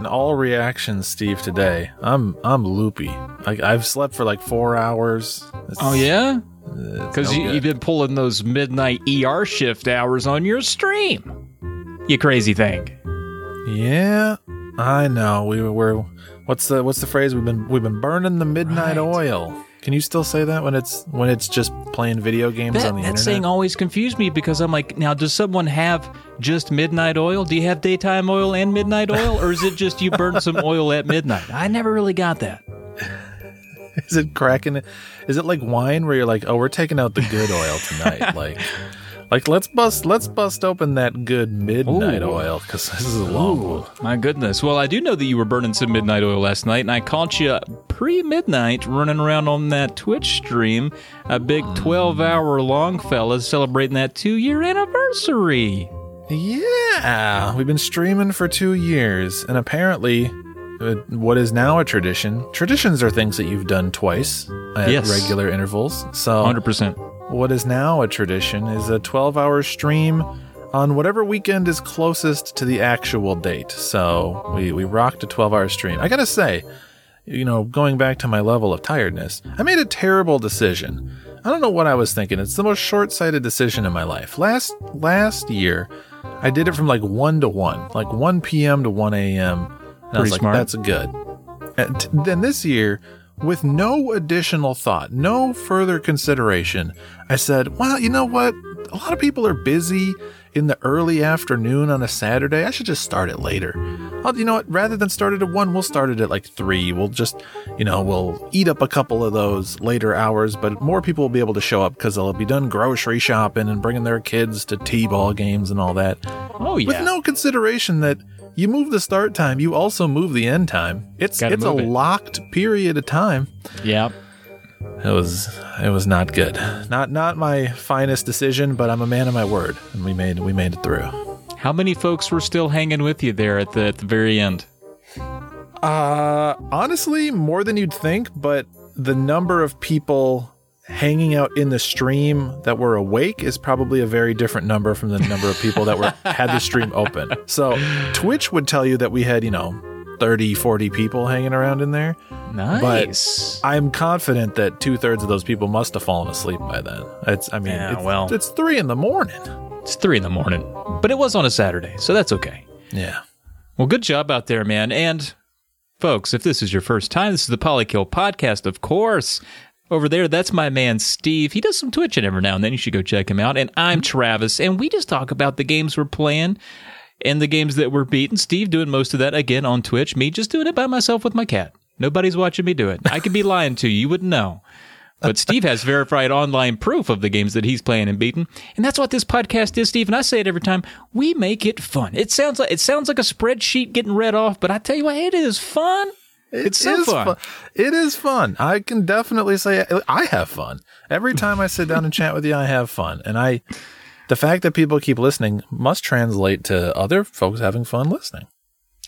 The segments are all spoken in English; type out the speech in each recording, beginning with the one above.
Getting all reactions, Steve. Today, I'm I'm loopy. I, I've slept for like four hours. It's- Oh yeah, because no you, you've been pulling those midnight ER shift hours on your stream. You crazy thing. Yeah, I know. We were. What's the What's the phrase? We've been We've been burning the midnight Right. oil. Can you still say that when it's when it's just playing video games That, on the that internet? saying always confused me because I'm like, now does someone have just midnight oil? Do you have daytime oil and midnight oil, or is it just you burn some oil at midnight? I never really got that. Is it cracking? Is it like wine where you're like, oh, we're taking out the good oil tonight? like, like let's bust let's bust open that good midnight Ooh. oil because this is a long one. My goodness. Well, I do know that you were burning some midnight oil last night, and I caught you pre midnight running around on that Twitch stream, a big 12 hour long fella celebrating that two year anniversary. Yeah, we've been streaming for two years, and apparently, uh, what is now a tradition. Traditions are things that you've done twice at Yes. regular intervals. So 100%. What is now a tradition is a 12 hour stream on whatever weekend is closest to the actual date. So we, we rocked a 12 hour stream. I gotta say, you know, going back to my level of tiredness, I made a terrible decision. I don't know what I was thinking. It's the most short sighted decision in my life. Last last year, I did it from like 1 to 1, like 1 p.m. to 1 a.m. And I was like, smart. that's good. And then this year, with no additional thought, no further consideration, I said, well, you know what? A lot of people are busy in the early afternoon on a Saturday. I should just start it later. I'll, you know what? Rather than start it at one, we'll start it at like three. We'll just, you know, we'll eat up a couple of those later hours, but more people will be able to show up because they'll be done grocery shopping and bringing their kids to T-ball games and all that Oh, yeah. with no consideration that you move the start time, you also move the end time. It's Gotta it's a it. locked period of time. yeah. It was it was not good. Not not my finest decision, but I'm a man of my word, and we made we made it through. How many folks were still hanging with you there at the, at the very end? Uh honestly, more than you'd think, but the number of people hanging out in the stream that were awake is probably a very different number from the number of people that were had the stream open. So, Twitch would tell you that we had, you know, 30, 40 people hanging around in there. Nice. But I'm confident that two thirds of those people must have fallen asleep by then. It's, I mean, Yeah, it's, well. it's three in the morning. it's three in the morning, but it was on a Saturday, so that's okay. Yeah. Well, good job out there, man. And folks, if this is your first time, this is the Polykill podcast, of course. Over there, that's my man Steve. He does some Twitching every now and then. You should go check him out. And I'm Travis, and we just talk about the games we're playing and the games that we're beating. Steve doing most of that again on Twitch. Me just doing it by myself with my cat. Nobody's watching me do it. I could be lying to you. You wouldn't know. But Steve has verified online proof of the games that he's playing and beaten. And that's what this podcast is, Steve. And I say it every time. We make it fun. It sounds like it sounds like a spreadsheet getting read off, but I tell you what, it is fun. It's so is fun. It is fun. I can definitely say I have fun. Every time I sit down and chat with you, I have fun. And I, the fact that people keep listening must translate to other folks having fun listening.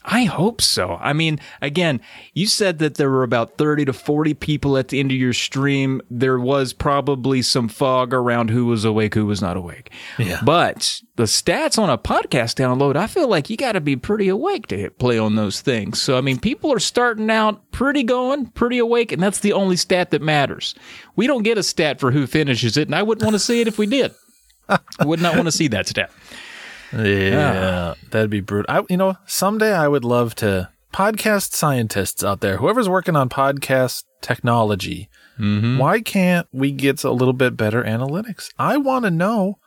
I hope so. I mean, again, you said that there were about 30 to 40 people at the end of your stream. There was probably some fog around who was awake, who was not awake. Yeah. But the stats on a podcast download, I feel like you got to be pretty awake to hit play on those things. So, I mean, people are starting out pretty going, pretty awake, and that's the only stat that matters. We don't get a stat for who finishes it, and I wouldn't want to see it if we did. I would not want to see that stat. Yeah, that'd be brutal. I, you know, someday I would love to podcast scientists out there, whoever's working on podcast technology. Mm-hmm. Why can't we get a little bit better analytics? I want to know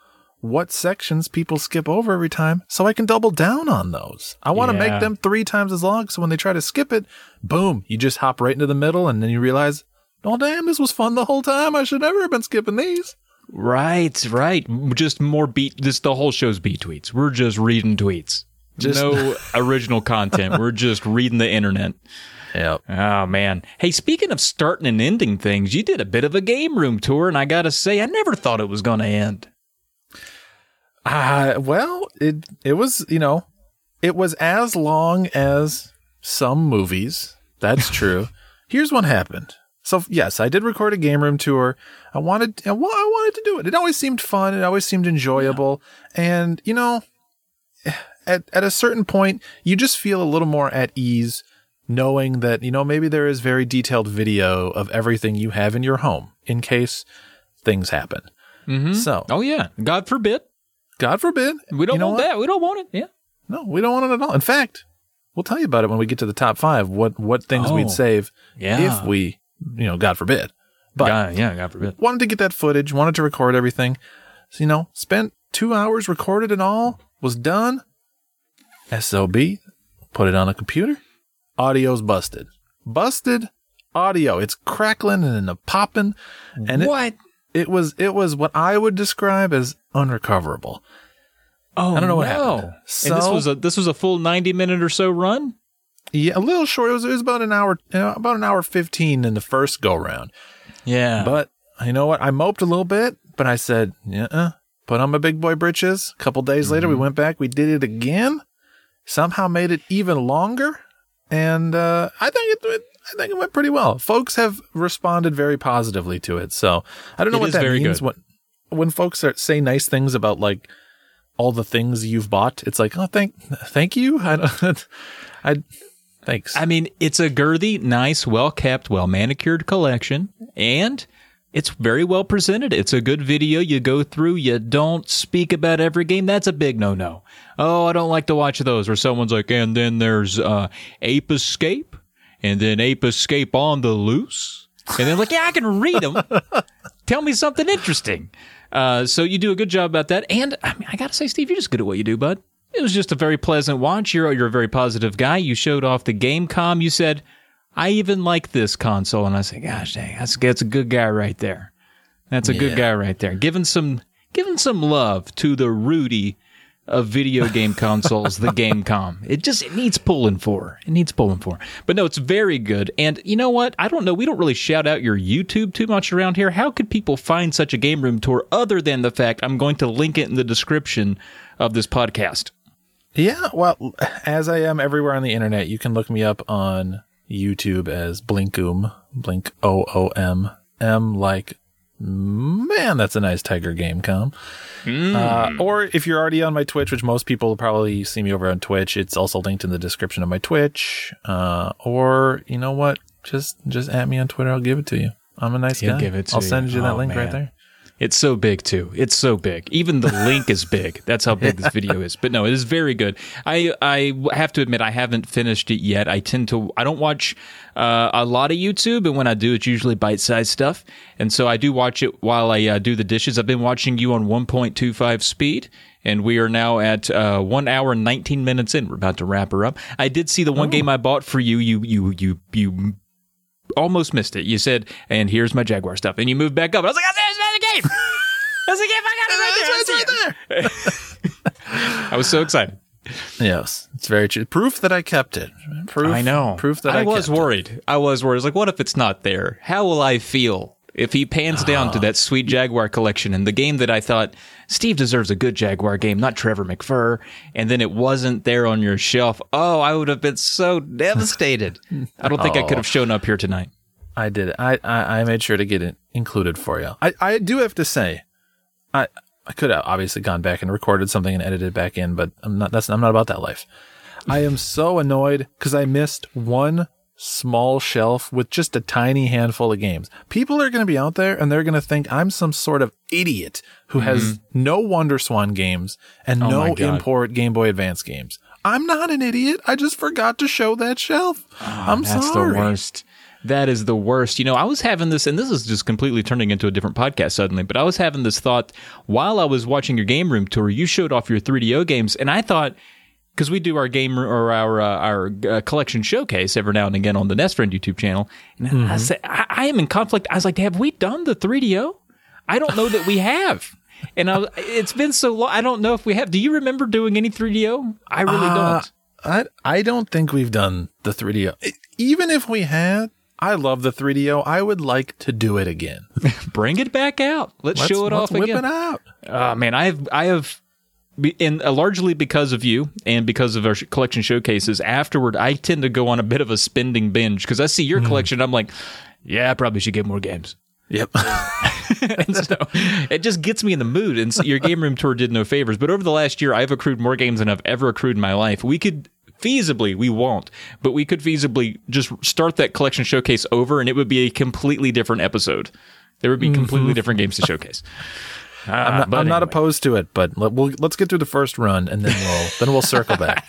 what sections people skip over every time so I can double down on those. I want to Yeah. make them three times as long so when they try to skip it, boom, you just hop right into the middle and then you realize, oh, damn, this was fun the whole time. I should never have been skipping these. Right, right. Just more beat. This the whole show's beat tweets. We're just reading tweets. Just- no original content. We're just reading the internet. Yep. Oh man. Hey, speaking of starting and ending things, you did a bit of a game room tour, and I gotta say, I never thought it was gonna end. Uh, well, it it was, you know, it was as long as some movies. That's true. Here's what happened. So yes, I did record a game room tour. I wanted I I wanted to do it. It always seemed fun. It always seemed enjoyable. And, you know, at at a certain point, you just feel a little more at ease knowing that you know maybe there is very detailed video of everything you have in your home in case things happen. Mm-hmm. So, Oh yeah, God forbid. God forbid, We don't you know want what? that. We don't want it. Yeah. No, we don't want it at all. In fact, we'll tell you about it when we get to the top five. What what things Oh. we'd save Yeah. if we, you know, God forbid. But God, yeah, God forbid. wanted to get that footage, wanted to record everything. So, you know, spent two hours, recorded it all, was done. SOB, put it on a computer. Audio's busted. Busted audio. It's crackling and a popping. And it, what? it was it was what I would describe as unrecoverable. Oh, I don't know what no. happened. and this was a this was a full ninety minute or so run. Yeah, a little short. It was, it was about an hour, you know, about an hour 15 in the first go round. Yeah, But you know what? I moped a little bit, but I said, yeah, uh, put on my big boy britches. A couple days later, we mm-hmm. went back. We did it again. Somehow made it even longer, and uh, I think it, it. I think it went pretty well. Folks have responded very positively to it. So I don't know It what that very means. good. When when folks are, say nice things about like all the things you've bought, it's like, oh, thank, thank you. I don't. I thanks. I mean, it's a girthy, nice, well kept, well manicured collection, and it's very well presented. It's a good video. You go through, you don't speak about every game. That's a big no no. Oh, I don't like to watch those where someone's like, and then there's uh, Ape Escape, and then Ape Escape on the Loose. And then, like, yeah, I can read them. Tell me something interesting. Uh, so you do a good job about that. And I mean, I got to say, Steve, you're just good at what you do, bud. It was just a very pleasant watch. You're, you're a very positive guy. You showed off the Gamecom. You said, I even like this console. And I said, gosh dang, that's, that's a good guy right there. That's a good guy right there. Giving some, giving some love to the Rudy of video game consoles, the Gamecom. It just it needs pulling for. It needs pulling for. But no, it's very good. And you know what? I don't know. We don't really shout out your YouTube too much around here. How could people find such a game room tour other than the fact I'm going to link it in the description of this podcast? Yeah, well, as I am everywhere on the internet, you can look me up on YouTube as Blinkoom, Blink O O M M, like man, that's a nice tiger game, com. Uh, or if you're already on my Twitch, which most people probably see me over on Twitch, it's also linked in the description of my Twitch. Uh, or you know what? Just just at me on Twitter. I'll give it to you. I'm a nice He'll guy. give it I'll you. send you that Oh, link right there. It's so big too. It's so big. Even the link is big. That's how big this video is. But no, it is very good. I I have to admit I haven't finished it yet. I tend to I don't watch uh, a lot of YouTube, and when I do, it's usually bite sized stuff. And so I do watch it while I uh, do the dishes. I've been watching you on 1.25 speed. And we are now at uh, one hour and 19 minutes in. We're about to wrap her up. I did see the one game I bought for you. You, you, you, you almost missed it. You said, "And here's my Jaguar stuff," and you moved back up. I was like, "Oh, there's the game." I was like, "If I got it right there, I see it." I was so excited. Yes, it's very true. Proof that I kept it. Proof. I know. Proof that I, I was kept it. worried. I was worried. I was like, "What if it's not there? How will I feel if he pans down Ah. to that sweet Jaguar collection and the game that I thought Steve deserves a good Jaguar game, not Trevor McFur, and then it wasn't there on your shelf? Oh, I would have been so devastated. I don't think I could have shown up here tonight." I did it. I, I I made sure to get it included for you. I I do have to say, I I could have obviously gone back and recorded something and edited it back in, but I'm not. That's I'm not about that life. I am so annoyed because I missed one small shelf with just a tiny handful of games. People are going to be out there and they're going to think I'm some sort of idiot who has no WonderSwan games and Mm-hmm. Oh no import Game Boy Advance games. I'm not an idiot. I just forgot to show that shelf. I'm Ah, That's sorry. the worst. That is the worst. You know, I was having this, and this is just completely turning into a different podcast suddenly, but I was having this thought while I was watching your game room tour. You showed off your 3DO games, and I thought, because we do our game or our uh, our uh, collection showcase every now and again on the Nest Friend YouTube channel, and I said, I, I am in conflict. I was like, have we done the 3DO? I don't know that we have. And I was, it's been so long. I don't know if we have. Do you remember doing any 3DO? I really Uh, don't. I I don't think we've done the 3DO. E- Even if we had, I love the 3DO. I would like to do it again. Bring it back out. Let's, Let's, show it let's off whip again. it out. Oh man, I have I have and uh, largely because of you and because of our sh- collection showcases afterward I tend to go on a bit of a spending binge because I see your collection I'm like yeah I probably should get more games Yep. and so it just gets me in the mood. And so your game room tour did no favors. But over the last year, I've accrued more games than I've ever accrued in my life. We could feasibly, we won't, but we could feasibly just start that collection showcase over, and it would be a completely different episode. There would be completely different games to showcase. I'm Ah, not, I'm not opposed to it, but let, we'll, let's get through the first run and then we'll then we'll circle back.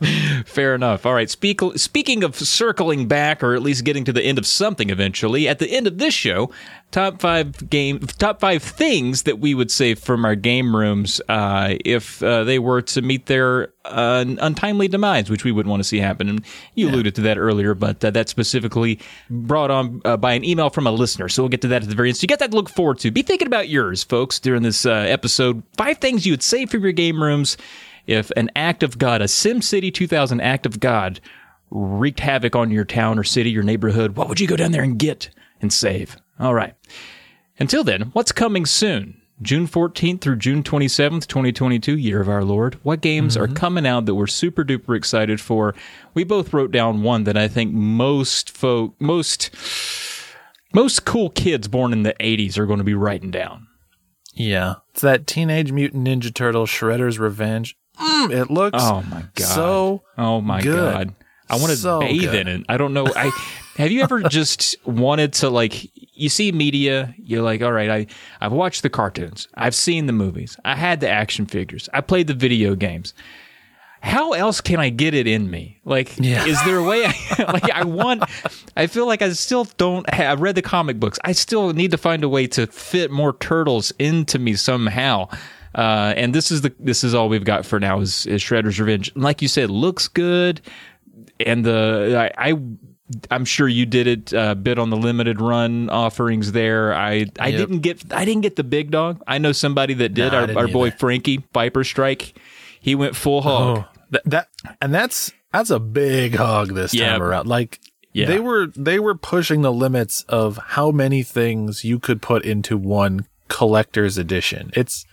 Fair enough. All right. Speak, speaking of circling back, or at least getting to the end of something eventually, at the end of this show, top five game, top five things that we would say from our game rooms uh, if uh, they were to meet their uh, untimely demise, which we wouldn't want to see happen. And you alluded to that earlier, but uh, that's specifically brought on uh, by an email from a listener. So we'll get to that at the very end. So you got that to look forward to. Be thinking about yours, folks, during this uh, episode. Five things you would say from your game rooms if an act of God, a SimCity 2000 act of God, wreaked havoc on your town or city, your neighborhood, what would you go down there and get and save? All right. Until then, what's coming soon? June 14th through June 27th, 2022, year of our Lord. What games are coming out that we're super duper excited for? We both wrote down one that I think most folk, most, most cool kids born in the 80s are going to be writing down. Yeah, it's that Teenage Mutant Ninja Turtle Shredder's Revenge. Mm, it looks Oh my god! so oh my good. god! I want to So bathe good. in it. I don't know. I have you ever just wanted to like you see media, you're like, all right, I I've watched the cartoons, I've seen the movies, I had the action figures, I played the video games. How else can I get it in me? Like, Yeah. is there a way? I, like, I want. I feel like I still don't. Have, I've read the comic books. I still need to find a way to fit more turtles into me somehow. Uh, and this is the this is all we've got for now is, is Shredder's Revenge. Like you said, looks good, and the I. I I'm sure you did it uh, bit on the limited run offerings there. I I Yep. didn't get I didn't get the big dog. I know somebody that did. Our our boy. Frankie Viper Strike. He went full hog. Oh, that, that and that's that's a big hog this time around. Like Yeah. they were they were pushing the limits of how many things you could put into one collector's edition. It's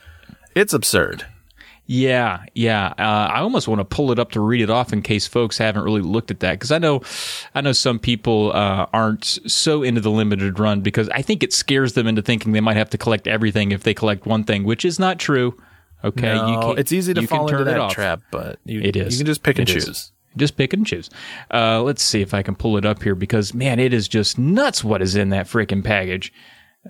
it's absurd. Yeah, yeah. Uh, I almost want to pull it up to read it off in case folks haven't really looked at that because I know, I know some people uh, aren't so into the limited run because I think it scares them into thinking they might have to collect everything if they collect one thing, which is not true. Okay, No, it's easy to you fall into turn it that off. trap, but you, It is. you can just pick and It is. choose. Just pick and choose. Uh, let's see if I can pull it up here because man, it is just nuts what is in that freaking package.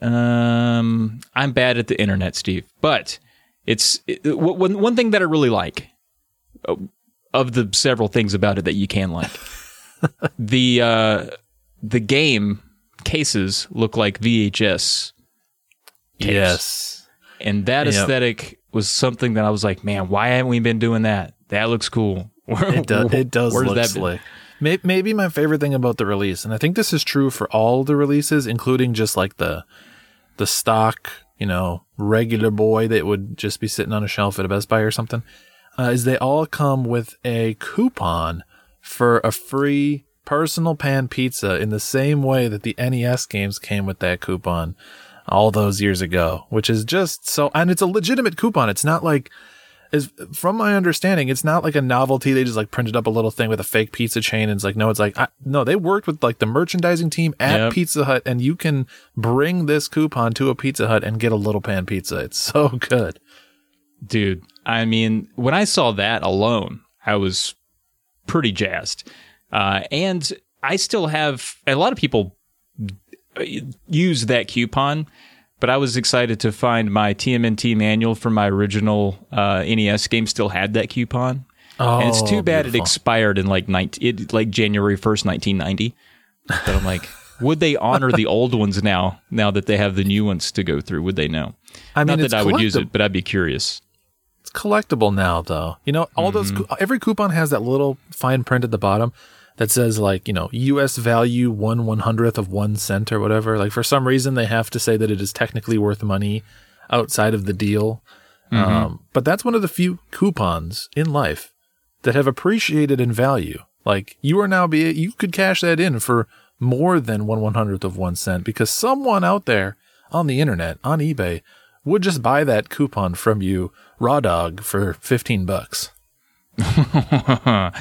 Um, I'm bad at the internet, Steve, but it's it, w- one one thing that I really like uh, of the several things about it that you can like. the uh, the game cases look like VHS, Yes. and that Yep. aesthetic was something that I was like, man, why haven't we been doing that? That looks cool. It does. It does Where's look that slick. May- Maybe my favorite thing about the release, and I think this is true for all the releases, including just like the the stock, you know, regular boy that would just be sitting on a shelf at a Best Buy or something, uh, is they all come with a coupon for a free personal pan pizza in the same way that the NES games came with that coupon all those years ago, which is just so, and it's a legitimate coupon. It's not like, is from my understanding, it's not like a novelty. They just like printed up a little thing with a fake pizza chain. And it's like, no, it's like, I, no, they worked with like the merchandising team at Yep. Pizza Hut and you can bring this coupon to a Pizza Hut and get a little pan pizza. It's so good. Dude, I mean, when I saw that alone, I was pretty jazzed. Uh, and I still have a lot of people uh, use that coupon, but I was excited to find my TMNT manual from my original uh, NES game still had that coupon. Oh, and it's too bad it expired in like 19, it, like January 1st, 1990. But I'm like, would they honor the old ones now, now that they have the new ones to go through? Would they know? I mean, Not that I would use it, but I'd be curious. It's collectible now, though. You know, all those Mm-hmm. cou- every coupon has that little fine print at the bottom that says like you know U.S. value one one hundredth of one cent or whatever. Like for some reason they have to say that it is technically worth money outside of the deal. Mm-hmm. Um, but that's one of the few coupons in life that have appreciated in value. Like you are now be you could cash that in for more than one one hundredth of one cent because someone out there on the internet on eBay would just buy that coupon from you raw dog for 15 bucks. uh,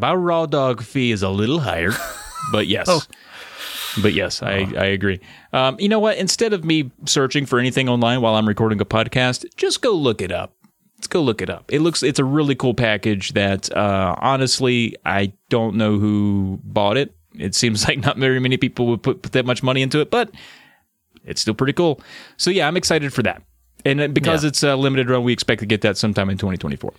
my raw dog fee is a little higher, but yes. Oh. But yes, I, I agree. Um, you know what? Instead of me searching for anything online while I'm recording a podcast, just go look it up. Let's go look it up. It looks it's a really cool package that uh, honestly I don't know who bought it. It seems like not very many people would put, put that much money into it, but it's still pretty cool. So yeah, I'm excited for that. And uh, because Yeah. it's a limited run, we expect to get that sometime in 2024.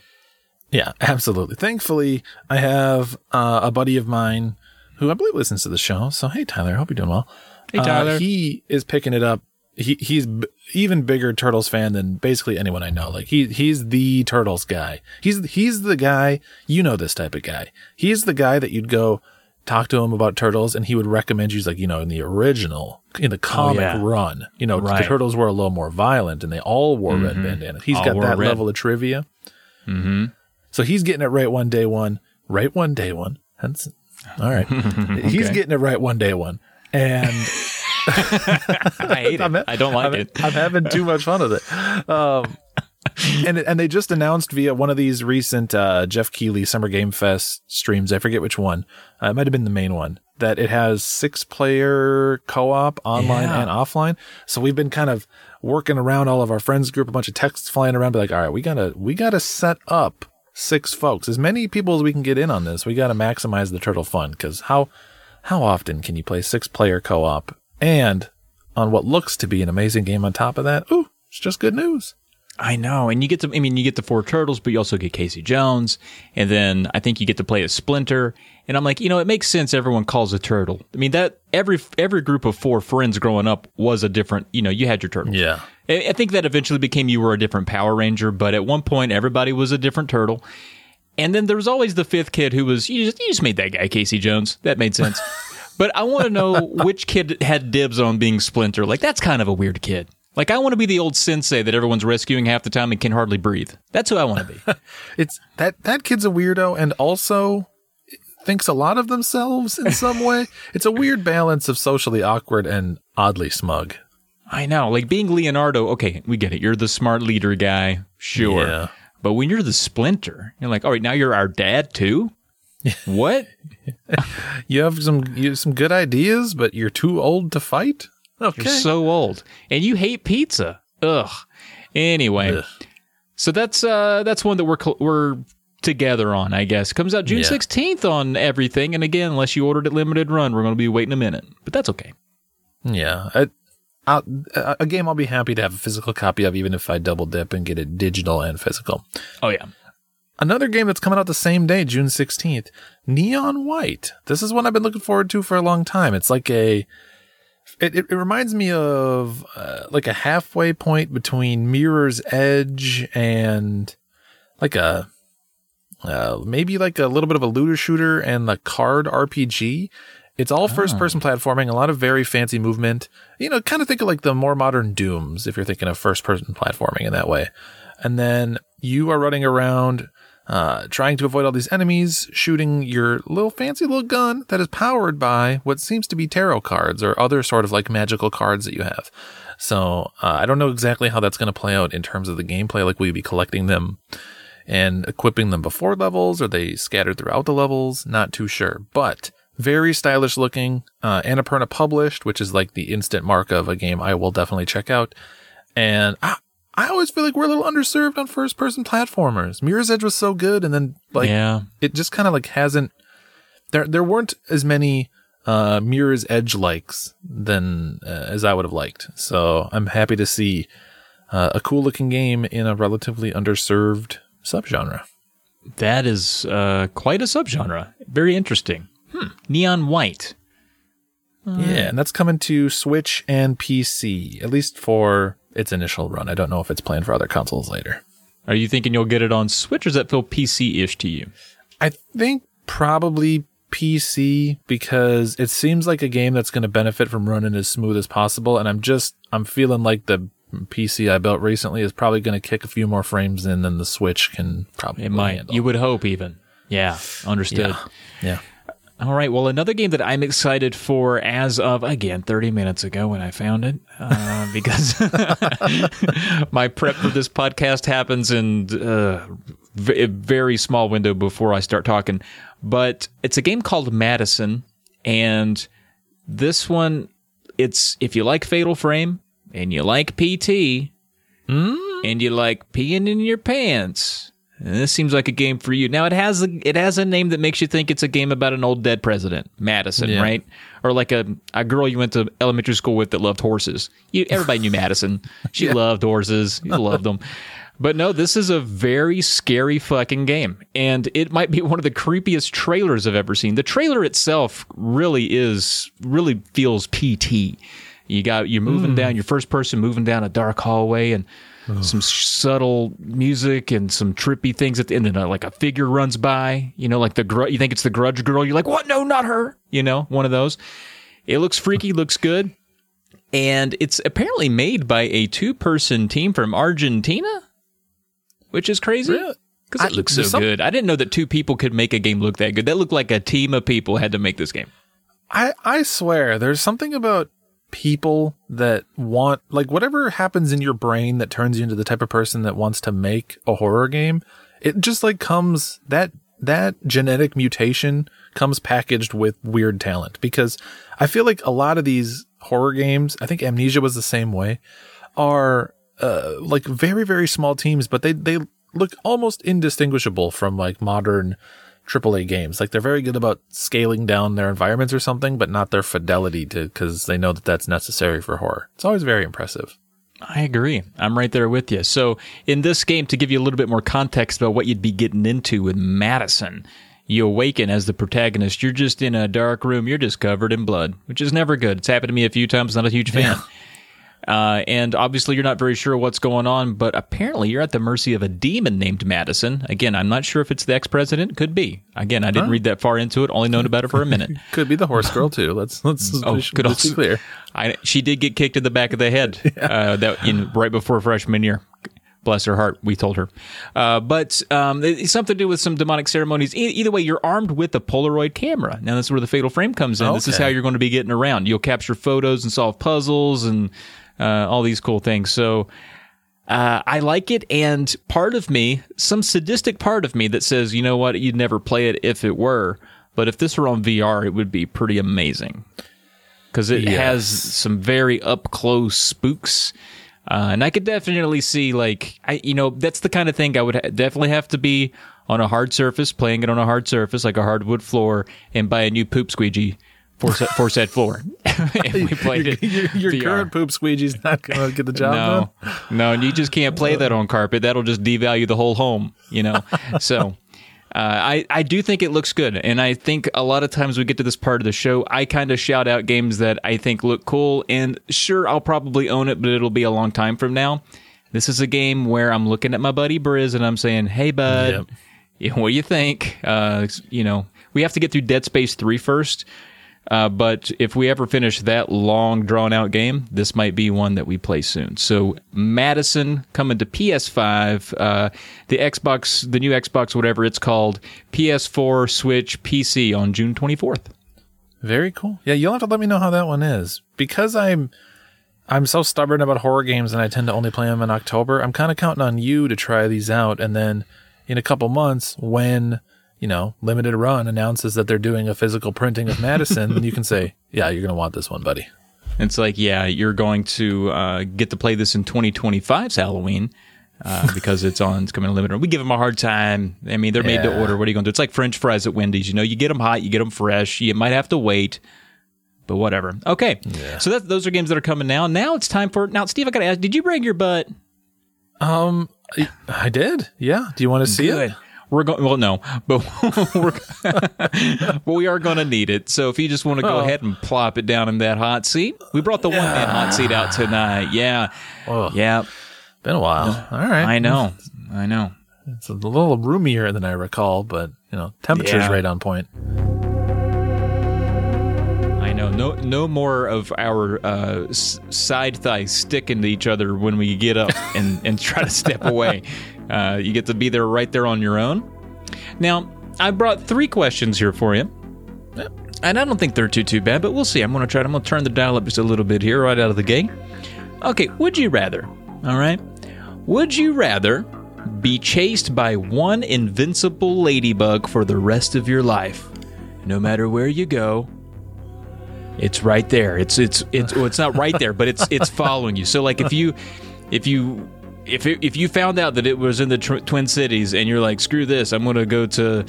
Yeah, absolutely. Thankfully, I have uh, a buddy of mine who I believe listens to the show. So, hey, Tyler, I hope you're doing well. Hey, Uh, Tyler. he is picking it up. He he's b- even bigger Turtles fan than basically anyone I know. Like he he's the Turtles guy. He's he's the guy. You know this type of guy. He's the guy that you'd go talk to him about Turtles, and he would recommend you. He's like, you know, in the original, in the comic yeah. run, you know, Right. the Turtles were a little more violent, and they all wore red bandanas. He's All got that red. level of trivia. Mm-hmm. So he's getting it right one day one, right one day one. Hence, all right, he's getting it right one day one, and. I hate it. I'm- I don't like I'm, it. I'm having too much fun with it. Um, and and they just announced via one of these recent uh, Geoff Keighley Summer Game Fest streams. I forget which one. Uh, it might have been the main one. That it has six player co op online Yeah. and offline. So we've been kind of working around all of our friends group, a bunch of texts flying around, be like, all right, we gotta we gotta set up six folks, as many people as we can get in on this. We gotta maximize the turtle fun because how how often can you play six player co op and on what looks to be an amazing game on top of that? Ooh, it's just good news. I know, and you get to. I mean, you get the four turtles, but you also get Casey Jones, and then I think you get to play as Splinter. And I'm like, you know, it makes sense. Everyone calls a turtle. I mean, that every every group of four friends growing up was a different. You know, you had your turtles. Yeah. I think that eventually became you were a different Power Ranger, but at one point everybody was a different turtle. And then there was always the fifth kid who was you just you just made that guy Casey Jones. That made sense. but I want to know which kid had dibs on being Splinter. Like that's kind of a weird kid. Like I want to be the old sensei that everyone's rescuing half the time and can hardly breathe. That's who I want to be. It's that that kid's a weirdo and also thinks a lot of themselves in some way. It's a weird balance of socially awkward and oddly smug. I know. Like being Leonardo, okay, we get it. You're the smart leader guy. Sure. Yeah. But when you're the Splinter, you're like, all right, now you're our dad too? what? You have some you have some good ideas, but you're too old to fight. Okay. You're so old, and you hate pizza. Ugh. Anyway, Ugh. so that's uh that's one that we're cl- we're together on. I guess comes out June Yeah. sixteenth on everything. And again, unless you ordered it limited run, we're going to be waiting a minute. But that's okay. Yeah. I, I'll, a a game I'll be happy to have a physical copy of, even if I double dip and get it digital and physical. Oh yeah. Another game that's coming out the same day, June 16th, Neon White. This is one I've been looking forward to for a long time. It's like a, it, it, it reminds me of uh, like a halfway point between Mirror's Edge and like a, uh, maybe like a little bit of a looter shooter and the card RPG. It's all first person platforming, a lot of very fancy movement. You know, kind of think of like the more modern Dooms if you're thinking of first person platforming in that way. And then you are running around uh, trying to avoid all these enemies, shooting your little fancy little gun that is powered by what seems to be tarot cards or other sort of like magical cards that you have. So uh, I don't know exactly how that's going to play out in terms of the gameplay. Like, will you be collecting them and equipping them before levels? Are they scattered throughout the levels? Not too sure, but very stylish looking. Uh, Annapurna published, which is like the instant mark of a game I will definitely check out. And I, I always feel like we're a little underserved on first person platformers. Mirror's Edge was so good, and then like yeah. it just kind of like hasn't. There there weren't as many uh, Mirror's Edge likes than uh, as I would have liked. So I'm happy to see uh, a cool looking game in a relatively underserved subgenre. That is uh, quite a subgenre. Very interesting. Hmm. Neon white. Yeah, and that's coming to Switch and PC, at least for its initial run. I don't know if it's planned for other consoles later. Are you thinking you'll get it on Switch, or does that feel PC-ish to you? I think probably PC because it seems like a game that's going to benefit from running as smooth as possible. And I'm just, I'm feeling like the PC I built recently is probably going to kick a few more frames in than the Switch can probably It might. handle. You would hope, even. Yeah, understood. yeah. Yeah. All right. Well, another game that I'm excited for as of, again, 30 minutes ago when I found it, uh, because my prep for this podcast happens in uh, a very small window before I start talking. But it's a game called Madison, and This one, it's if you like Fatal Frame and you like PT and you like peeing in your pants, this seems like a game for you. Now it has a it has a name that makes you think it's a game about an old dead president, Madison, Yeah. right? Or like a a girl you went to elementary school with that loved horses. You everybody knew Madison. She loved horses. You loved them. But no, this is a very scary fucking game. And it might be one of the creepiest trailers I've ever seen. The trailer itself really is, really feels PT. You got, you're moving hmm. down, your first person moving down a dark hallway and some subtle music and some trippy things at the end. And uh, like a figure runs by, you know, like the, gr- you think it's the grudge girl. You're like, what? No, not her. You know, one of those. It looks freaky, looks good. And it's apparently made by a two person team from Argentina, which is crazy. Really? Because I- it looks so some- good. I didn't know that two people could make a game look that good. That looked like a team of people had to make this game. I, I swear there's something about people that want like whatever happens in your brain that turns you into the type of person that wants to make a horror game it just like comes that that genetic mutation comes packaged with weird talent. Because i feel like a lot of these horror games i think amnesia was the same way are uh, like very very small teams but they they look almost indistinguishable from like modern AAA games. Like they're very good about scaling down their environments or something, but not their fidelity to because they know that that's necessary for horror. It's always very impressive. I agree. I'm right there with you. So, in this game, to give you a little bit more context about what you'd be getting into with Madison, you awaken as the protagonist. You're just in a dark room. You're just covered in blood, which is never good. It's happened to me a few times. Not a huge fan. Uh, and obviously, you're not very sure what's going on, but apparently, you're at the mercy of a demon named Madison. Again, I'm not sure if it's the ex president. Could be. Again, I didn't read that far into it. Only known about it for a minute. Could be the horse girl too. Let's let's Oh, could be also- clear. I, she did get kicked in the back of the head uh, that in right before freshman year. Bless her heart, we told her. Uh, but um, it's something to do with some demonic ceremonies. E- either way, you're armed with a Polaroid camera. Now, this is where the fatal frame comes in. This is how you're going to be getting around. You'll capture photos and solve puzzles and uh, all these cool things. So uh, I like it, and part of me, some sadistic part of me, that says, you know what, you'd never play it if it were. But if this were on VR, it would be pretty amazing because it Yes. has some very up close spooks. Uh, and I could definitely see, like, I, you know, that's the kind of thing I would ha- definitely have to be on a hard surface, playing it on a hard surface, like a hardwood floor, and buy a new poop squeegee for, set, for said floor. we played it. Your, your current poop squeegee's not gonna get the job No, done. no, and you just can't play that on carpet. That'll just devalue the whole home, you know. so, uh, I I do think it looks good, and I think a lot of times we get to this part of the show, I kind of shout out games that I think look cool, and sure, I'll probably own it, but it'll be a long time from now. This is a game where I'm looking at my buddy Briz and I'm saying, "Hey, bud, Yep. what do you think?" Uh, you know, we have to get through Dead Space three first. Uh, but if we ever finish that long, drawn out game, this might be one that we play soon. So, Madison coming to PS5, uh, the Xbox, the new Xbox, whatever it's called, PS4, Switch, PC on June 24th. Very cool. Yeah, you'll have to let me know how that one is because I'm I'm so stubborn about horror games and I tend to only play them in October. I'm kind of counting on you to try these out and then in a couple months when, you know, Limited Run announces that they're doing a physical printing of Madison, then you can say, "Yeah, you're going to want this one, buddy." It's like, yeah, you're going to uh, get to play this in 2025's Halloween. Uh, because it's on, it's coming to limited. Run. We give them a hard time. I mean, they're made to order. What are you going to do? It's like French fries at Wendy's. You know, you get them hot, you get them fresh. You might have to wait, but whatever. Okay, so that, those are games that are coming now. Now it's time for now. Steve, I got to ask: Did you bring your butt? Um I, I did. Yeah. Do you want to see it? We're going. Well, no, but we're, but we are going to need it. So if you just want to go Oh. ahead and plop it down in that hot seat, we brought the one man hot seat out tonight. Yeah, Oh, yeah. been a while. All right. I know, I know. It's a little roomier than I recall, but, you know, temperature's Yeah. right on point. I know. No, no more of our uh, s- side thighs sticking to each other when we get up and, and try to step away. Uh, you get to be there right there on your own. Now, I brought three questions here for you. And I don't think they're too too bad, but we'll see. I'm going to try. I'm going to turn the dial up just a little bit here, right out of the gate. Okay. Would you rather? All right. Would you rather be chased by one invincible ladybug for the rest of your life, no matter where you go, It's right there. It's it's it's well, it's not right there, but it's it's following you. So like if you if you if it, if you found out that it was in the tw- Twin Cities and you're like screw this, I'm going to go to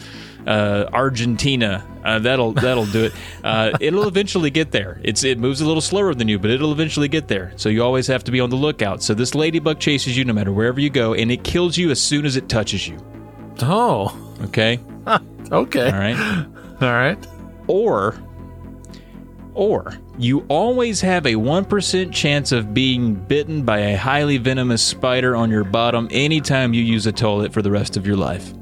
uh, Argentina. Uh, that'll that'll do it. Uh, it'll eventually get there. It's it moves a little slower than you, but it'll eventually get there. So you always have to be on the lookout. So this ladybug chases you no matter wherever you go, and it kills you as soon as it touches you. Oh, Okay, okay. all right. All right. or or you always have a 1% chance of being bitten by a highly venomous spider on your bottom anytime you use a toilet for the rest of your life.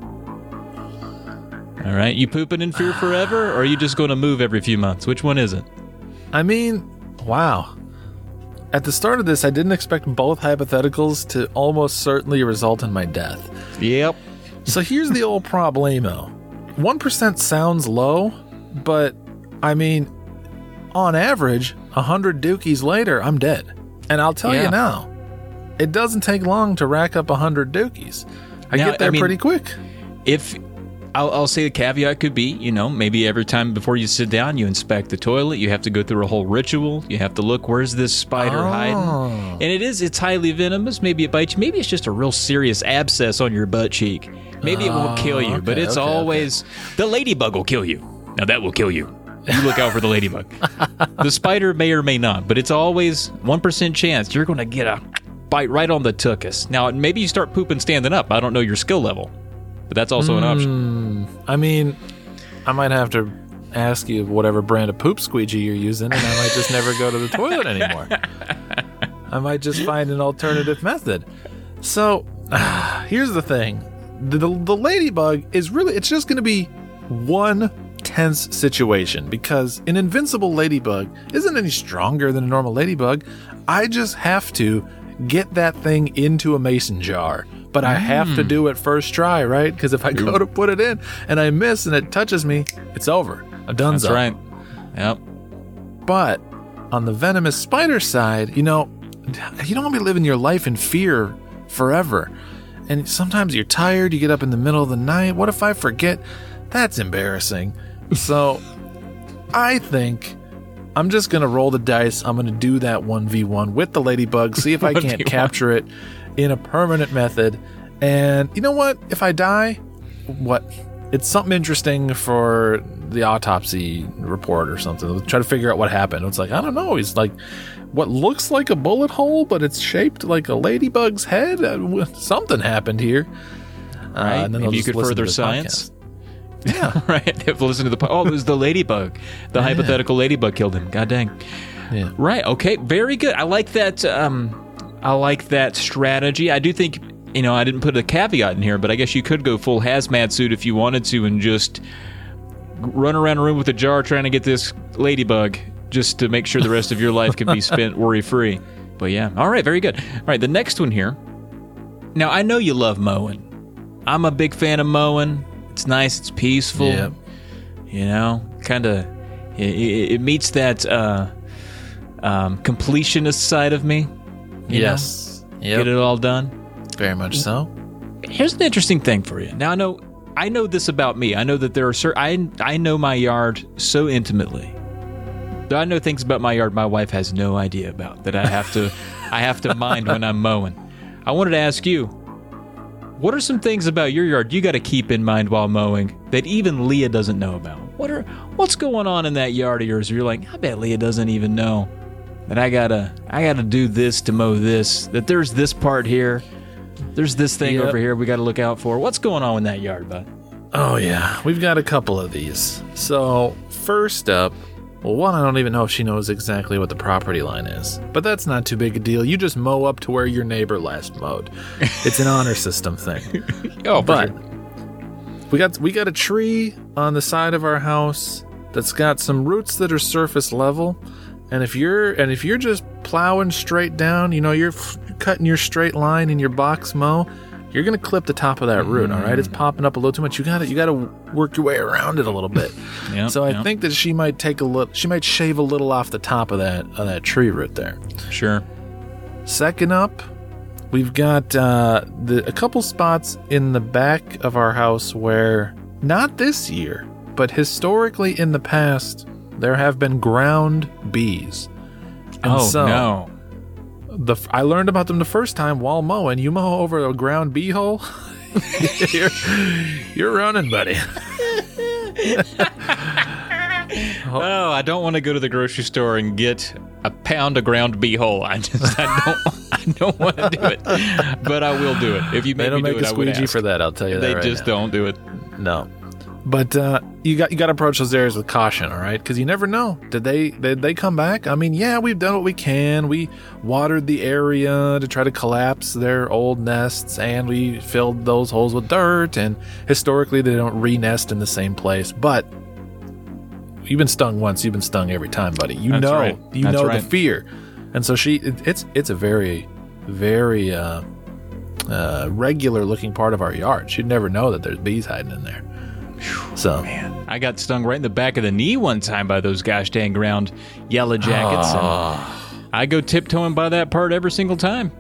All right, you pooping in fear forever or are you just going to move every few months? Which one is it? I mean, wow. At the start of this, I didn't expect both hypotheticals to almost certainly result in my death. Yep. So here's the old problemo 1% sounds low, but I mean, on average, 100 dookies later, I'm dead. And I'll tell Yeah. you now, it doesn't take long to rack up 100 dookies. I Now, get there I mean- pretty quick. If I'll, I'll say the caveat could be, you know, maybe every time before you sit down, you inspect the toilet. You have to go through a whole ritual. You have to look where's this spider Oh. hiding, and it is it's highly venomous. Maybe it bites you. Maybe it's just a real serious abscess on your butt cheek. Maybe it won't kill you, ah, but it's okay, always the ladybug will kill you. Now that will kill you. You look out for the ladybug. the spider may or may not, but it's always one percent chance you're going to get a bite right on the tuchus. Now maybe you start pooping standing up. I don't know your skill level, but that's also an option. Hmm. I mean, I might have to ask you whatever brand of poop squeegee you're using, and I might just never go to the toilet anymore. I might just find an alternative method. So, here's the thing the, the, the ladybug is really, it's just going to be one tense situation because an invincible ladybug isn't any stronger than a normal ladybug. I just have to get that thing into a mason jar. But I have to mm. do it first try, right? Because if I go to put it in and I miss and it touches me, it's over. I'm done. That's right. Yep. But on the venomous spider side, you know, you don't want to be living your life in fear forever. And sometimes you're tired, you get up in the middle of the night. What if I forget? That's embarrassing. So I think I'm just going to roll the dice. I'm going to do that 1v1 with the ladybug, see if I can't capture it in a permanent method. And you know what? If I die, what? It's something interesting for the autopsy report or something. We'll try to figure out what happened. It's like, I don't know. He's like, what looks like a bullet hole, but it's shaped like a ladybug's head. Uh, something happened here. Uh, Right. and then Maybe you could further science. podcast. Yeah. right. They have to listen to the. po- Oh, it was the ladybug. The hypothetical ladybug killed him. God dang. Yeah. Right. Okay. Very good. I like that. Um, I like that strategy. I do think you know I didn't put a caveat in here, but I guess you could go full hazmat suit if you wanted to and just run around a room with a jar trying to get this ladybug just to make sure the rest of your life can be spent worry free. But yeah. All right. Very good. All right. The next one here. Now I know you love mowing. I'm a big fan of mowing. It's nice. It's peaceful. Yep. You know, kind of. It, it, meets that uh, um, completionist side of me. Yes. Yep. Get it all done. Very much so. Here's an interesting thing for you. Now I know I know this about me. I know that there are certain I I know my yard so intimately. I know things about my yard my wife has no idea about that I have to I have to mind when I'm mowing. I wanted to ask you, what are some things about your yard you got to keep in mind while mowing that even Leah doesn't know about? What are what's going on in that yard of yours? You're like, I bet Leah doesn't even know that I gotta I gotta do this to mow this. That there's this part here. There's this thing Yep. over here we got to look out for. What's going on in that yard, bud? Oh, yeah. We've got a couple of these. So, first up, well, one, I don't even know if she knows exactly what the property line is, but that's not too big a deal. You just mow up to where your neighbor last mowed. It's an honor system thing. Oh, But we got we got a tree on the side of our house that's got some roots that are surface level, and if you're and if you're just plowing straight down, you know, you're f- cutting your straight line in your box mow, you're gonna clip the top of that root. All right, it's popping up a little too much. You got to You got to work your way around it a little bit. yeah, so I yeah, think that she might take a little. She might shave a little off the top of that of that tree root there. sure. Second up, we've got uh, the, a couple spots in the back of our house where, not this year, but historically in the past, there have been ground bees. And oh so, no! The I learned about them the first time while mowing. You mow over a ground bee hole, you're, you're running, buddy. Oh, I don't want to go to the grocery store and get a pound of ground bee hole. I just I don't I don't want to do it, but I will do it if you make They make don't me make do a it. I would squeegee for that. I'll tell you that. They right just now. don't do it. No. But uh, you got you got to approach those areas with caution, all right? Because you never know. Did they did they come back? I mean, yeah, we've done what we can. We watered the area to try to collapse their old nests, and we filled those holes with dirt. And historically, they don't re-nest in the same place. But you've been stung once, you've been stung every time, buddy. You That's know, right. you That's know right. the fear. And so she, it, it's it's a very, very uh, uh, regular looking part of our yard. She'd never know that there's bees hiding in there. So man, I got stung right in the back of the knee one time by those gosh dang ground yellow jackets. And ah. I go tiptoeing by that part every single time.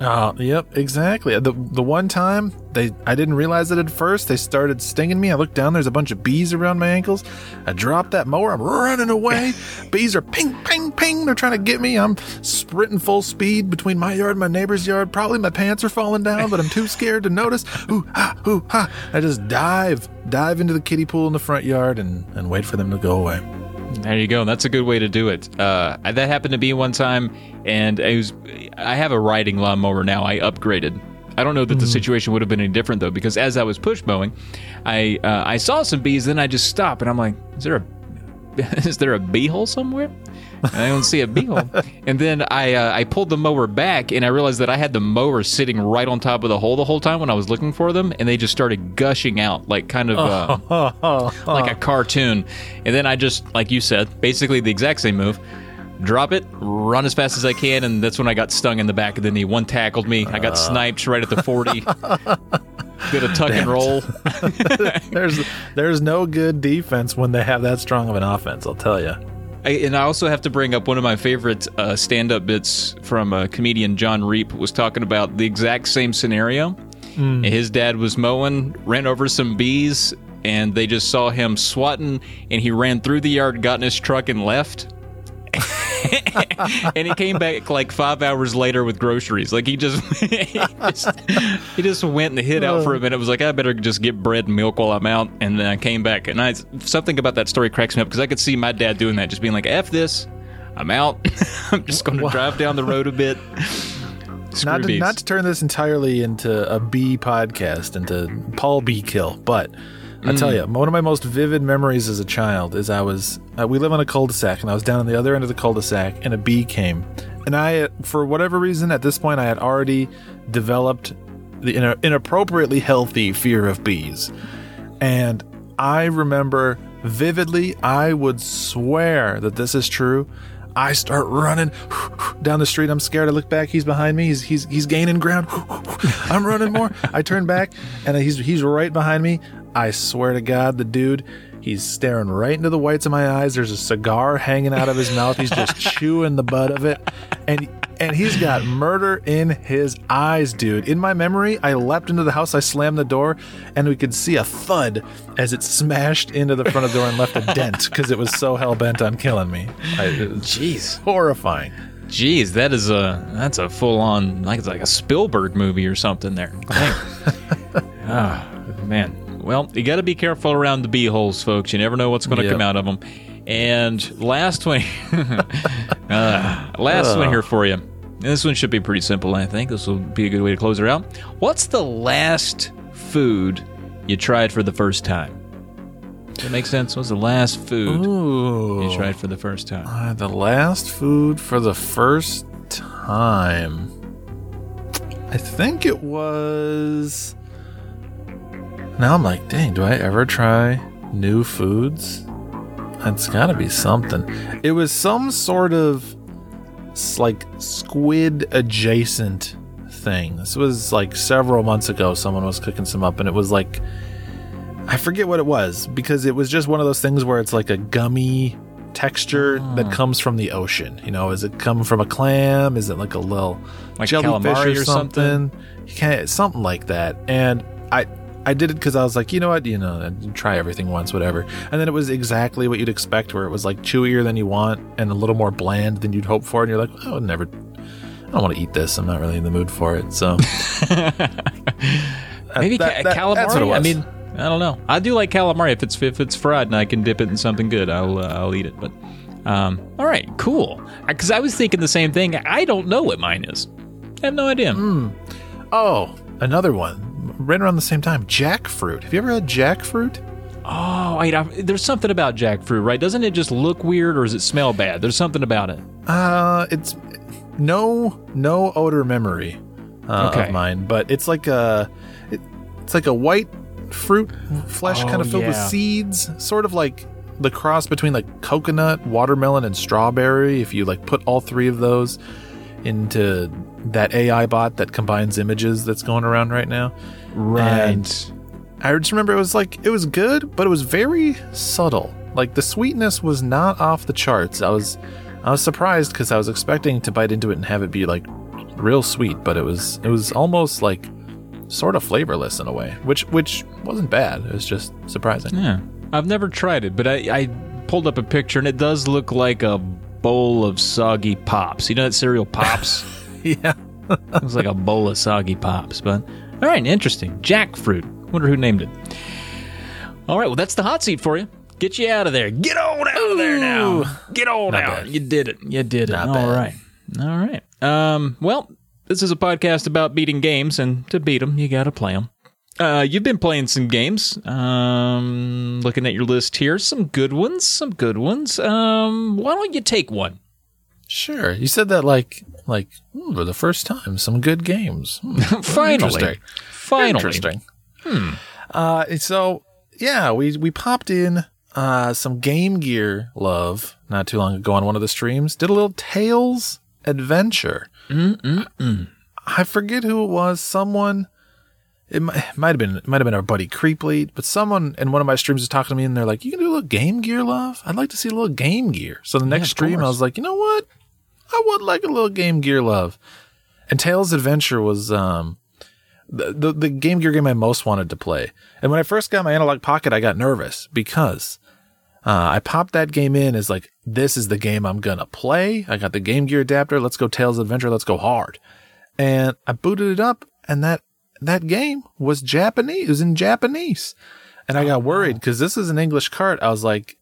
Oh, yep, exactly. The the one time they I didn't realize it at first. They started stinging me. I looked down. There's a bunch of bees around my ankles. I dropped that mower. I'm running away. bees are ping, ping, ping. They're trying to get me. I'm sprinting full speed between my yard and my neighbor's yard. Probably my pants are falling down, but I'm too scared to notice. Ooh ha, ooh ha. I just dive, dive into the kiddie pool in the front yard and and wait for them to go away. There you go. That's a good way to do it. Uh, that happened to me one time, and I was I have a riding lawnmower now. I upgraded. I don't know that the situation would have been any different though, because as I was push mowing, I uh, I saw some bees. Then I just stopped, and I'm like, is there a is there a bee hole somewhere? And I don't see a bee hole. And then I uh, I pulled the mower back, and I realized that I had the mower sitting right on top of the hole the whole time when I was looking for them, and they just started gushing out like kind of. Uh, like a cartoon. And then I just, like you said, basically the exact same move. Drop it, run as fast as I can, and that's when I got stung in the back of the knee. One tackled me. I got sniped right at the 40. Did a tuck and roll. There's there's no good defense when they have that strong of an offense. I'll tell you. I, and I also have to bring up one of my favorite uh, stand-up bits from uh, comedian John Reep was talking about the exact same scenario. And His dad was mowing, ran over some bees, and they just saw him swatting, and he ran through the yard, got in his truck, and left. And he came back like five hours later with groceries. Like he just, he just, he just went and hid out for a minute. Was like, I better just get bread and milk while I'm out. And then I came back, and I something about that story cracks me up because I could see my dad doing that, just being like, "F this, I'm out. I'm just going to drive down the road a bit." Not to, bees. not to turn this entirely into a bee podcast, into Paul B. Kill, but I tell you, one of my most vivid memories as a child is I was uh, we live on a cul-de-sac, and I was down on the other end of the cul-de-sac, and a bee came, and I, for whatever reason, at this point, I had already developed the ina- inappropriately healthy fear of bees, and I remember vividly. I would swear that this is true. I start running down the street. I'm scared. I look back. He's behind me. He's he's he's gaining ground. I'm running more. I turn back, and he's he's right behind me. I swear to God, the dude, he's staring right into the whites of my eyes. There's a cigar hanging out of his mouth. He's just chewing the butt of it, and and he's got murder in his eyes, dude. In my memory, I leapt into the house. I slammed the door, and we could see a thud as it smashed into the front of the door and left a dent because it was so hell bent on killing me. I, Jeez, horrifying. jeez, that is a that's a full on like it's like a Spielberg movie or something there. Ah, man. Well, you got to be careful around the bee holes, folks. You never know what's going to Yep. come out of them. And last one, uh, last one here for you. This one should be pretty simple, I think. This will be a good way to close it out. What's the last food you tried for the first time? Does that make sense? What was the last food Ooh. you tried for the first time? Uh, the last food for the first time. I think it was. Now I'm like, dang, do I ever try new foods? It's got to be something. It was some sort of like squid adjacent thing. This was like several months ago. Someone was cooking some up, and it was like I forget what it was because it was just one of those things where it's like a gummy texture Ah. that comes from the ocean. You know, is it come from a clam? Is it like a little Like jellyfish or or something? You can't, something like that. And I I did it because I was like, you know what, you know, try everything once, whatever. And then it was exactly what you'd expect, where it was like chewier than you want and a little more bland than you'd hope for. And you're like, oh, I would never, I don't want to eat this. I'm not really in the mood for it. So Maybe that- that- calamari. that's what it I mean, I don't know. I do like calamari if it's if it's fried and I can dip it in something good. I'll uh, I'll eat it. But um, all right, cool. Because I was thinking the same thing. I don't know what mine is. I have no idea. Hmm. oh, another one, right around the same time, jackfruit. Have you ever had jackfruit? Oh, wait, I, there's something about jackfruit, right? Doesn't it just look weird or does it smell bad? There's something about it. Uh, it's no no odor memory uh, Okay. of mine, but it's like a it, it's like a white fruit flesh Oh, kind of filled with seeds, sort of like the cross between like coconut, watermelon, and strawberry. If you like put all three of those into that AI bot that combines images that's going around right now. Right. I just remember it was like it was good, but it was very subtle. Like the sweetness was not off the charts. I was I was surprised because I was expecting to bite into it and have it be like real sweet, but it was it was almost like sort of flavorless in a way, which which wasn't bad. It was just surprising. Yeah. I've never tried it, but I, I pulled up a picture and it does look like a bowl of soggy pops. You know that cereal pops? yeah. it was like a bowl of soggy pops. But all right, interesting. Jackfruit. Wonder who named it. All right, well that's the hot seat for you. Get you out of there. Get on out of there now. Get on Not out. bad. You did it. You did it. Not All bad. right. All right. Um. Well, this is a podcast about beating games, and to beat them, you got to play them. Uh, you've been playing some games. Um, looking at your list here, some good ones, some good ones. Um, why don't you take one? Sure. You said that like like hmm, for the first time. Some good games. Hmm, Finally, Interesting. finally. Interesting. Hmm. Uh, so yeah, we we popped in uh some Game Gear love not too long ago on one of the streams. Did a little Tails adventure. Mm-mm-mm. I forget who it was. Someone. It might, might have been might have been our buddy Creeplead, but someone in one of my streams was talking to me, and they're like, "You can do a little Game Gear love. I'd like to see a little Game Gear." So the next of stream, I was like, "You know what? I would like a little Game Gear love." And Tails Adventure was um the, the the Game Gear game I most wanted to play. And when I first got my Analog Pocket, I got nervous because uh, I popped that game in as like, this is the game I'm gonna play. I got the Game Gear adapter. Let's go Tails Adventure. Let's go hard. And I booted it up, and that that game was Japanese. It was in Japanese, and I got oh, worried because this is an English cart. I was like,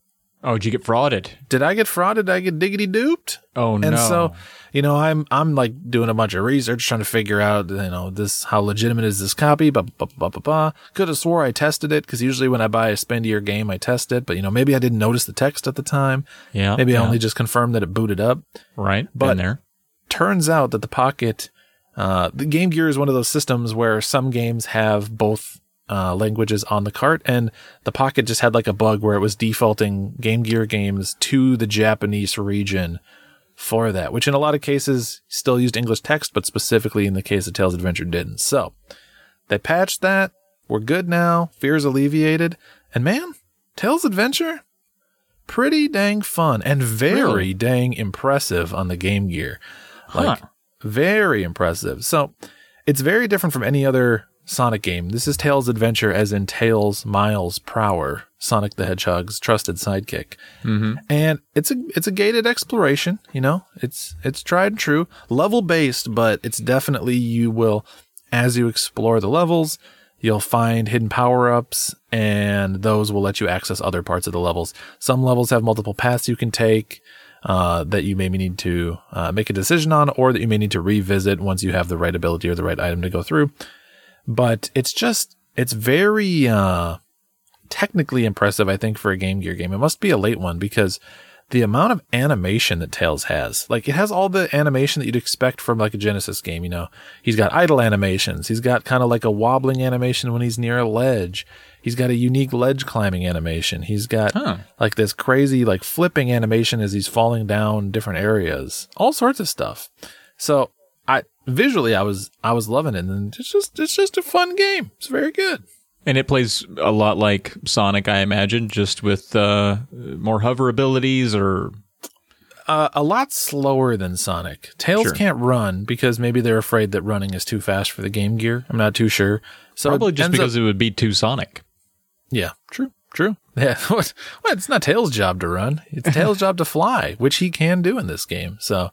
Oh, did you get frauded? did I get frauded? Did I get diggity duped? Oh no. And so, you know, I'm I'm like doing a bunch of research trying to figure out, you know, this how legitimate is this copy? Blah blah blah blah blah. Could have swore I tested it because usually when I buy a spendier game, I test it. But you know, maybe I didn't notice the text at the time. yeah, Maybe yeah. I only just confirmed that it booted up. right. but- there. Turns out that the Pocket, uh, the Game Gear is one of those systems where some games have both. Uh, languages on the cart, and the Pocket just had like a bug where it was defaulting Game Gear games to the Japanese region for that, which in a lot of cases still used English text, but specifically in the case of Tails Adventure didn't. So they patched that. We're good now. Fears alleviated. And man, Tails Adventure, pretty dang fun and very Really? dang impressive on the Game Gear. Like, Huh. Very impressive. So it's very different from any other Sonic game. This is Tails Adventure, as in Tails Miles Prower, Sonic the Hedgehog's trusted sidekick Mm-hmm. and it's a it's a gated exploration you know it's it's tried and true level based but it's definitely you will as you explore the levels you'll find hidden power-ups and those will let you access other parts of the levels some levels have multiple paths you can take uh, that you may need to uh, make a decision on or that you may need to revisit once you have the right ability or the right item to go through but it's just it's very uh technically impressive, I think, for a Game Gear game. It must be a late one because the amount of animation that Tails has, like it has all the animation that you'd expect from like a Genesis game. You know, he's got idle animations. He's got kind of like a wobbling animation when he's near a ledge. He's got a unique ledge climbing animation. He's got Huh. like this crazy like flipping animation as he's falling down different areas. All sorts of stuff. So I visually I was I was loving it and it's just it's just a fun game. It's very good. And it plays a lot like Sonic, I imagine, just with uh, more hover abilities or uh, a lot slower than Sonic. Tails Sure. can't run because maybe they're afraid that running is too fast for the Game Gear. I'm not too sure, So Probably just ends up- because it would be too Sonic. Yeah, true, true. Yeah, what? Well, it's not Tails' job to run. It's Tails' job to fly, which he can do in this game. So,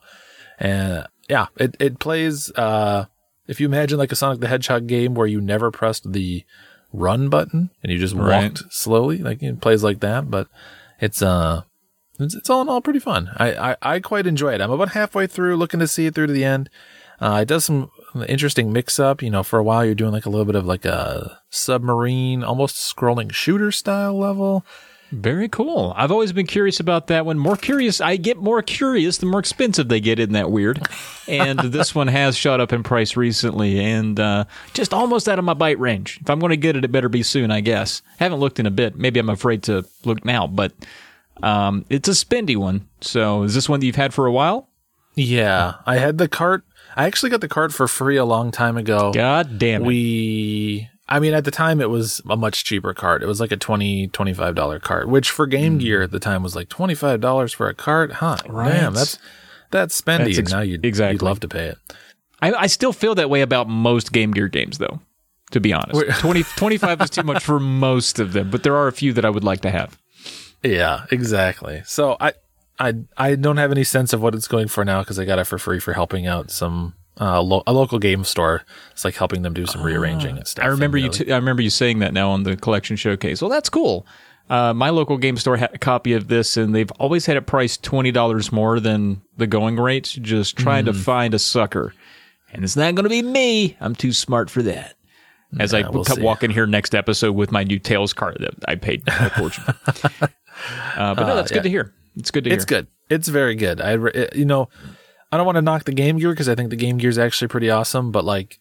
and yeah, it it plays. Uh, if you imagine like a Sonic the Hedgehog game where you never pressed the run button and you just Right. walked slowly, like it plays like that. But it's uh, it's, it's all in all pretty fun. I, I I quite enjoy it. I'm about halfway through, looking to see it through to the end. Uh, it does some interesting mix up. You know, for a while you're doing like a little bit of like a submarine, almost scrolling shooter style level. Very cool. I've always been curious about that one. More curious, I get more curious the more expensive they get. Isn't that weird? And this one has shot up in price recently, and uh, just almost out of my bite range. If I'm going to get it, it better be soon, I guess. Haven't looked in a bit. Maybe I'm afraid to look now, but um, it's a spendy one. So is this one that you've had for a while? Yeah, I had the cart. I actually got the card for free a long time ago. God damn it! We, I mean, at the time it was a much cheaper card. It was like a 20 $25 card, which for Game hmm. Gear at the time was like $25 for a card. Huh. Right. Damn, that's, that's spendy. That's ex- now you'd, exactly. you'd love to pay it. I, I still feel that way about most Game Gear games, though. To be honest, Wait. 20, 25 is too much for most of them, but there are a few that I would like to have. Yeah, exactly. So I, I, I don't have any sense of what it's going for now because I got it for free for helping out some uh, lo- a local game store. It's like helping them do some rearranging and stuff. I remember And, you. uh, T- I remember you saying that now on the collection showcase. Well, that's cool. Uh, my local game store had a copy of this, and they've always had it priced twenty dollars more than the going rate. Just trying Mm-hmm. to find a sucker, and it's not going to be me. I'm too smart for that. As I we'll walk in here next episode with my new Tails card that I paid a fortune. for. uh, but no, that's yeah. good to hear. It's good to It's good. It's very good. I, it- you know, I don't want to knock the Game Gear because I think the Game Gear is actually pretty awesome, but like,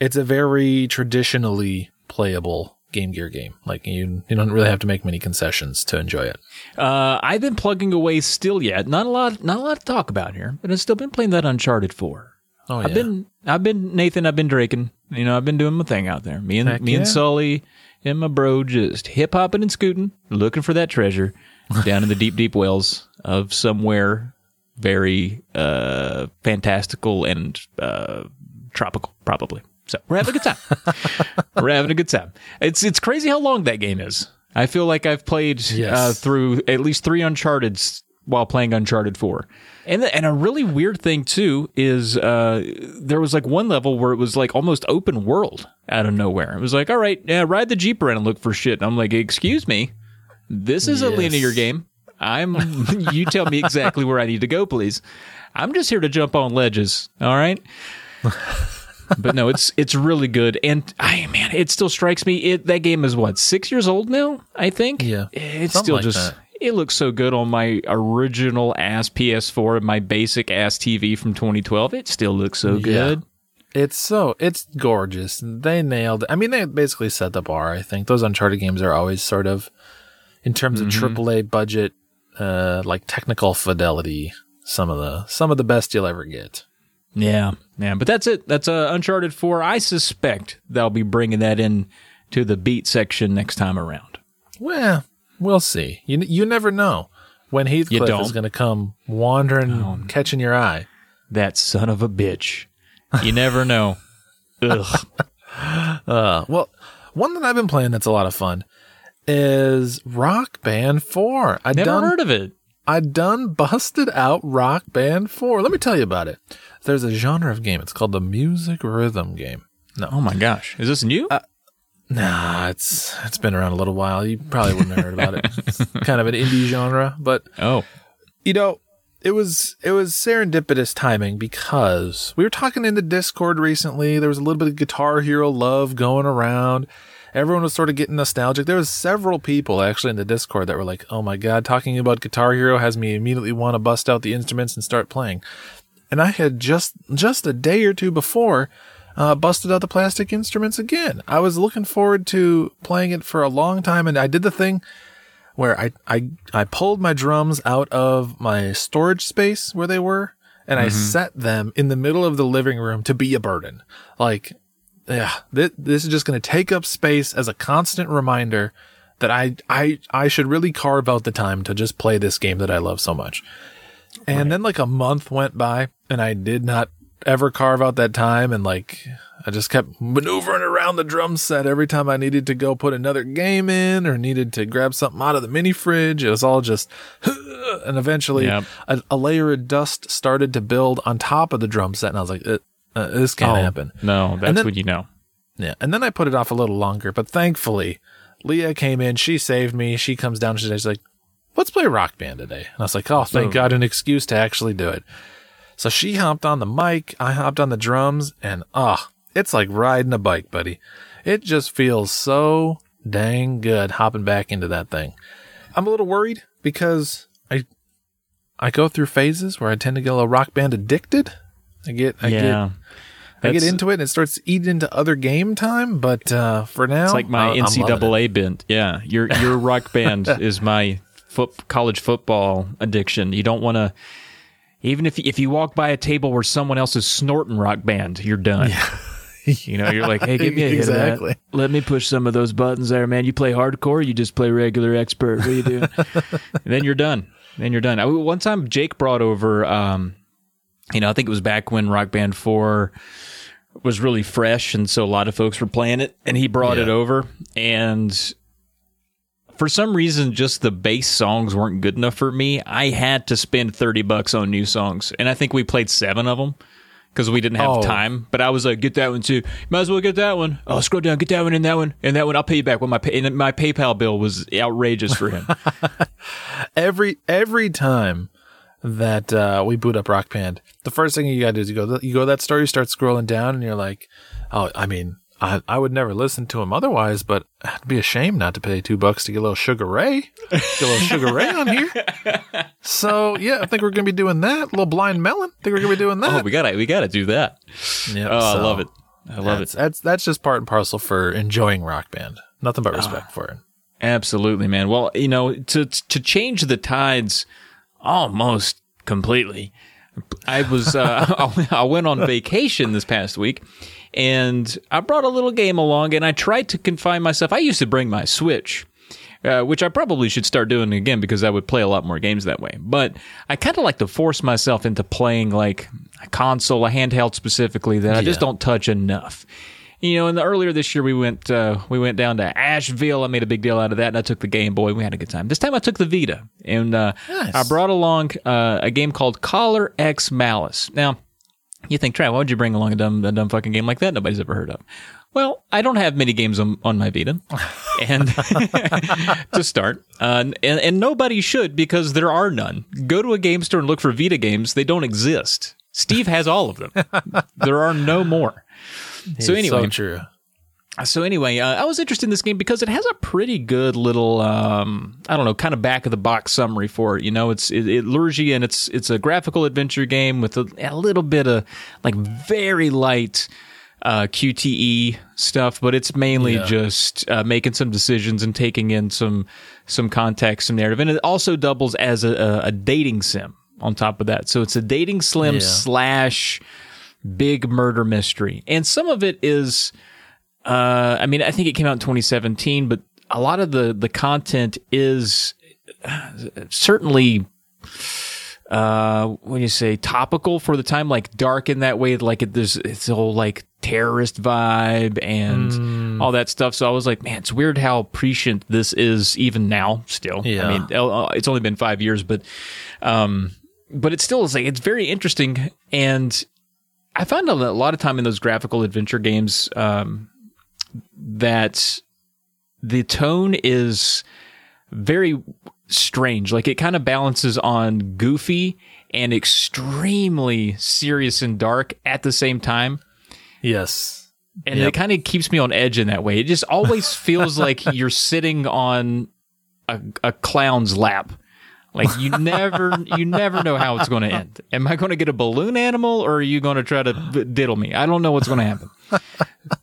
it's a very traditionally playable Game Gear game. Like you, you don't really have to make many concessions to enjoy it. Uh, I've been plugging away still yet. Not a lot. Not a lot to talk about here, but I've still been playing that Uncharted Four. Oh yeah, I've been, I've been Nathan. I've been draking. You know, I've been doing my thing out there. Me and Heck me yeah. and Sully and my bro just hip hopping and scooting, looking for that treasure down in the deep, deep wells of somewhere very uh, fantastical and uh, tropical, probably. So we're having a good time. we're having a good time. It's it's crazy how long that game is. I feel like I've played Yes. uh, through at least three Uncharted's while playing Uncharted Four. And and a really weird thing too is uh, there was like one level where it was like almost open world out of nowhere. It was like, all right, yeah, ride the jeep around and look for shit. And I'm like, excuse me, this is a linear game. I'm. you tell me exactly where I need to go, please. I'm just here to jump on ledges. All right. but no, it's it's really good, and I man, it still strikes me. It that game is what six years old now. I think. Yeah, it's something still like just. that. It looks so good on my original ass PS4 and my basic ass TV from 2012. It still looks so good. It's so it's gorgeous. They nailed. I mean, they basically set the bar. I think those Uncharted games are always sort of, in terms of AAA budget, uh, like technical fidelity. Some of the some of the best you'll ever get. Yeah, yeah, but that's it. That's uh, Uncharted 4. I suspect they'll be bringing that in to the beat section next time around. Well, we'll see. You you never know when Heathcliff is going to come wandering, catching your eye. That son of a bitch. You never know. Ugh. Uh, well, one that I've been playing that's a lot of fun is Rock Band Four. I Never done heard of it. I done busted out Rock Band 4. Let me tell you about it. There's a genre of game. It's called the music rhythm game. No. Oh my gosh. Is this new? Uh, nah, it's it's been around a little while. You probably wouldn't have heard about it. It's kind of an indie genre, but oh. you know, it was it was serendipitous timing because we were talking in the Discord recently. There was a little bit of Guitar Hero love going around. Everyone was sort of getting nostalgic. There was several people actually in the Discord that were like, "Oh my god, talking about Guitar Hero has me immediately want to bust out the instruments and start playing." And I had just just a day or two before uh, busted out the plastic instruments again. I was looking forward to playing it for a long time, and I did the thing where I, I, I pulled my drums out of my storage space where they were and I set them in the middle of the living room to be a burden. Like, yeah, this, this is just going to take up space as a constant reminder that I, I, I should really carve out the time to just play this game that I love so much. And then like a month went by and I did not ever carve out that time and like I just kept maneuvering around the drum set every time I needed to go put another game in or needed to grab something out of the mini fridge. It was all just, and eventually Yep. a, a layer of dust started to build on top of the drum set. And I was like, uh, uh, this can't Oh, happen. No, that's then- what you know. Yeah. And then I put it off a little longer, but thankfully Leah came in. She saved me. She comes down. Today. She's like, let's play rock band today. And I was like, oh, thank Boom. God, an excuse to actually do it. So she hopped on the mic. I hopped on the drums and ah, it's like riding a bike, buddy. It just feels so dang good hopping back into that thing. I'm a little worried because I, I go through phases where I tend to get a little rock band addicted. I get, I get yeah. I get into it and it starts eating into other game time. But uh, for now, It's like my I- I'm loving it. NCAA bent. Yeah, your your rock band is my foot, college football addiction. You don't want to. Even if if you walk by a table where someone else is snorting rock band, you're done. you know, you're like, hey, give me a hit Exactly. of that. Let me push some of those buttons there, man. You play hardcore, you just play regular expert. What are you doing? then you're done. Then you're done. I, one time, Jake brought over. Um, you know, I think it was back when Rock Band Four was really fresh, and so a lot of folks were playing it, and he brought Yeah. it over, and for some reason, just the bass songs weren't good enough for me. I had to spend thirty bucks on new songs, and I think we played seven of them because we didn't have Oh. time. But I was like, "Get that one too. Might as well get that one. Oh, scroll down, get that one and that one and that one. I'll pay you back." When my pay- and my PayPal bill was outrageous for him. every every time that uh, we boot up Rock Band, the first thing you gotta do is you go you go to that store, you start scrolling down, and you're like, oh, I mean. I, I would never listen to him otherwise, but it'd be a shame not to pay two bucks to get a little Sugar Ray. Get a little Sugar Ray on here. So yeah, I think we're gonna be doing that. A little Blind Melon. I think we're gonna be doing that. oh, we gotta we gotta do that. Yeah, Oh, I love it. I love it. That's that's just part and parcel for enjoying Rock Band. Nothing but respect for it. Absolutely, man. Well, you know, to to change the tides almost completely. I was uh, I went on vacation this past week, and I brought a little game along, and I tried to confine myself. I used to bring my Switch. Uh, which I probably should start doing again because I would play a lot more games that way. But I kind of like to force myself into playing like a console, a handheld specifically that I just don't touch enough. You know, and the, earlier this year we went uh, we went down to Asheville. I made a big deal out of that, and I took the Game Boy. We had a good time. This time I took the Vita, and uh, Nice. I brought along uh, a game called Collar X Malice. Now, you think, Trav, why would you bring along a dumb a dumb fucking game like that nobody's ever heard of? Well, I don't have many games on, on my Vita, and to start, uh, and, and nobody should because there are none. Go to a game store and look for Vita games; they don't exist. Steve has all of them. there are no more. So anyway, so true. so anyway, uh, I was interested in this game because it has a pretty good little, um, I don't know, kind of back of the box summary for it. You know, it's it, it lures you in. It's it's a graphical adventure game with a, a little bit of like very light uh, QTE stuff, but it's mainly Yeah. just uh, making some decisions and taking in some some context, some narrative, and it also doubles as a, a, a dating sim on top of that. So it's a dating slim Yeah. slash big murder mystery, and some of it is. Uh, I mean, I think it came out in 2017, but a lot of the the content is uh, certainly uh do you say topical for the time like dark in that way like it, there's it's a whole like terrorist vibe and all that stuff so i was like man it's weird how prescient this is even now still Yeah. i mean uh, it's only been five years but um but it still is like it's very interesting and i found a lot of time in those graphical adventure games um that the tone is very strange. Like it kind of balances on goofy and extremely serious and dark at the same time. Yes. And Yep. it kind of keeps me on edge in that way. It just always feels like you're sitting on a, a clown's lap. Like you never, you never know how it's going to end. Am I going to get a balloon animal, or are you going to try to diddle me? I don't know what's going to happen.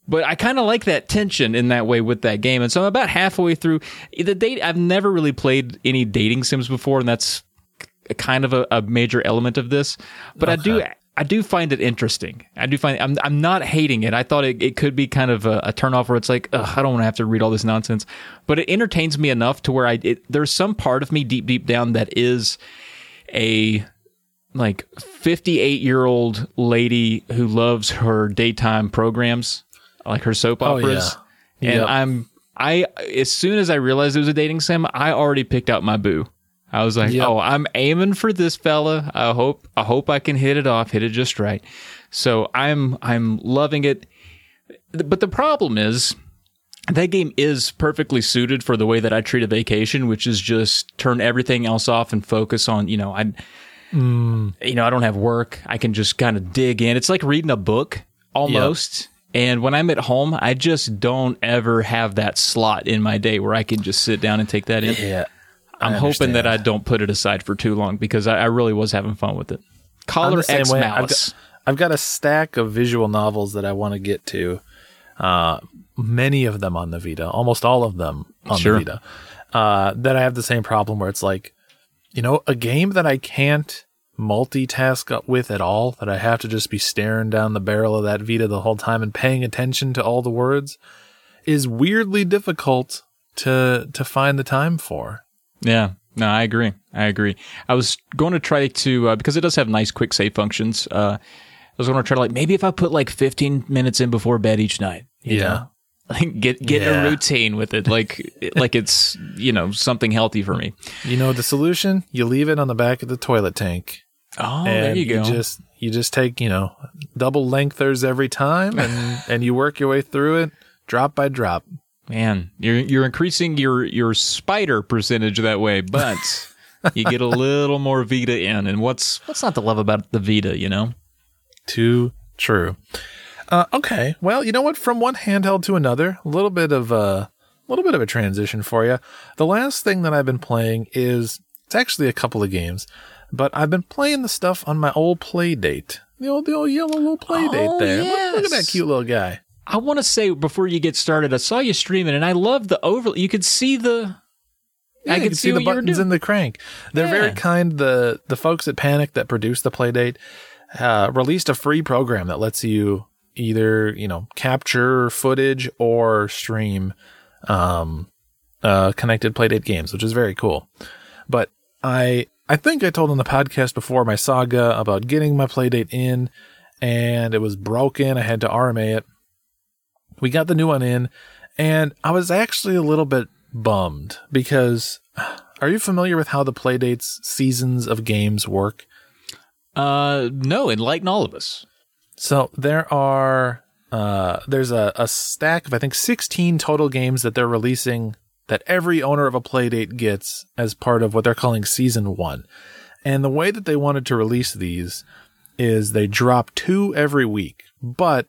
but I kind of like that tension in that way with that game, and so I'm about halfway through the date. I've never really played any dating sims before, and that's kind of a, a major element of this. But I do, I do find it interesting. I do find I'm I'm not hating it. I thought it, it could be kind of a, a turnoff where it's like, Ugh, I don't want to have to read all this nonsense. But it entertains me enough to where I it, there's some part of me deep deep down that is a like 58 year old lady who loves her daytime programs, like her soap Oh, operas. yeah. And Yep. I'm, I, as soon as I realized it was a dating sim, I already picked out my boo. I was like, Yep. oh, I'm aiming for this fella. I hope, I hope I can hit it off, hit it just right. So I'm, I'm loving it. But the problem is, that game is perfectly suited for the way that I treat a vacation, which is just turn everything else off and focus on, you know, I, mm. you know, I don't have work. I can just kind of dig in. It's like reading a book almost. And when I'm at home, I just don't ever have that slot in my day where I can just sit down and take that in. Yeah. I'm hoping that. I don't put it aside for too long because I, I really was having fun with it. Collar X way. I've Malice. got, I've got a stack of visual novels that I want to get to. Uh, many of them on the Vita, almost all of them on Sure. the Vita. Uh, that I have the same problem where it's like, you know, a game that I can't multitask with at all, that I have to just be staring down the barrel of that Vita the whole time and paying attention to all the words, is weirdly difficult to to find the time for. Yeah, no, I agree. I agree. I was going to try to uh, because it does have nice quick save functions. Uh, I was going to try to like maybe if I put like 15 minutes in before bed each night. you Yeah. know? like get get Yeah. a routine with it, like like it's you know something healthy for me. You know the solution? You leave it on the back of the toilet tank. Oh, there you go. just you just take you know double lengthers every time and and you work your way through it drop by drop Man, you're you're increasing your your spider percentage that way, but you get a little more Vita in. And what's what's not to love about the Vita, you know? too true. Uh, okay. Well you know what? From one handheld to another a little bit of a little bit of a transition for you the last thing that i've been playing is it's actually a couple of games but i've been playing the stuff on my old Playdate. The old the old yellow little Playdate Oh, there. Look, look at that cute little guy I want to say before you get started, I saw you streaming, and I love the over. You could see the. Yeah, I could can see, see the buttons and the crank. They're very kind. The the folks at Panic that produced the Playdate uh, released a free program that lets you either you know capture footage or stream um, uh, connected Playdate games, which is very cool. But I I think I told on the podcast before my saga about getting my Playdate in, and it was broken. I had to RMA it. We got the new one in, and I was actually a little bit bummed because are you familiar with how the Playdate's seasons of games work? Uh, no, enlighten all of us. So there are uh, there's a, a stack of I think 16 total games that they're releasing that every owner of a Playdate gets as part of what they're calling season one. And the way that they wanted to release these is they drop two every week, but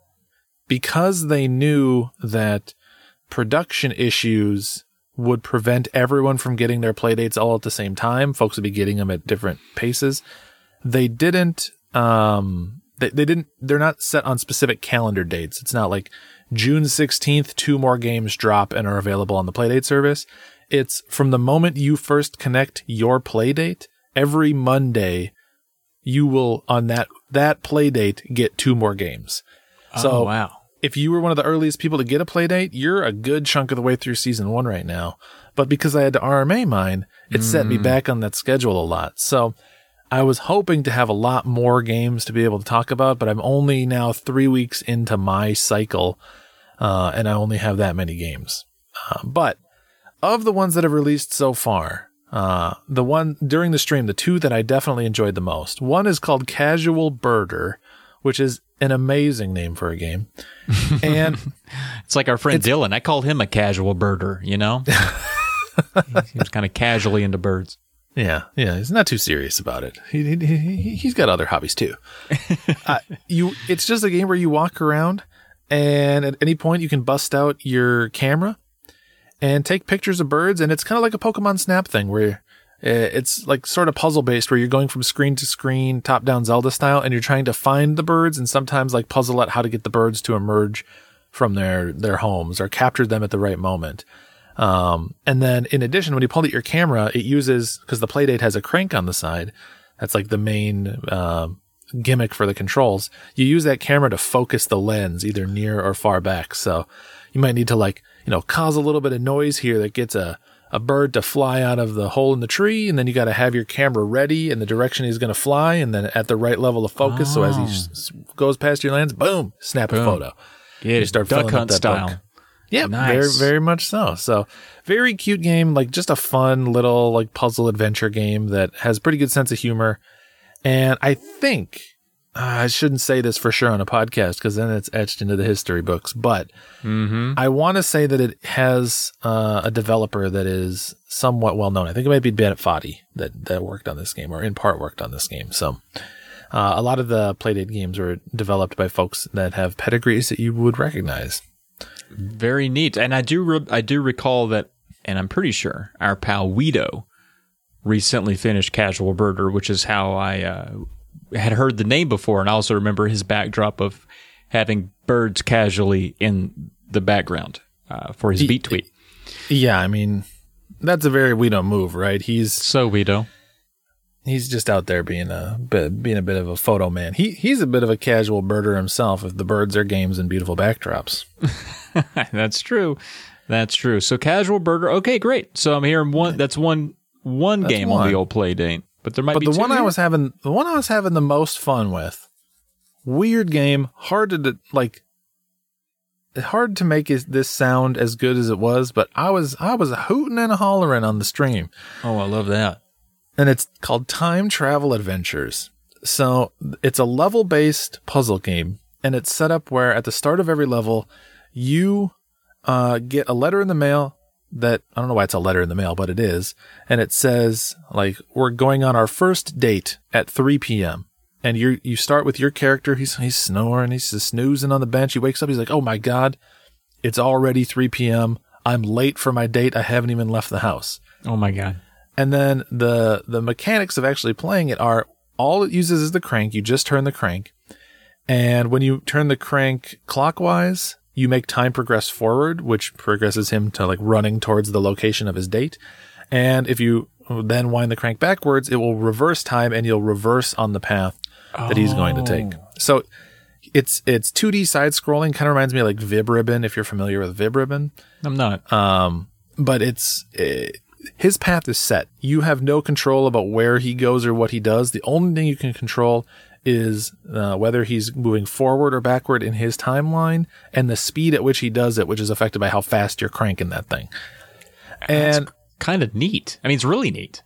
because they knew that production issues would prevent everyone from getting their playdates all at the same time, folks would be getting them at different paces. They didn't, um, they, they didn't, they're not set on specific calendar dates. It's not like June 16th, two more games drop and are available on the Playdate service. It's from the moment you first connect your Playdate, every Monday, you will on that, that Playdate get two more games. So oh, wow. If you were one of the earliest people to get a Playdate, you're a good chunk of the way through season one right now. But because I had to RMA mine, it set me back on that schedule a lot. So I was hoping to have a lot more games to be able to talk about, but I'm only now three weeks into my cycle, uh, and I only have that many games. Uh, but of the ones that have released so far, uh, the one during the stream, the two that I definitely enjoyed the most, one is called Casual Birder, which is an amazing name for a game. And It's like our friend Dylan. I called him a casual birder, you know? he was kind of casually into birds. Yeah, yeah, he's not too serious about it. He, he, he he's got other hobbies too. uh, you, it's just a game where you walk around, and at any point you can bust out your camera and take pictures of birds, and it's kind of like a Pokemon Snap thing where uh, it's like sort of puzzle based, where you're going from screen to screen, top down Zelda style, and you're trying to find the birds, and sometimes like puzzle out how to get the birds to emerge from their their homes or capture them at the right moment. Um, and then in addition, when you pull out your camera, it uses, cause the Playdate has a crank on the side. That's like the main, um, gimmick for the controls. You use that camera to focus the lens either near or far back. So you might need to like, you know, cause a little bit of noise here that gets a, a bird to fly out of the hole in the tree. And then you got to have your camera ready in the direction he's going to fly and then at the right level of focus. So as he oh. s- goes past your lens, boom, snap a photo. Yeah, You start duck hunt style. book. Yeah, Nice. very very much so. So very cute game, like just a fun little like puzzle adventure game that has pretty good sense of humor. And I think I shouldn't say this for sure on a podcast because then it's etched into the history books. But I want to say that it has uh, a developer that is somewhat well known. I think it might be Bennett Foddy that that worked on this game, or in part worked on this game. So. Uh, a lot of the Playdate games were developed by folks that have pedigrees that you would recognize. Very neat. And I do re- I do recall that, and I'm pretty sure our pal Weedo recently finished Casual Birder, which is how I uh, had heard the name before, and I also remember his backdrop of having birds casually in the background uh, for his beat tweet. Yeah, I mean, that's a very we don't move, right? He's So Weedo, he's just out there being a bit, being a bit of a photo man. He he's a bit of a casual birder himself. If the birds are games and beautiful backdrops, that's true. That's true. So Casual Birder, okay, great. So I'm hearing one. That's one one game on the old Playdate, but there might but be the one I was having the one I was having the most fun with, weird game, hard to like. Hard to make this sound as good as it was, but I was I was hooting and hollering on the stream. Oh, I love that. and it's called Time Travel Adventures. So it's a level based puzzle game, and it's set up where at the start of every level, you uh, get a letter in the mail that I don't know why it's a letter in the mail, but it is, and it says like we're going on our first date at 3 p.m. And you you start with your character. He's he's snoring. He's just snoozing on the bench. He wakes up. He's like, "Oh my god, it's already 3 p.m. I'm late for my date. I haven't even left the house." Oh my god. And then the the mechanics of actually playing it are all it uses is the crank. You just turn the crank. And when you turn the crank clockwise, you make time progress forward, which progresses him to like running towards the location of his date. And if you then wind the crank backwards, it will reverse time and you'll reverse on the path that he's going to take. So it's it's 2D side scrolling, kind of reminds me of like Vib Ribbon if you're familiar with Vib Ribbon I'm not. um, but it's eh, his path is set. You have no control about where he goes or what he does. The only thing you can control is uh, whether he's moving forward or backward in his timeline and the speed at which he does it, which is affected by how fast you're cranking that thing. And kind of neat. I mean, it's really neat.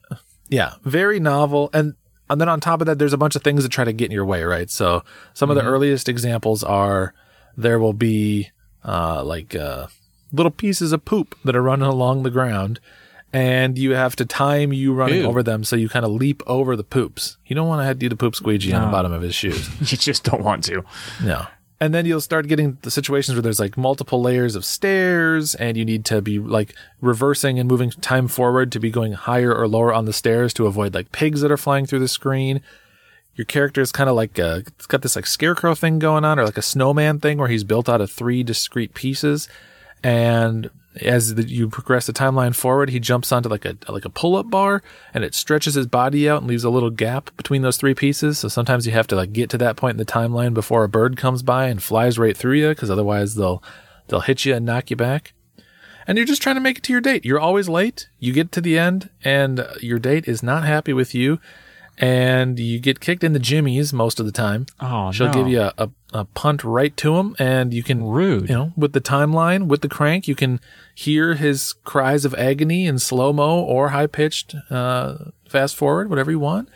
yeah, very novel. And and then on top of that, there's a bunch of things that try to get in your way, right? So some of the earliest examples are there will be uh, like uh, little pieces of poop that are running along the ground, and you have to time you running Ew. over them so you kind of leap over the poops. You don't want to have to do the poop squeegee on the bottom of his shoes. You just don't want to. No. And then you'll start getting the situations where there's like multiple layers of stairs and you need to be like reversing and moving time forward to be going higher or lower on the stairs to avoid like pigs that are flying through the screen. Your character is kind of like uh it's got this like scarecrow thing going on or like a snowman thing where he's built out of three discrete pieces. And as the, you progress the timeline forward, he jumps onto like a like a pull up bar, and it stretches his body out and leaves a little gap between those three pieces. So sometimes you have to like get to that point in the timeline before a bird comes by and flies right through you, because otherwise they'll they'll hit you and knock you back. And you're just trying to make it to your date. You're always late. You get to the end, and your date is not happy with you, and you get kicked in the jimmies most of the time. Oh, She'll no. give you a, a, a punt right to him, and you can Rude. You know, with the timeline, with the crank, you can hear his cries of agony in slow mo or high pitched, uh, fast forward, whatever you want.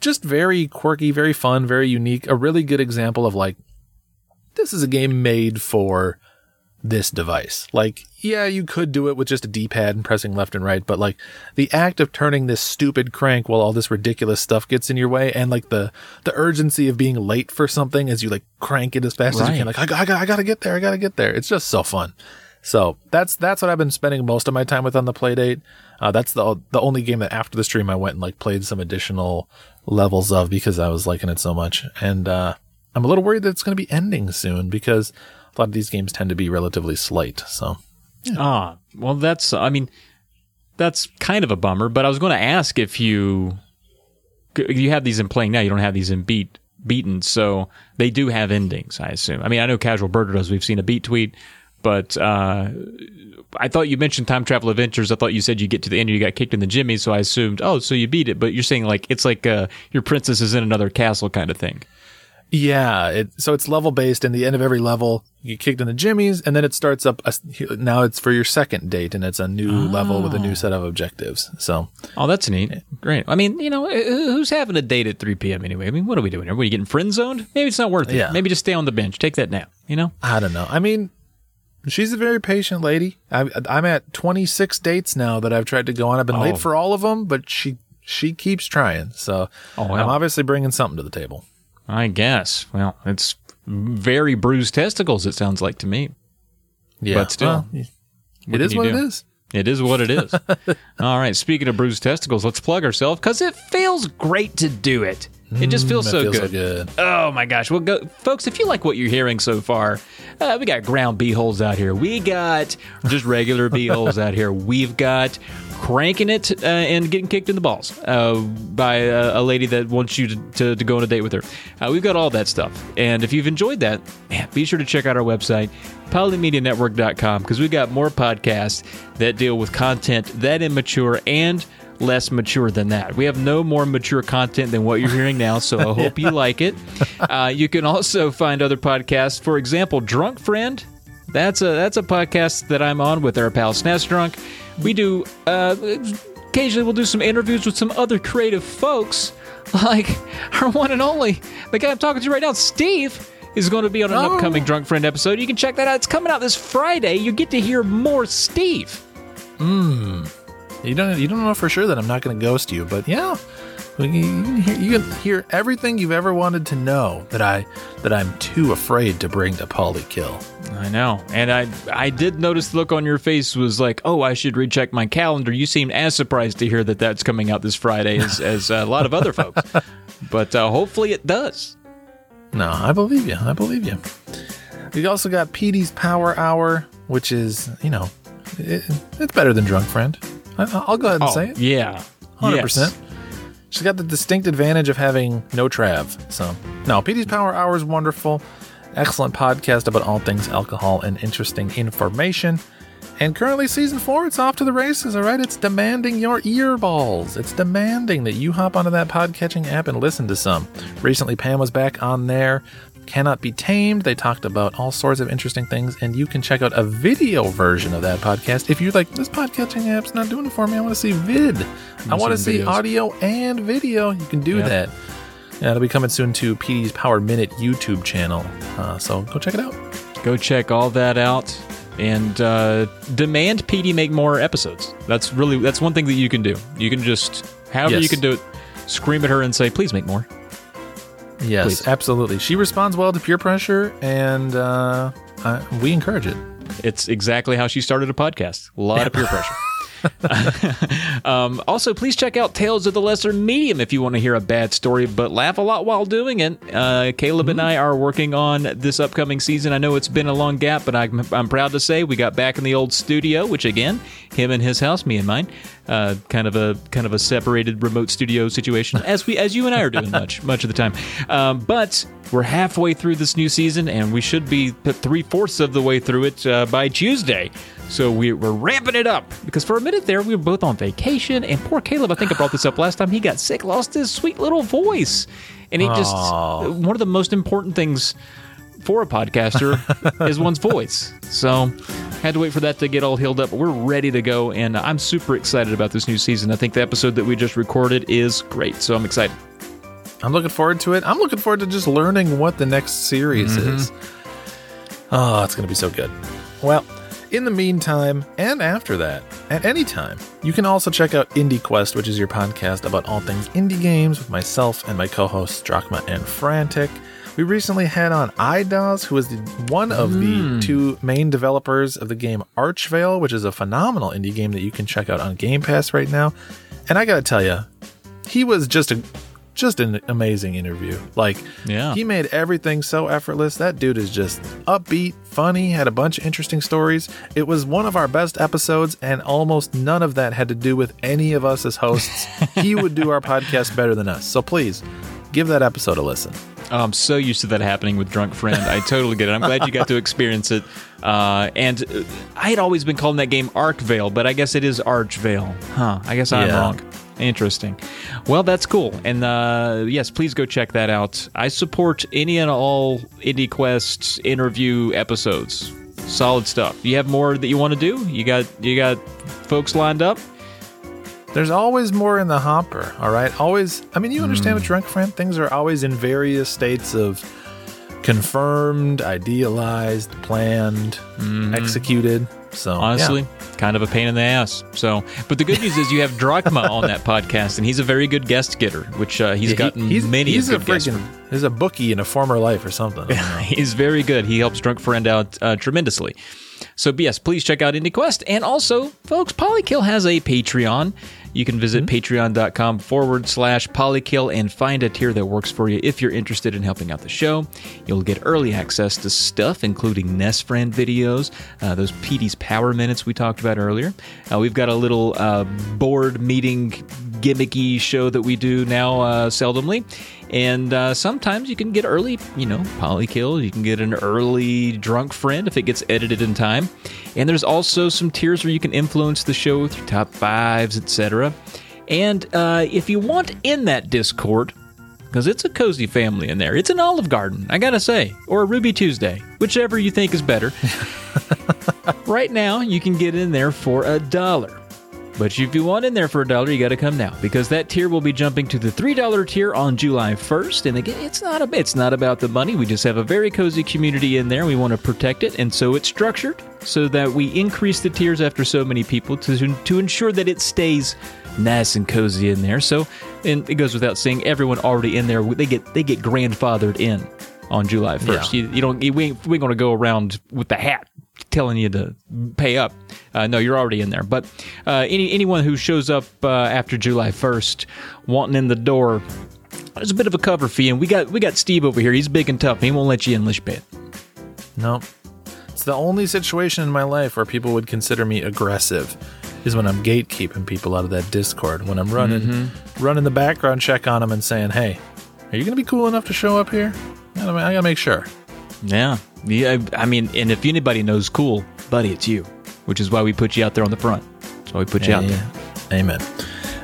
Just very quirky, very fun, very unique. A really good example of like, this is a game made for this device. Like, yeah, you could do it with just a D-pad and pressing left and right, but like the act of turning this stupid crank while all this ridiculous stuff gets in your way, and like the the urgency of being late for something as you like crank it as fast as you can. Like, I, I, got- I gotta get there, I gotta get there. It's just so fun. So that's that's what I've been spending most of my time with on the Playdate. Uh, that's the the only game that after the stream I went and like played some additional levels of because I was liking it so much, and uh, I'm a little worried that it's going to be ending soon because a lot of these games tend to be relatively slight. So Ah, well, that's. I mean, that's kind of a bummer. But I was going to ask if you you have these in playing now. You don't have these in beat beaten, so they do have endings. I assume. I mean, I know Casual Birder does. We've seen a beat tweet But uh, I thought you mentioned time travel adventures. I thought you said you get to the end and you got kicked in the jimmy, so I assumed, oh, so you beat it. But you're saying like it's like uh, your princess is in another castle kind of thing. Yeah, it, so it's level based. And the end of every level, you get kicked in the jimmies, and then it starts up. A, now it's for your second date, and it's a new level with a new oh. set of objectives. So Oh, that's neat. Great. I mean, you know, who's having a date at 3 p.m. anyway? I mean, what are we doing here? Are you getting friend zoned? Maybe it's not worth it. Yeah. Maybe just stay on the bench. Take that nap, you know? I don't know. I mean, she's a very patient lady. I, I'm at 26 dates now that I've tried to go on. I've been Oh. late for all of them, but she she keeps trying. So Oh, wow. I'm obviously bringing something to the table. I guess. Well, it's very bruised testicles, it sounds like to me. Yeah, But still, well, it is what do? it is. It is what it is. All right. Speaking of bruised testicles, let's plug ourselves because it feels great to do it. It just feels, That so, feels good. so good. Oh my gosh. Well, go, folks, if you like what you're hearing so far, uh, we got ground beeholes out here. We got just regular beeholes out here. We've got cranking it uh, and getting kicked in the balls uh, by a, a lady that wants you to, to, to go on a date with her. Uh, we've got all that stuff. And if you've enjoyed that, man, be sure to check out our website, polymedianetwork.com, because we've got more podcasts that deal with content that immature and less mature than that. We have no more mature content than what you're hearing now, so I hope you like it. Uh, you can also find other podcasts. For example, Drunk Friend. That's a that's a podcast that I'm on with our pal Snaz Drunk. We do uh, occasionally we'll do some interviews with some other creative folks, like our one and only the guy I'm talking to right now, Steve. Is going to be on an Oh. upcoming Drunk Friend episode. You can check that out. It's coming out this Friday. You get to hear more Steve. You don't you don't know for sure that I'm not going to ghost you, but yeah, you can, hear, you can hear everything you've ever wanted to know that I that I'm too afraid to bring to Polykill. I know. And I I did notice the look on your face was like, oh, I should recheck my calendar. You seemed as surprised to hear that that's coming out this Friday as, as a lot of other folks. But uh, hopefully it does. No, I believe you. I believe you. We also got Petey's Power Hour, which is you know, it, it's better than Drunk Friend. I, I'll go ahead and oh, say it. Oh, yeah. Hundred Yes. percent. She's got the distinct advantage of having no trav. So no, PD's Power Hour is wonderful. Excellent podcast about all things alcohol and interesting information. And currently, season four, it's off to the races. All right, it's demanding your earballs. It's demanding that you hop onto that podcatching app and listen to some. Recently, Pam was back on there. Cannot be tamed. They talked about all sorts of interesting things, and you can check out a video version of that podcast if you're like, this podcatching app's not doing it for me. I want to see vid. I want to see videos. audio and video. You can do Yeah. that. Yeah, it'll be coming soon to PD's Power Minute YouTube channel. Uh, so go check it out. Go check all that out and uh, demand PD make more episodes. That's really that's one thing that you can do. You can just however Yes. you can do it, scream at her and say, please make more. Yes, Please. absolutely. She responds well to peer pressure, and uh, uh, we encourage it. It's exactly how she started a podcast. A lot of peer pressure. um, also, please check out Tales of the Lesser Medium if you want to hear a bad story but laugh a lot while doing it. Uh, Caleb and I are working on this upcoming season. I know it's been a long gap, but I'm, I'm proud to say we got back in the old studio, which again, him and his house, me and mine, uh, kind of a kind of a separated remote studio situation, as we as you and I are doing much much of the time. Um, but we're halfway through this new season, and we should be three fourths of the way through it uh, by Tuesday. So we, we're ramping it up because for a minute there we were both on vacation, and poor Caleb. I think I brought this up last time. He got sick, lost his sweet little voice, and he just Aw. one of the most important things for a podcaster is one's voice. So had to wait for that to get all healed up. But we're ready to go, and I'm super excited about this new season. I think the episode that we just recorded is great, so I'm excited. I'm looking forward to it. I'm looking forward to just learning what the next series mm-hmm. is. Oh, it's going to be so good. Well, in the meantime, and after that, at any time, you can also check out Indie Quest, which is your podcast about all things indie games with myself and my co hosts, Drachma and Frantic. We recently had on idoz, who is the, one of the hmm. two main developers of the game Archvale, which is a phenomenal indie game that you can check out on Game Pass right now. And I got to tell you, he was just a just an amazing interview. Like, Yeah. he made everything so effortless. That dude is just upbeat, funny, had a bunch of interesting stories. It was one of our best episodes, and almost none of that had to do with any of us as hosts. he would do our podcast better than us. So please give that episode a listen. Oh, I'm so used to that happening with drunk friend. I totally get it. I'm glad you got to experience it. Uh, and uh, I had always been calling that game Archvale, but I guess it is Archvale. Huh? I guess I'm Yeah. wrong. Interesting. Well, that's cool. And uh, yes, please go check that out. I support any and all Indie Quest interview episodes. Solid stuff. You have more that you want to do? You got you got folks lined up? There's always more in the hopper, all right? Always, I mean, you understand Hmm. with Drunk Friend, things are always in various states of confirmed, idealized, planned, executed. So, yeah. Honestly, kind of a pain in the ass. So, but the good news is you have Drachma on that podcast, and he's a very good guest getter, which uh, he's Yeah, he- gotten he's, many he's a freaking, he's a bookie in a former life or something. I don't know. He's very good. He helps Drunk Friend out uh, tremendously. So, yes, please check out IndieQuest. And also, folks, Polykill has a Patreon. You can visit patreon.com forward slash polykill and find a tier that works for you if you're interested in helping out the show. You'll get early access to stuff, including Nest Friend videos, uh, those PD's Power Minutes we talked about earlier. Uh, we've got a little uh, board meeting gimmicky show that we do now uh, seldomly. And uh, sometimes you can get early, you know, polykill. You can get an early drunk friend if it gets edited in time. And there's also some tiers where you can influence the show with your top fives, etc. And uh, if you want in that Discord, because it's a cozy family in there, it's an Olive Garden, I gotta say, or a Ruby Tuesday, whichever you think is better. right now, you can get in there for a dollar. But if you want in there for a dollar, you got to come now because that tier will be jumping to the three dollar tier on July first. And again, it's not a, it's not about the money. We just have a very cozy community in there. We want to protect it, and so it's structured so that we increase the tiers after so many people to to ensure that it stays nice and cozy in there. So, and it goes without saying, everyone already in there they get they get grandfathered in on July first. Yeah. You, you don't you, we ain't, we ain't going to go around with the hat telling you to pay up. Uh, no, you're already in there. But uh, any anyone who shows up uh, after July 1st wanting in the door, there's a bit of a cover fee, and we got we got Steve over here. He's big and tough. He won't let you in unless you pay it. Nope. It's the only situation in my life where people would consider me aggressive is when I'm gatekeeping people out of that Discord. When I'm running Mm-hmm. running the background check on them and saying, "Hey, are you going to be cool enough to show up here?" I gotta, I gotta make sure. Yeah, yeah. I mean, and if anybody knows cool, buddy, it's you. Which is why we put you out there on the front. That's why we put you out there. Amen.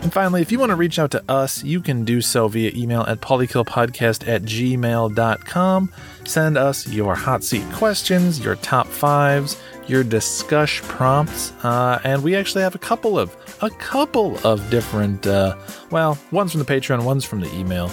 And finally, if you want to reach out to us, you can do so via email at polykillpodcast at gmail.com. Send us your hot seat questions, your top fives, your discuss prompts, uh, and we actually have a couple of a couple of different uh, well, one's from the Patreon, one's from the email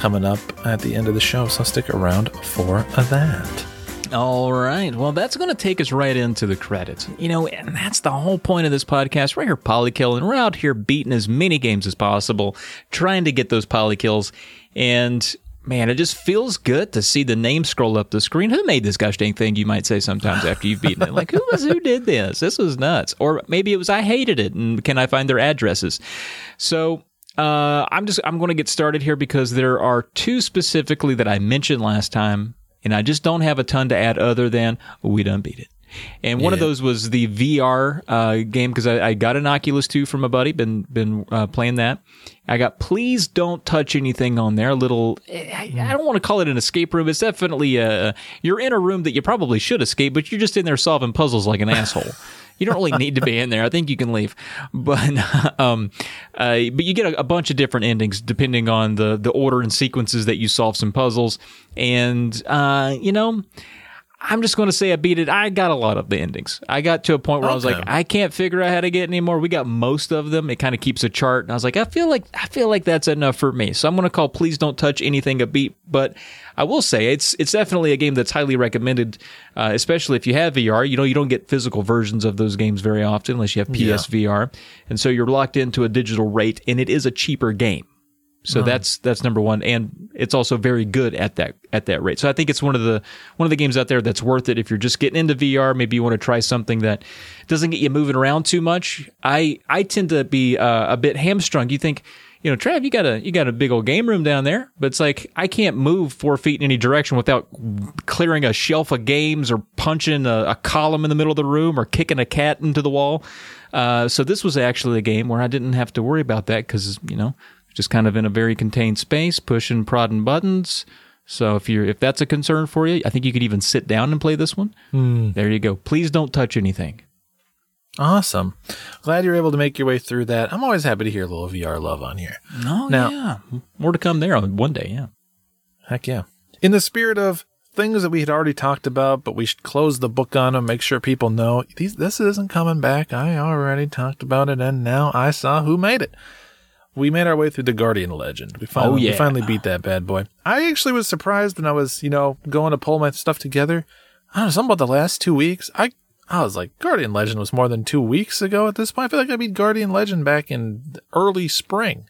coming up at the end of the show. So stick around for that. All right. Well, that's going to take us right into the credits. You know, and that's the whole point of this podcast. We're here polykill, and we're out here beating as many games as possible, trying to get those polykills. And man, it just feels good to see the name scroll up the screen. Who made this gosh dang thing? You might say sometimes after you've beaten it, like who was who did this? This was nuts. Or maybe it was I hated it, and can I find their addresses? So uh, I'm just I'm going to get started here because there are two specifically that I mentioned last time, and I just don't have a ton to add other than we done beat it. And one of those was the VR uh, game because I, I got an Oculus 2 from a buddy, been been uh, playing that. I got please don't touch anything on there. A little, I, I don't want to call it an escape room. It's definitely a you're in a room that you probably should escape, but you're just in there solving puzzles like an asshole. You don't really need to be in there. I think you can leave, but um, uh, but you get a, a bunch of different endings depending on the the order and sequences that you solve some puzzles, and uh, you know. I'm just going to say I beat it. I got a lot of the endings. I got to a point where I was like, I can't figure out how to get any more. We got most of them. It kind of keeps a chart, and I was like, I feel like I feel like that's enough for me. So I'm going to call "Please Don't Touch Anything" a beat. But I will say it's it's definitely a game that's highly recommended, uh, especially if you have VR. You know, you don't get physical versions of those games very often unless you have PSVR, and so you're locked into a digital rate, and it is a cheaper game. So that's that's number one, and it's also very good at that at that rate. So I think it's one of the one of the games out there that's worth it if you're just getting into VR. Maybe you want to try something that doesn't get you moving around too much. I I tend to be uh, a bit hamstrung. You think, you know, Trav, you got a you got a big old game room down there, but it's like I can't move four feet in any direction without clearing a shelf of games or punching a, a column in the middle of the room or kicking a cat into the wall. Uh, so this was actually a game where I didn't have to worry about that because you know just kind of in a very contained space, pushing, prodding buttons, So if you're if that's a concern for you, I think you could even sit down and play this one. Hmm. There you go. Please don't touch anything. Awesome. Glad you're able to make your way through that. I'm always happy to hear a little VR love on here. No, Now- yeah, more to come there on one day. Yeah. Heck yeah. In the spirit of things that we had already talked about, but we should close the book on them, make sure people know these, this isn't coming back. I already talked about it, and now I saw who made it. We made our way through the Guardian Legend. We finally, Oh, yeah. we finally beat that bad boy. I actually was surprised when I was, you know, going to pull my stuff together. I don't know, something about the last two weeks. I I was like, Guardian Legend was more than two weeks ago at this point. I feel like I beat Guardian Legend back in early spring.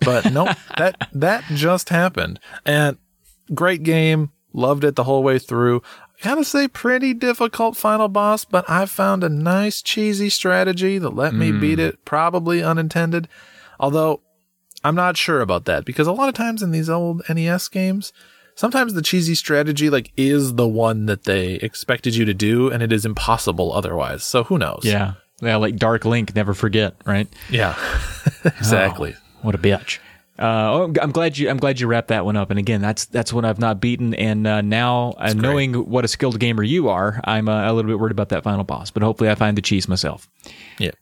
But nope, that that just happened. And great game. Loved it the whole way through. I gotta say, pretty difficult final boss, but I found a nice cheesy strategy that let me beat mm. it, probably unintended. Although I'm not sure about that because a lot of times in these old NES games, sometimes the cheesy strategy like is the one that they expected you to do and it is impossible otherwise. So who knows? Yeah. Yeah, like Dark Link, never forget, right? Yeah. exactly. What a bitch. Uh, oh, I'm glad you. I'm glad you wrapped that one up. And again, that's that's one I've not beaten. And uh, now, uh, knowing what a skilled gamer you are, I'm uh, a little bit worried about that final boss. But hopefully, I find the cheese myself. Yeah.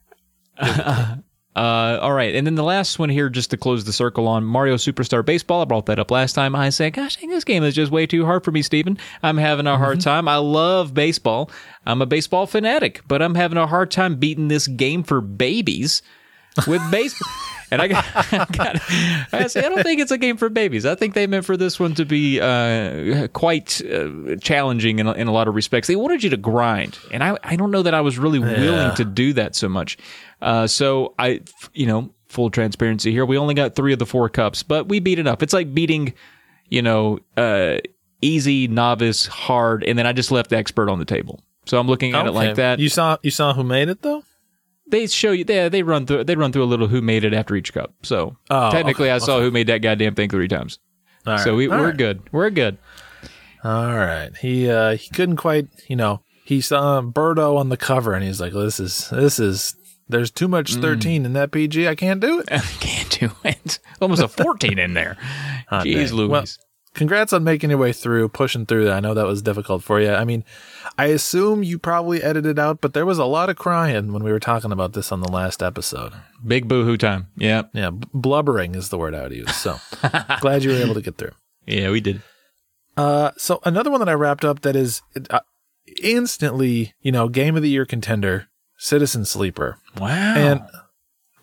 Uh, all right, and then the last one here, just to close the circle on Mario Superstar Baseball. I brought that up last time. I said, "Gosh, dang, this game is just way too hard for me, Steven. I'm having a hard time. I love baseball. I'm a baseball fanatic, but I'm having a hard time beating this game for babies with baseball." And I got, I got, I say, I don't think it's a game for babies. I think they meant for this one to be uh, quite uh, challenging in, a- in a lot of respects. They wanted you to grind, and I, I don't know that I was really willing to do that so much. Uh, so I, you know, full transparency here. We only got three of the four cups, but we beat it up. It's like beating, you know, uh, easy, novice, hard, and then I just left the expert on the table. So I'm looking at it like that. You saw you saw who made it though? They show you, they, they run through, they run through a little who made it after each cup. So Oh, technically, okay, I saw who made that goddamn thing three times. All So right. we, we're right. good. We're good. All right. He uh he couldn't quite, you know, he saw Birdo on the cover and he's like, "This is this is there's too much Mm. 13 in that PG. I can't do it." I Can't do it. Almost a 14 in there. Jeez. Louise. Well, congrats on making your way through, pushing through that. I know that was difficult for you. I mean, I assume you probably edited out, but there was a lot of crying when we were talking about this on the last episode. Big boohoo time. Yeah. Yeah, b- blubbering is the word I would use. So, glad you were able to get through. Yeah, we did. Uh, so another one that I wrapped up that is uh, instantly, you know, game of the year contender, Citizen Sleeper, Wow. and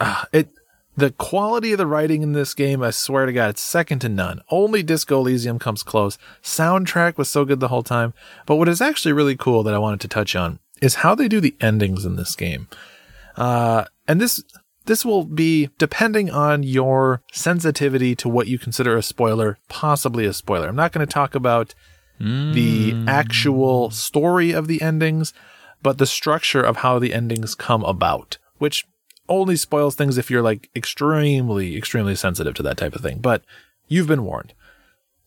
uh, it the quality of the writing in this game, I swear to God, it's second to none. Only Disco Elysium comes close. Soundtrack was so good the whole time, but what is actually really cool that I wanted to touch on is how they do the endings in this game. Uh, and this this will be depending on your sensitivity to what you consider a spoiler, possibly a spoiler. I'm not going to talk about the actual story of the endings, but the structure of how the endings come about, which only spoils things if you're like extremely, extremely sensitive to that type of thing. But you've been warned.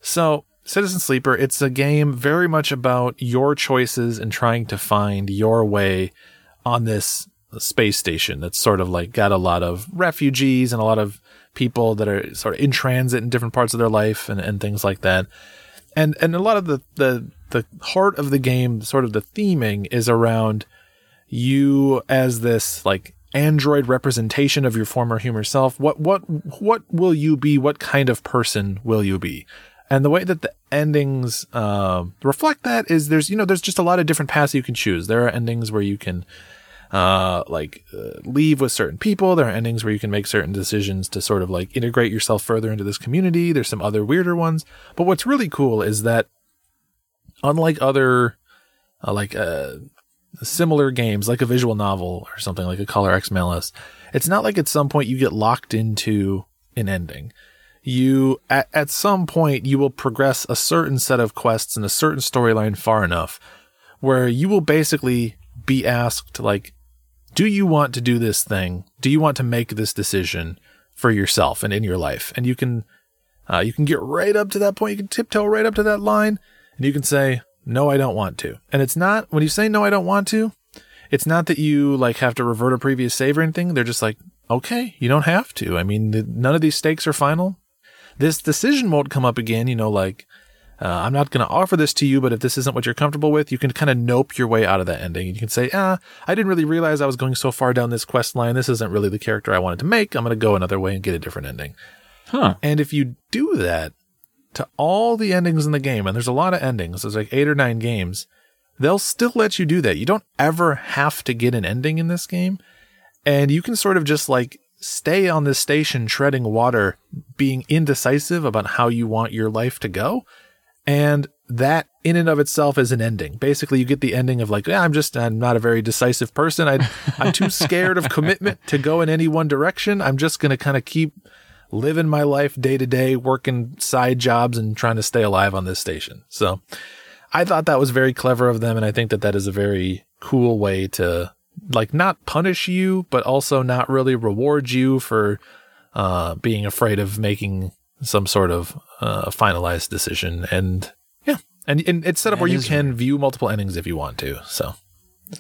So, Citizen Sleeper, it's a game very much about your choices and trying to find your way on this space station that's sort of like got a lot of refugees and a lot of people that are sort of in transit in different parts of their life and, and things like that. And and a lot of the, the the heart of the game, sort of the theming is around you as this like android representation of your former human self. What what what will you be? What kind of person will you be? And the way that the endings um reflect that is there's you know there's just a lot of different paths you can choose. There are endings where you can uh, like uh, leave with certain people. There are endings where you can make certain decisions to sort of like integrate yourself further into this community. There's some other weirder ones. But what's really cool is that unlike other uh, like uh, similar games, like a visual novel or something like a Collar X Malice, it's not like at some point you get locked into an ending. You at, at some point you will progress a certain set of quests and a certain storyline far enough where you will basically be asked like do you want to do this thing? Do you want to make this decision for yourself and in your life? And you can, uh, you can get right up to that point. You can tiptoe right up to that line and you can say, no, I don't want to. And it's not, when you say no, I don't want to, it's not that you like have to revert a previous save or anything. They're just like, okay, you don't have to. I mean, the, none of these stakes are final. This decision won't come up again, you know, like, uh, I'm not going to offer this to you, but if this isn't what you're comfortable with, you can kind of nope your way out of that ending. You can say, ah, I didn't really realize I was going so far down this quest line. This isn't really the character I wanted to make. I'm going to go another way and get a different ending. Huh. And if you do that to all the endings in the game, and there's a lot of endings, there's like eight or nine games, they'll still let you do that. You don't ever have to get an ending in this game. And you can sort of just like stay on this station treading water, being indecisive about how you want your life to go. And that in and of itself is an ending. Basically, you get the ending of like, yeah, I'm just, I'm not a very decisive person. I, I'm too scared of commitment to go in any one direction. I'm just going to kind of keep living my life day to day, working side jobs and trying to stay alive on this station. So I thought that was very clever of them. And I think that that is a very cool way to like not punish you, but also not really reward you for, uh, being afraid of making some sort of, uh, finalized decision. And yeah. And, and it's set up That where you can view multiple endings if you want to. So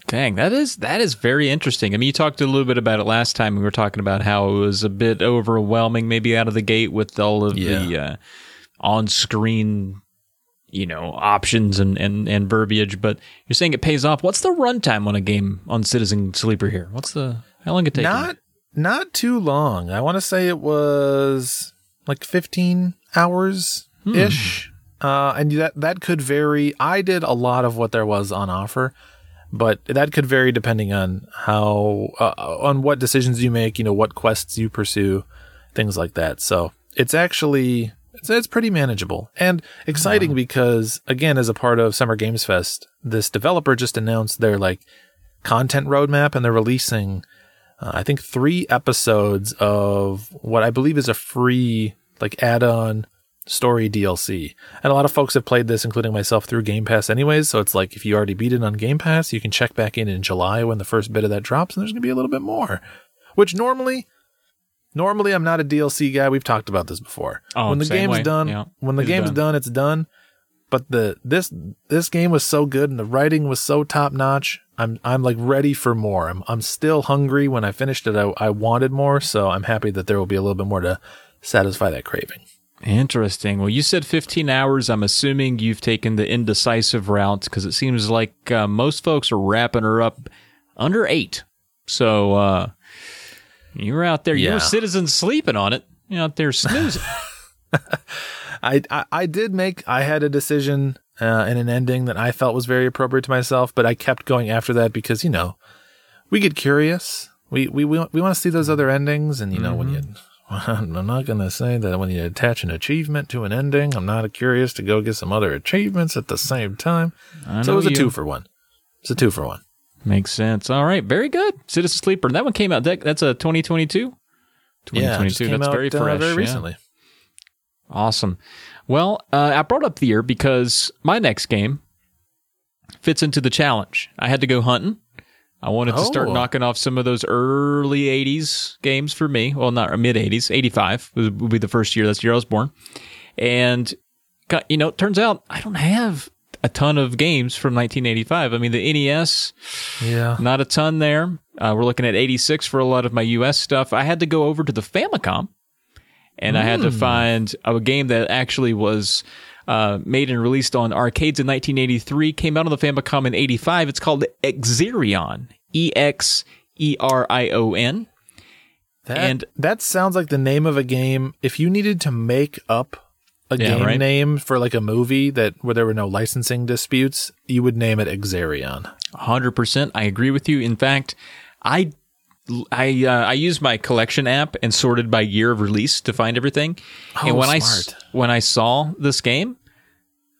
Dang, that is that is very interesting. I mean, you talked a little bit about it last time. We were talking about how it was a bit overwhelming, maybe out of the gate with all of the uh, on-screen, you know, options and, and and verbiage. But you're saying it pays off. What's the runtime on a game on Citizen Sleeper here? What's the how long it take? you? not, not too long. I want to say it was like 15 hours ish. Uh, and that, that could vary. I did a lot of what there was on offer, but that could vary depending on how, uh, on what decisions you make, you know, what quests you pursue, things like that. So it's actually, it's, it's pretty manageable and exciting because again, as a part of Summer Games Fest, this developer just announced their like content roadmap and they're releasing, uh, I think three episodes of what I believe is a free like add-on story DLC. And a lot of folks have played this, including myself, through Game Pass anyways. So it's like if you already beat it on Game Pass, you can check back in in July when the first bit of that drops, and there's going to be a little bit more. Which normally, normally I'm not a DLC guy. We've talked about this before. Oh, when the game's way. done, Yeah. when the It's game's done. done, it's done. But the this this game was so good and the writing was so top notch. I'm I'm like ready for more. I'm I'm still hungry. When I finished it, I, I wanted more. So I'm happy that there will be a little bit more to satisfy that craving. Interesting. Well, you said 15 hours. I'm assuming you've taken the indecisive route because it seems like uh, most folks are wrapping her up under eight. So uh, you were out there, you Yeah. were citizens sleeping on it. You're out there snoozing. I, I, I did make, I had a decision uh, and an ending that I felt was very appropriate to myself, but I kept going after that because, you know, we get curious. We, we, we, we want to see those other endings. And, you know, when you, I'm not going to say that when you attach an achievement to an ending, I'm not curious to go get some other achievements at the same time. So it was a you. two for one. It's a two for one. Makes sense. All right. Very good. Citizen Sleeper. That one came out. That, that's a 2022? Yeah, 2022. came that's out, very uh, fresh. very yeah. recently. Awesome. Well, uh, I brought up the year because my next game fits into the challenge. I had to go hunting. I wanted to start Oh. knocking off some of those early 80s games for me. Well, not mid 80s, 85 would be the first year. That's the year I was born. And, you know, it turns out I don't have a ton of games from 1985. I mean, the NES, Yeah. not a ton there. Uh, we're looking at 86 for a lot of my US stuff. I had to go over to the Famicom and I had to find a game that actually was uh, made and released on arcades in 1983, came out on the Famicom in 85. It's called Exerion. E X E R I O N. That, And- that sounds like the name of a game. If you needed to make up a Yeah, game right? name for like a movie that where there were no licensing disputes, you would name it Exerion. 100%. I agree with you. In fact, I I uh, I used my collection app and sorted by year of release to find everything. Oh, and when I smart. when I saw this game,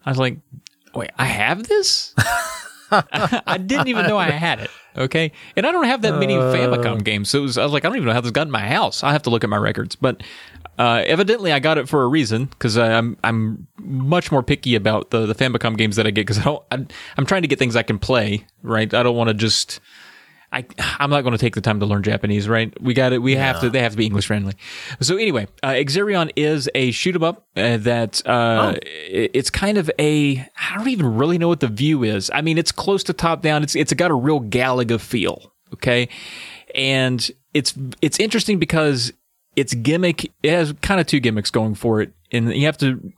I was like, "Wait, I have this?" I didn't even know I had it. Okay, and I don't have that many Uh. Famicom games, so it was, I was like, I don't even know how this got in my house. I have to look at my records, but uh, evidently I got it for a reason because I'm I'm much more picky about the the Famicom games that I get because I don't I'm, I'm trying to get things I can play. Right, I don't want to just. I, I'm not going to take the time to learn Japanese, right? We got it. We have to. They have to be English friendly. So anyway, uh, Exerion is a shoot 'em up uh, that uh, it- it's kind of a. I don't even really know what the view is. I mean, it's close to top down. It's it's got a real Galaga feel. Okay, and it's it's interesting because its gimmick it has kind of two gimmicks going for it, and you have to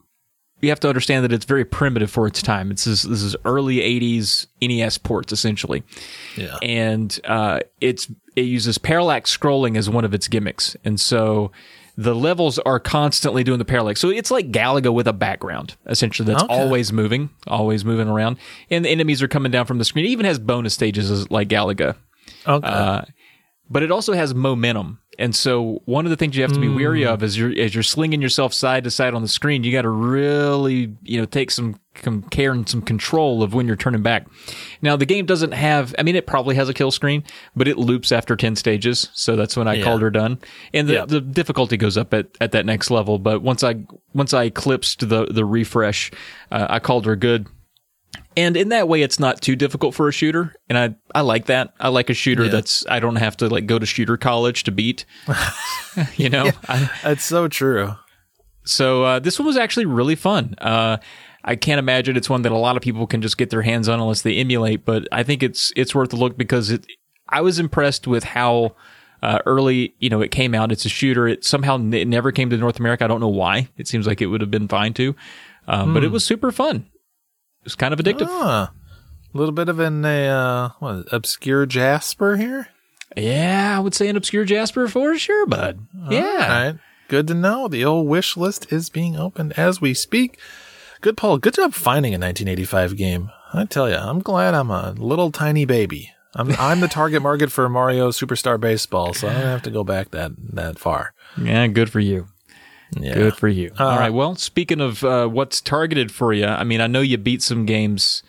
you have to understand that it's very primitive for its time. It's this, this is early '80s NES ports essentially, Yeah. and uh, it's it uses parallax scrolling as one of its gimmicks, and so the levels are constantly doing the parallax. So it's like Galaga with a background, essentially that's Okay. always moving, always moving around, and the enemies are coming down from the screen. It even has bonus stages like Galaga Okay. uh, but it also has momentum. And so one of the things you have to be wary of is you're as you're slinging yourself side to side on the screen, you got to really you know take some, some care and some control of when you're turning back. Now the game doesn't have. I mean, it probably has a kill screen, but it loops after ten stages, so that's when I Yeah. called her done. And the, Yeah. the difficulty goes up at, at that next level. But once I once I eclipsed the the refresh, uh, I called her good. And in that way, it's not too difficult for a shooter, and I I like that. I like a shooter Yeah. that's I don't have to like go to shooter college to beat. you know, I, That's so true. so uh, this one was actually really fun. Uh, I can't imagine it's one that a lot of people can just get their hands on unless they emulate, but I think it's it's worth a look because it. I was impressed with how uh, early you know it came out. It's a shooter. It somehow n- it never came to North America. I don't know why. It seems like it would have been fine too, um, but it was super fun. It was kind of addictive. Ah, a little bit of an uh, what, obscure Jasper here. Yeah, I would say an obscure Jasper for sure, bud. Yeah. All right. Good to know. The old wish list is being opened as we speak. Good, Paul. Good job finding a 1985 game. I tell you, I'm glad I'm a little tiny baby. I'm I'm the target market for Mario Superstar Baseball, so I don't have to go back that that far. Yeah, good for you. Yeah. Good for you. All right. Well, speaking of uh, what's targeted for you, I mean, I know you beat some games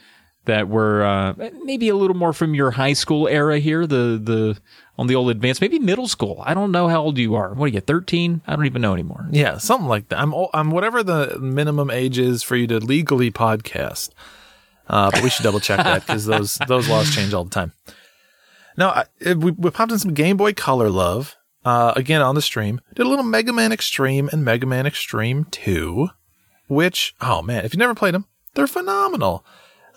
that were uh, maybe a little more from your high school era here. The the on the old advanced, maybe middle school. I don't know how old you are. What are you? Thirteen? I don't even know anymore. Yeah, something like that. I'm ol- I'm whatever the minimum age is for you to legally podcast. Uh, but we should double check that because those those laws change all the time. Now I, we, we popped in some Game Boy Color love uh, again on the stream. Did a little Mega Man Xtreme and Mega Man Xtreme Two, which oh man, if you've never played them, they're phenomenal.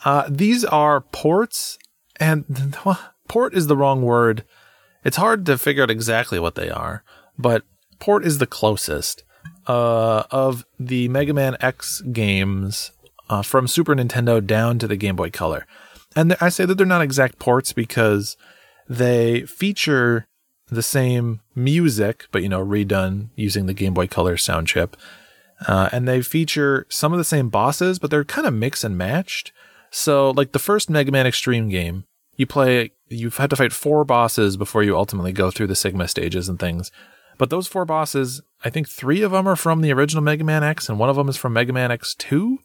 Uh, these are ports, and well, port is the wrong word. It's hard to figure out exactly what they are, but port is the closest uh, of the Mega Man X games uh, from Super Nintendo down to the Game Boy Color. And I say that they're not exact ports because they feature the same music, but you know, redone using the Game Boy Color sound chip. Uh, and they feature some of the same bosses, but they're kind of mix and matched. So, like the first Mega Man Xtreme game, you play, you've had to fight four bosses before you ultimately go through the Sigma stages and things. But those four bosses, I think three of them are from the original Mega Man X, and one of them is from Mega Man X2.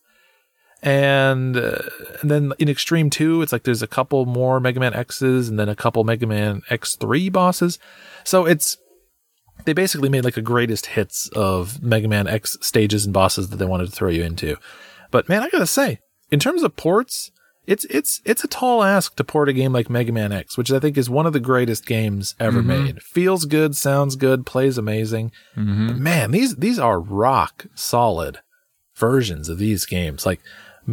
And, uh, and then in Xtreme 2, it's like there's a couple more Mega Man X's and then a couple Mega Man X3 bosses. So it's, they basically made like a greatest hits of Mega Man X stages and bosses that they wanted to throw you into. But man, I gotta say, in terms of ports, it's it's it's a tall ask to port a game like Mega Man X, which I think is one of the greatest games ever made. Feels good, sounds good, plays amazing. But man, these these are rock solid versions of these games. Like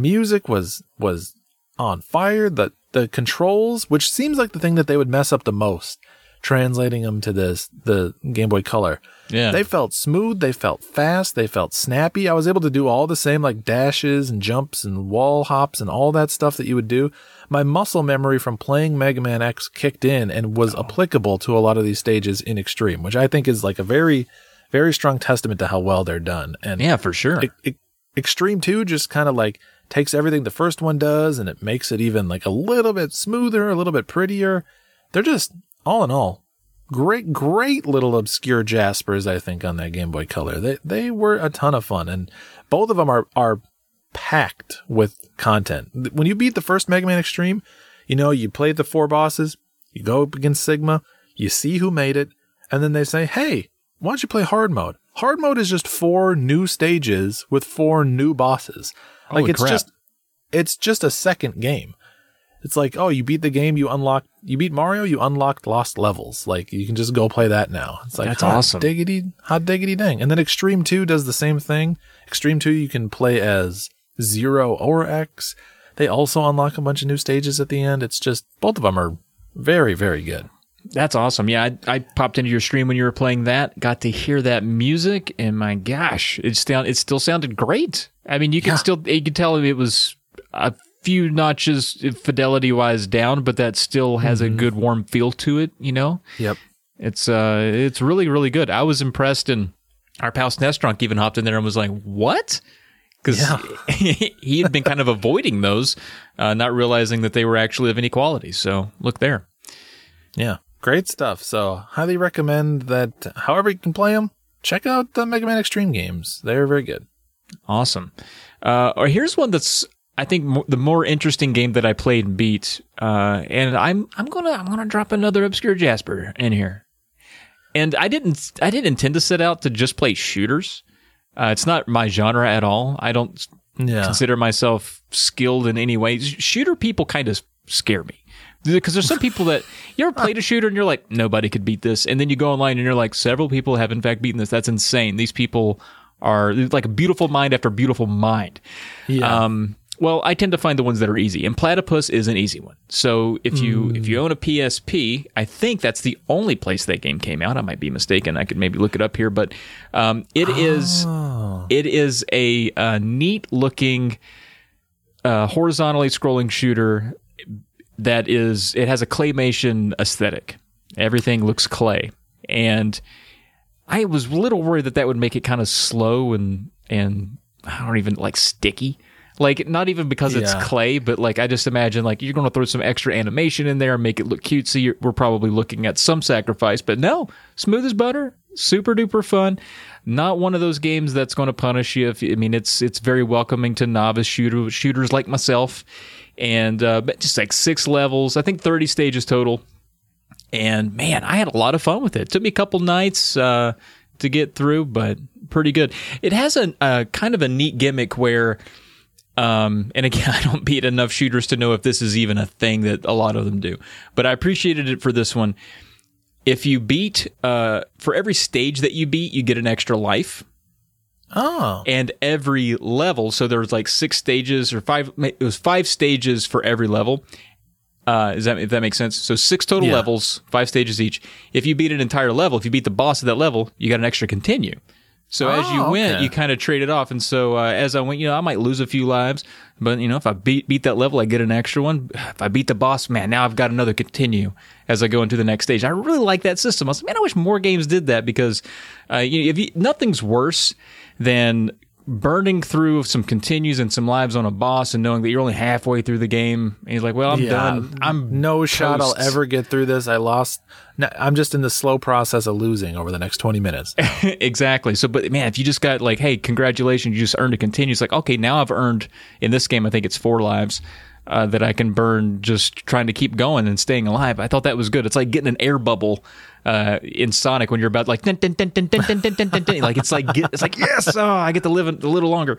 music was was on fire. The the controls, which seems like the thing that they would mess up the most, translating them to this the Game Boy Color. Yeah. They felt smooth, they felt fast, they felt snappy. I was able to do all the same like dashes and jumps and wall hops and all that stuff that you would do. My muscle memory from playing Mega Man X kicked in and was oh. applicable to a lot of these stages in Xtreme, which I think is like a very, very strong testament to how well they're done. And yeah, for sure. E- E- Xtreme 2 just kind of like takes everything the first one does and it makes it even like a little bit smoother, a little bit prettier. They're just, all in all, great, great little obscure Jaspers, I think, on that Game Boy Color. They, they were a ton of fun and both of them are, are packed with content. When you beat the first Mega Man Xtreme, you know, you play the four bosses, you go up against Sigma, you see who made it, and then they say, hey, why don't you play hard mode? Hard mode is just four new stages with four new bosses. Like it's crap. just it's just a second game. It's like, oh, you beat the game, you unlock you beat Mario, you unlocked lost levels. Like you can just go play that now. It's like That's hot awesome. Diggity hot diggity dang. And then Xtreme 2 does the same thing. Xtreme 2 you can play as Zero or X. They also unlock a bunch of new stages at the end. It's just both of them are very, very good. That's awesome. Yeah, I, I popped into your stream when you were playing that. Got to hear that music, and my gosh, it still it still sounded great. I mean, you can Yeah. still you can tell it was a few notches fidelity wise down, but that still has Mm-hmm. a good warm feel to it. You know, Yep. it's uh, it's really really good. I was impressed, and our pal Snestrunk even hopped in there and was like, "What?" Because Yeah. he had been kind of avoiding those, uh, not realizing that they were actually of any quality. So look there. Yeah. Great stuff. So highly recommend that. However you can play them, check out the Mega Man Xtreme games. They're very good. Awesome. Uh, or here's one that's I think mo- the more interesting game that I played and beat. Uh, and I'm I'm gonna I'm gonna drop another obscure Jasper in here. And I didn't I didn't intend to set out to just play shooters. Uh, it's not my genre at all. I don't Yeah. consider myself skilled in any way. Shooter people kind of scare me because there's some people that you ever played a shooter and you're like nobody could beat this, and then you go online and you're like several people have in fact beaten this. That's insane. These people are like a beautiful mind after beautiful mind. Yeah. Um, well, I tend to find the ones that are easy, and Platypus is an easy one. So if you if you own a PSP, I think that's the only place that game came out. I might be mistaken. I could maybe look it up here, but um, it is it is a, uh neat looking uh, horizontally scrolling shooter that is it has a claymation aesthetic. Everything looks clay, and I was a little worried that that would make it kind of slow and and I don't even like sticky. Like not even because it's Yeah. clay, but like I just imagine like you're going to throw some extra animation in there and make it look cutesy. You're, we're probably looking at some sacrifice, but no, smooth as butter, super duper fun. Not one of those games that's going to punish you. If I mean, it's it's very welcoming to novice shooter shooters like myself, and uh, just like six levels. I think thirty stages total and man, I had a lot of fun with it. took me a couple nights uh, to get through, but pretty good. It has a, a kind of a neat gimmick where, um, and again, I don't beat enough shooters to know if this is even a thing that a lot of them do, but I appreciated it for this one. If you beat, uh, for every stage that you beat, you get an extra life oh. and every level so there was like six stages or five it was five stages for every level. Uh is that if that makes sense? So six total Yeah. levels five stages each. If you beat an entire level if you beat the boss of that level you got an extra continue. So as you Oh, went okay. you kind of traded off. And so uh, as i went you know i might lose a few lives but you know if i beat beat that level i get an extra one. If i beat the boss man now i've got another continue as i go into the next stage. I really like that system. I was like, man i wish more games did that because uh, you know, if you, nothing's worse than burning through some continues and some lives on a boss and knowing that you're only halfway through the game and he's like well i'm Yeah. done i'm no shot I'll ever get through this. I lost. No, I'm just in the slow process of losing over the next 20 minutes. exactly. So, but man, if you just got like, hey, congratulations, you just earned a continue. It's like, okay, now I've earned in this game. I think it's four lives uh, that I can burn just trying to keep going and staying alive. I thought that was good. It's like getting an air bubble uh, in Sonic when you're about like, like it's like it's like yes, oh, I get to live a little longer.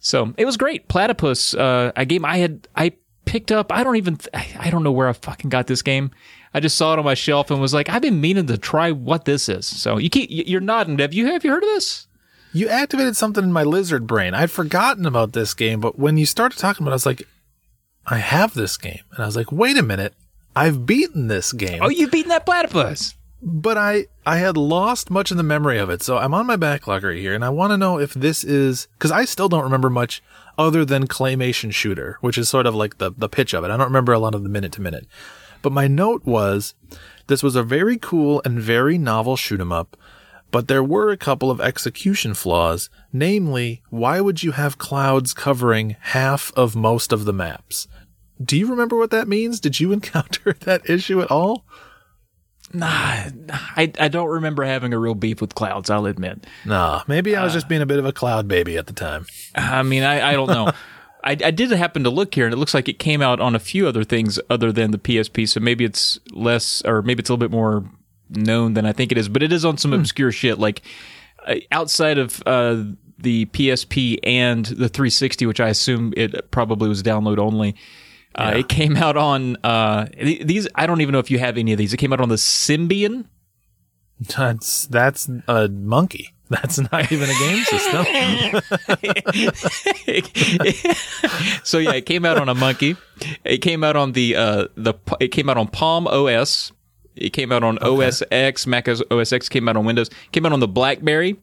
So it was great. Platypus, uh, a game I had I picked up. I don't even I don't know where I fucking got this game. I just saw it on my shelf and was like, I've been meaning to try what this is. So you keep you're nodding. Have you have you heard of this? You activated something in my lizard brain. I'd forgotten about this game, but when you started talking about it, I was like, I have this game. And I was like, wait a minute. I've beaten this game. Oh, you've beaten that platypus. but I I had lost much of the memory of it. So I'm on my backlog right here, and I want to know if this is because I still don't remember much other than claymation shooter, which is sort of like the the pitch of it. I don't remember a lot of the minute to minute. But my note was this was a very cool and very novel shoot 'em up. But there were a couple of execution flaws, namely, why would you have clouds covering half of most of the maps? Do you remember what that means? Did you encounter that issue at all? Nah, I I don't remember having a real beef with clouds. I'll admit. Nah, maybe I was just being a bit of a cloud baby at the time. I mean, I, I don't know. I, I did happen to look here, and it looks like it came out on a few other things other than the PSP. So maybe it's less, or maybe it's a little bit more known than I think it is. But it is on some obscure shit, like uh, outside of uh, the PSP and the 360, which I assume it probably was download only. Uh, It came out on uh, these. I don't even know if you have any of these. It came out on the Symbian. That's that's a monkey. That's not even a game system. so yeah, it came out on a monkey. It came out on the uh the it came out on Palm OS. It came out on OS X, Mac OS X came out on Windows. Came out on the BlackBerry.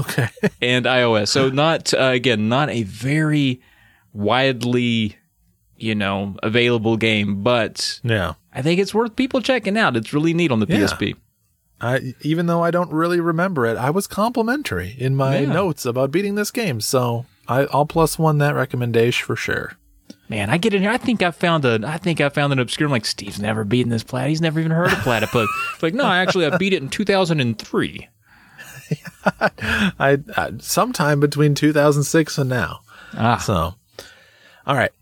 Okay. and iOS. So not uh, again, not a very widely, you know, available game, but yeah. I think it's worth people checking out. It's really neat on the Yeah. PSP. I even though I don't really remember it, I was complimentary in my Yeah. notes about beating this game. So I, I'll plus one that recommendation for sure. Man, I get in here. I think I found a. I think I found an obscure. I'm like, Steve's never beaten this plat. He's never even heard of platypus. It's like, no, actually, I beat it in 2003. I, I sometime between 2006 and now. Ah, So, all right,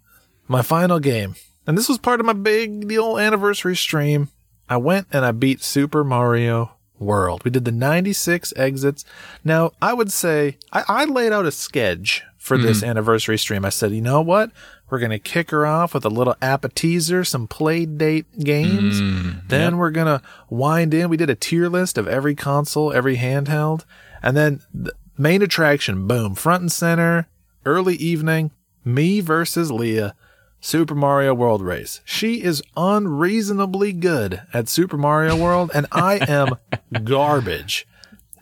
my final game, and this was part of my big deal anniversary stream. I went and I beat Super Mario World. We did the 96 exits. Now, I would say I, I laid out a sketch for this mm-hmm. anniversary stream. I said, you know what? We're going to kick her off with a little appetizer, some Playdate games. Mm, then we're going to wind in. We did a tier list of every console, every handheld. And then the main attraction, boom, front and center, early evening, me versus Leah, Super Mario World race. She is unreasonably good at Super Mario World, and I am garbage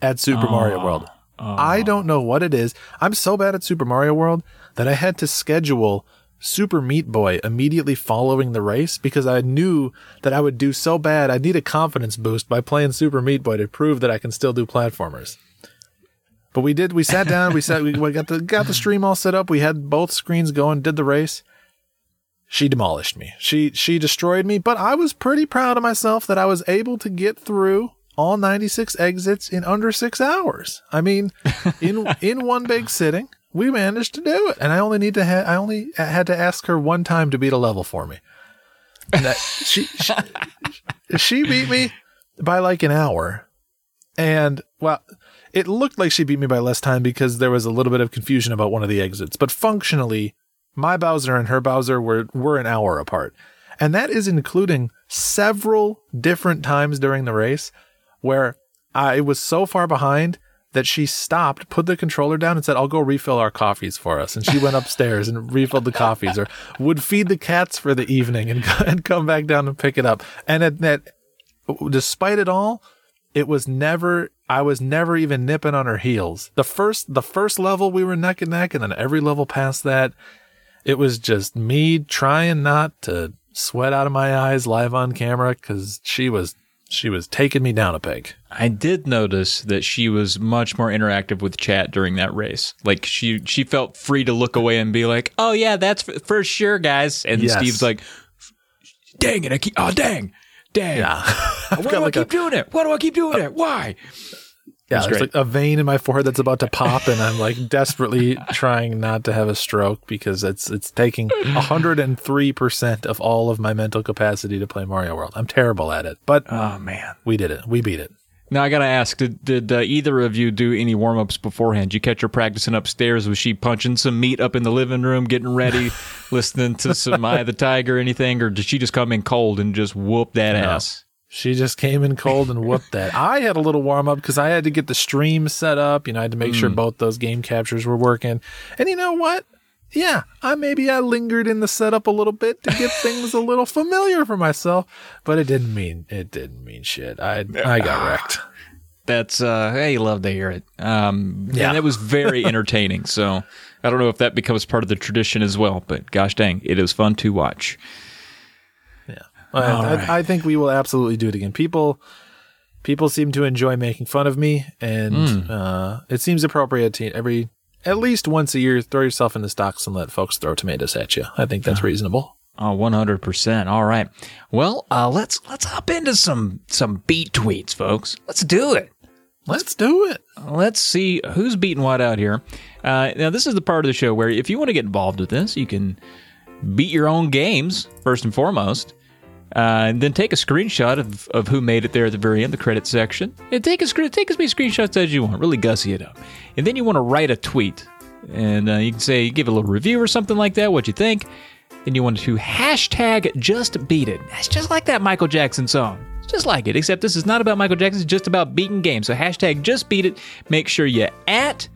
at Super Mario World. I don't know what it is. I'm so bad at Super Mario World that I had to schedule Super Meat Boy immediately following the race because I knew that I would do so bad. I need a confidence boost by playing Super Meat Boy to prove that I can still do platformers. But we did. We sat down. We sat. We got the got the stream all set up. We had both screens going. Did the race. She demolished me. She she destroyed me. But I was pretty proud of myself that I was able to get through all 96 exits in under six hours. I mean, in in one big sitting, we managed to do it. And I only need to ha- I only had to ask her one time to beat a level for me. And that, she, she she beat me by like an hour. And well, it looked like she beat me by less time because there was a little bit of confusion about one of the exits. But functionally, my Bowser and her Bowser were, were an hour apart. And that is including several different times during the race where I was so far behind that she stopped, put the controller down, and said, I'll go refill our coffees for us. And she went upstairs and refilled the coffees or would feed the cats for the evening and, and come back down and pick it up. And at that, despite it all, it was never I was never even nipping on her heels. The first the first level we were neck and neck, and then every level past that, it was just me trying not to sweat out of my eyes live on camera because she was she was taking me down a peg. I did notice that she was much more interactive with chat during that race. Like she she felt free to look away and be like, "Oh yeah, that's for, for sure, guys." And Yes. Steve's like, "Dang it! I keep oh dang, dang. Yeah, Why do I like keep a- doing it? Why do I keep doing it? Why?" Yeah. It's There's great. like a vein in my forehead that's about to pop, and I'm like desperately trying not to have a stroke because it's it's taking 103 percent of all of my mental capacity to play Mario World. I'm terrible at it, but Oh man. we did it. We beat it. Now I gotta ask: Did, did uh, either of you do any warm ups beforehand? Did you catch her practicing upstairs? Was she punching some meat up in the living room, getting ready, listening to some Eye of the Tiger anything, or did she just come in cold and just whoop that ass? She just came in cold and whooped that. I had a little warm up because I had to get the stream set up. You know, I had to make sure both those game captures were working. And you know what? Yeah, I maybe I lingered in the setup a little bit to get things a little familiar for myself, but it didn't mean it didn't mean shit. I I got wrecked. That's uh, hey, love to hear it. Um, Yeah. and it was very entertaining. so I don't know if that becomes part of the tradition as well, but gosh dang, it is fun to watch. I, I, I think we will absolutely do it again. People people seem to enjoy making fun of me, and uh, it seems appropriate to every at least once a year throw yourself in the stocks and let folks throw tomatoes at you. I think that's reasonable. Oh, 100%. All right. Well, uh, let's let's hop into some some beat tweets, folks. Let's do it. Let's do it. Let's see who's beating what out here. Uh, now, this is the part of the show where if you want to get involved with this, you can beat your own games first and foremost, uh, and then take a screenshot of, of who made it there at the very end, the credit section, and take a screen, take as many screenshots as you want. Really gussy it up, and then you want to write a tweet, and uh, you can say give a little review or something like that. What you think? Then you want to hashtag just beat it. That's just like that Michael Jackson song. It's just like it, except this is not about Michael Jackson. It's just about beating games. So hashtag just beat it. Make sure you at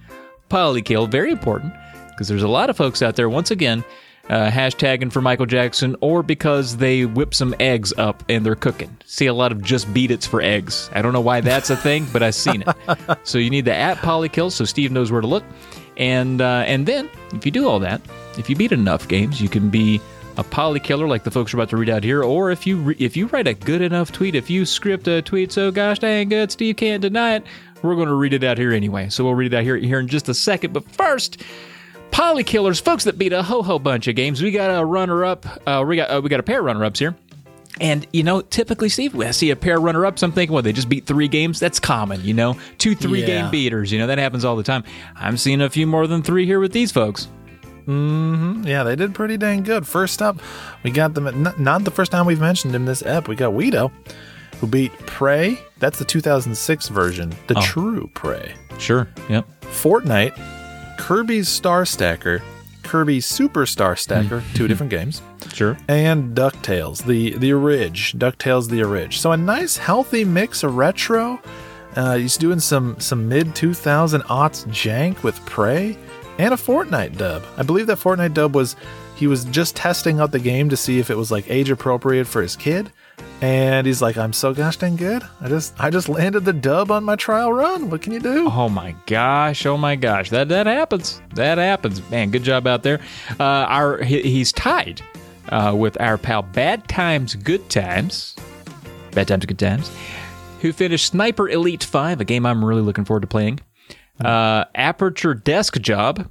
Polykill. Very important because there's a lot of folks out there. Once again, uh, hashtagging for Michael Jackson, or because they whip some eggs up and they're cooking. See a lot of just beat it's for eggs. I don't know why that's a thing, but I've seen it. So you need the at Polykill so Steve knows where to look. And uh, and then if you do all that, if you beat enough games, you can be a poly killer like the folks are about to read out here, or if you re- if you write a good enough tweet, if you script a tweet so gosh dang good, Steve can't deny it. We're going to read it out here anyway. So we'll read it out here here in just a second. But first, poly killers, folks that beat a ho ho bunch of games. We got a runner up. Uh, we got uh, we got a pair of runner ups here. And, you know, typically, Steve, when I see a pair of runner ups, I'm thinking, well, they just beat three games. That's common, you know? Two, three Yeah. game beaters, you know, that happens all the time. I'm seeing a few more than three here with these folks. Yeah, they did pretty dang good. First up, we got them. At, not, the first time we've mentioned him this ep. We got Weedo, who beat Prey. That's the 2006 version, the true Prey. Sure. Yep. Fortnite, Kirby's Star Stacker, Kirby's Super Star Stacker, two different games, Sure. and DuckTales, the the Orig, DuckTales the Orig. So a nice healthy mix of retro. Uh, he's doing some some mid 2000 aughts jank with Prey and a Fortnite dub. I believe that Fortnite dub was he was just testing out the game to see if it was like age appropriate for his kid. And he's like, I'm so gosh dang good. I just I just landed the dub on my trial run. What can you do? Oh my gosh! Oh my gosh! That that happens. That happens. Man, good job out there. Uh, our he, he's tied uh, with our pal Bad Times Good Times. Bad Times Good Times, who finished Sniper Elite Five, a game I'm really looking forward to playing. Uh, Aperture Desk Job,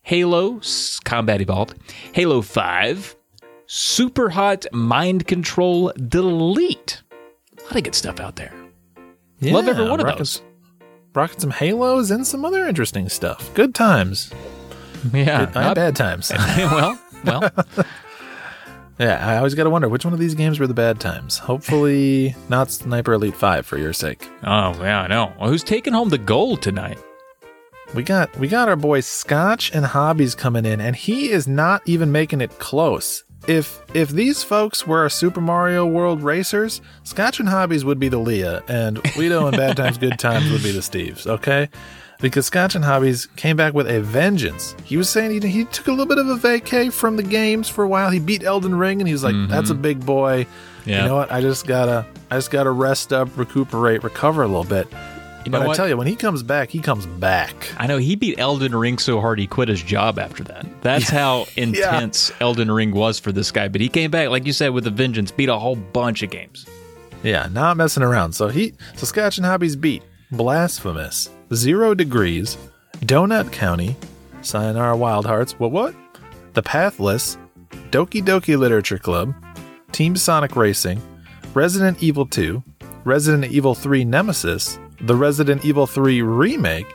Halo Combat Evolved, Halo Five, Super Hot Mind Control Delete. A lot of good stuff out there. Love every one of rocking those. Rocking some halos and some other interesting stuff. Good times. Yeah, Good, uh, bad times. well, well, yeah, I always got to wonder which one of these games were the bad times. Hopefully, not Sniper Elite 5 for your sake. oh yeah, I know. Well, who's taking home the gold tonight? We got we got our boy Scotch and Hobbies coming in, and he is not even making it close. If if these folks were Super Mario World racers, Scotch and Hobbies would be the Leah, and Guido and Bad Times Good Times would be the Steves. Okay, because Scotch and Hobbies came back with a vengeance. He was saying he, he took a little bit of a vacay from the games for a while. He beat Elden Ring, and he was like, mm-hmm. "That's a big boy." Yeah. You know what? I just gotta I just gotta rest up, recuperate, recover a little bit. You know but I what? tell you, when he comes back, he comes back. I know he beat Elden Ring so hard he quit his job after that. That's how intense Elden Ring was for this guy. But he came back, like you said, with a vengeance, beat a whole bunch of games. Yeah, not messing around. So he Saskatchewan Hobbies beat Blasphemous, Zero Degrees, Donut County, Sayonara Wild Hearts, what what? The Pathless, Doki Doki Literature Club, Team Sonic Racing, Resident Evil 2, Resident Evil 3 Nemesis, the Resident Evil 3 Remake,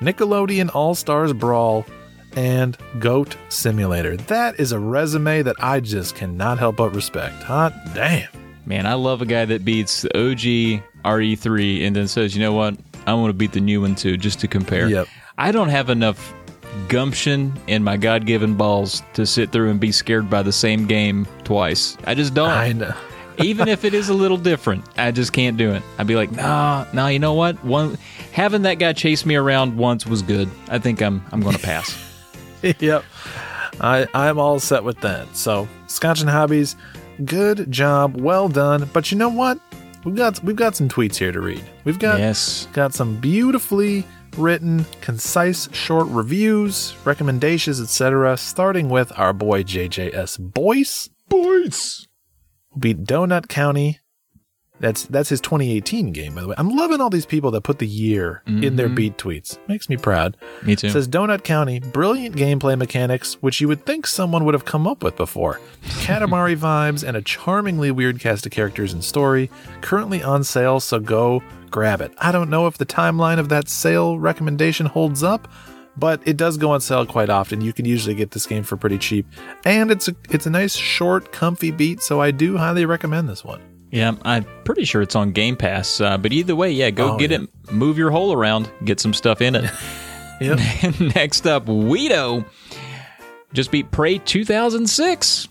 Nickelodeon All Stars Brawl, and Goat Simulator. That is a resume that I just cannot help but respect. Hot damn. Man, I love a guy that beats the OG RE3 and then says, you know what? I want to beat the new one too, just to compare. Yep. I don't have enough gumption in my God given balls to sit through and be scared by the same game twice. I just don't. I know. Even if it is a little different, I just can't do it. I'd be like, nah, nah. You know what? One having that guy chase me around once was good. I think I'm I'm going to pass. yep. I I'm all set with that. So Scotch and Hobbies, good job, well done. But you know what? We've got we've got some tweets here to read. We've got yes. got some beautifully written, concise, short reviews, recommendations, etc. Starting with our boy JJS Boyce. Boyce beat Donut County. That's that's his 2018 game, by the way. I'm loving all these people that put the year in their mm-hmm. beat tweets. Makes me proud. Me too. Says Donut County, brilliant gameplay mechanics, which you would think someone would have come up with before. Katamari vibes and a charmingly weird cast of characters and story. Currently on sale, so go grab it. I don't know if the timeline of that sale recommendation holds up, but it does go on sale quite often. You can usually get this game for pretty cheap, and it's a it's a nice short, comfy beat. So I do highly recommend this one. Yeah, I'm pretty sure it's on Game Pass. Uh, but either way, yeah, go Oh, get yeah. it. Move your hole around. Get some stuff in it. Yep. Next up, Weedo just beat Prey 2006.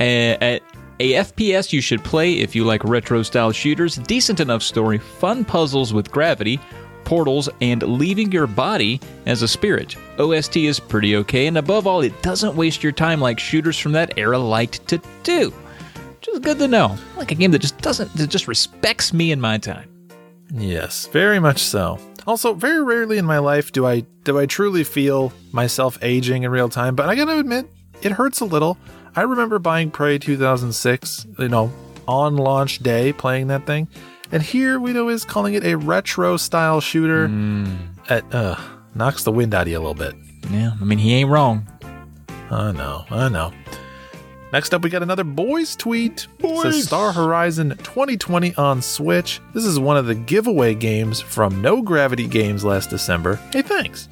at a, a FPS you should play if you like retro style shooters, decent enough story, fun puzzles with gravity, portals and leaving your body as a spirit. OST is pretty okay, and above all, it doesn't waste your time like shooters from that era liked to do. Just good to know. Like a game that just doesn't, that just respects me and my time. Yes, very much so. Also, very rarely in my life do I do I truly feel myself aging in real time, but I gotta admit, it hurts a little. I remember buying Prey 2006, you know, on launch day, playing that thing, and here know is calling it a retro style shooter. At uh, knocks the wind out of you a little bit. Yeah, I mean, he ain't wrong. I know, I know. Next up, we got another Boyce tweet. It says Star Horizon 2020 on Switch. This is one of the giveaway games from No Gravity Games last December. Hey, thanks.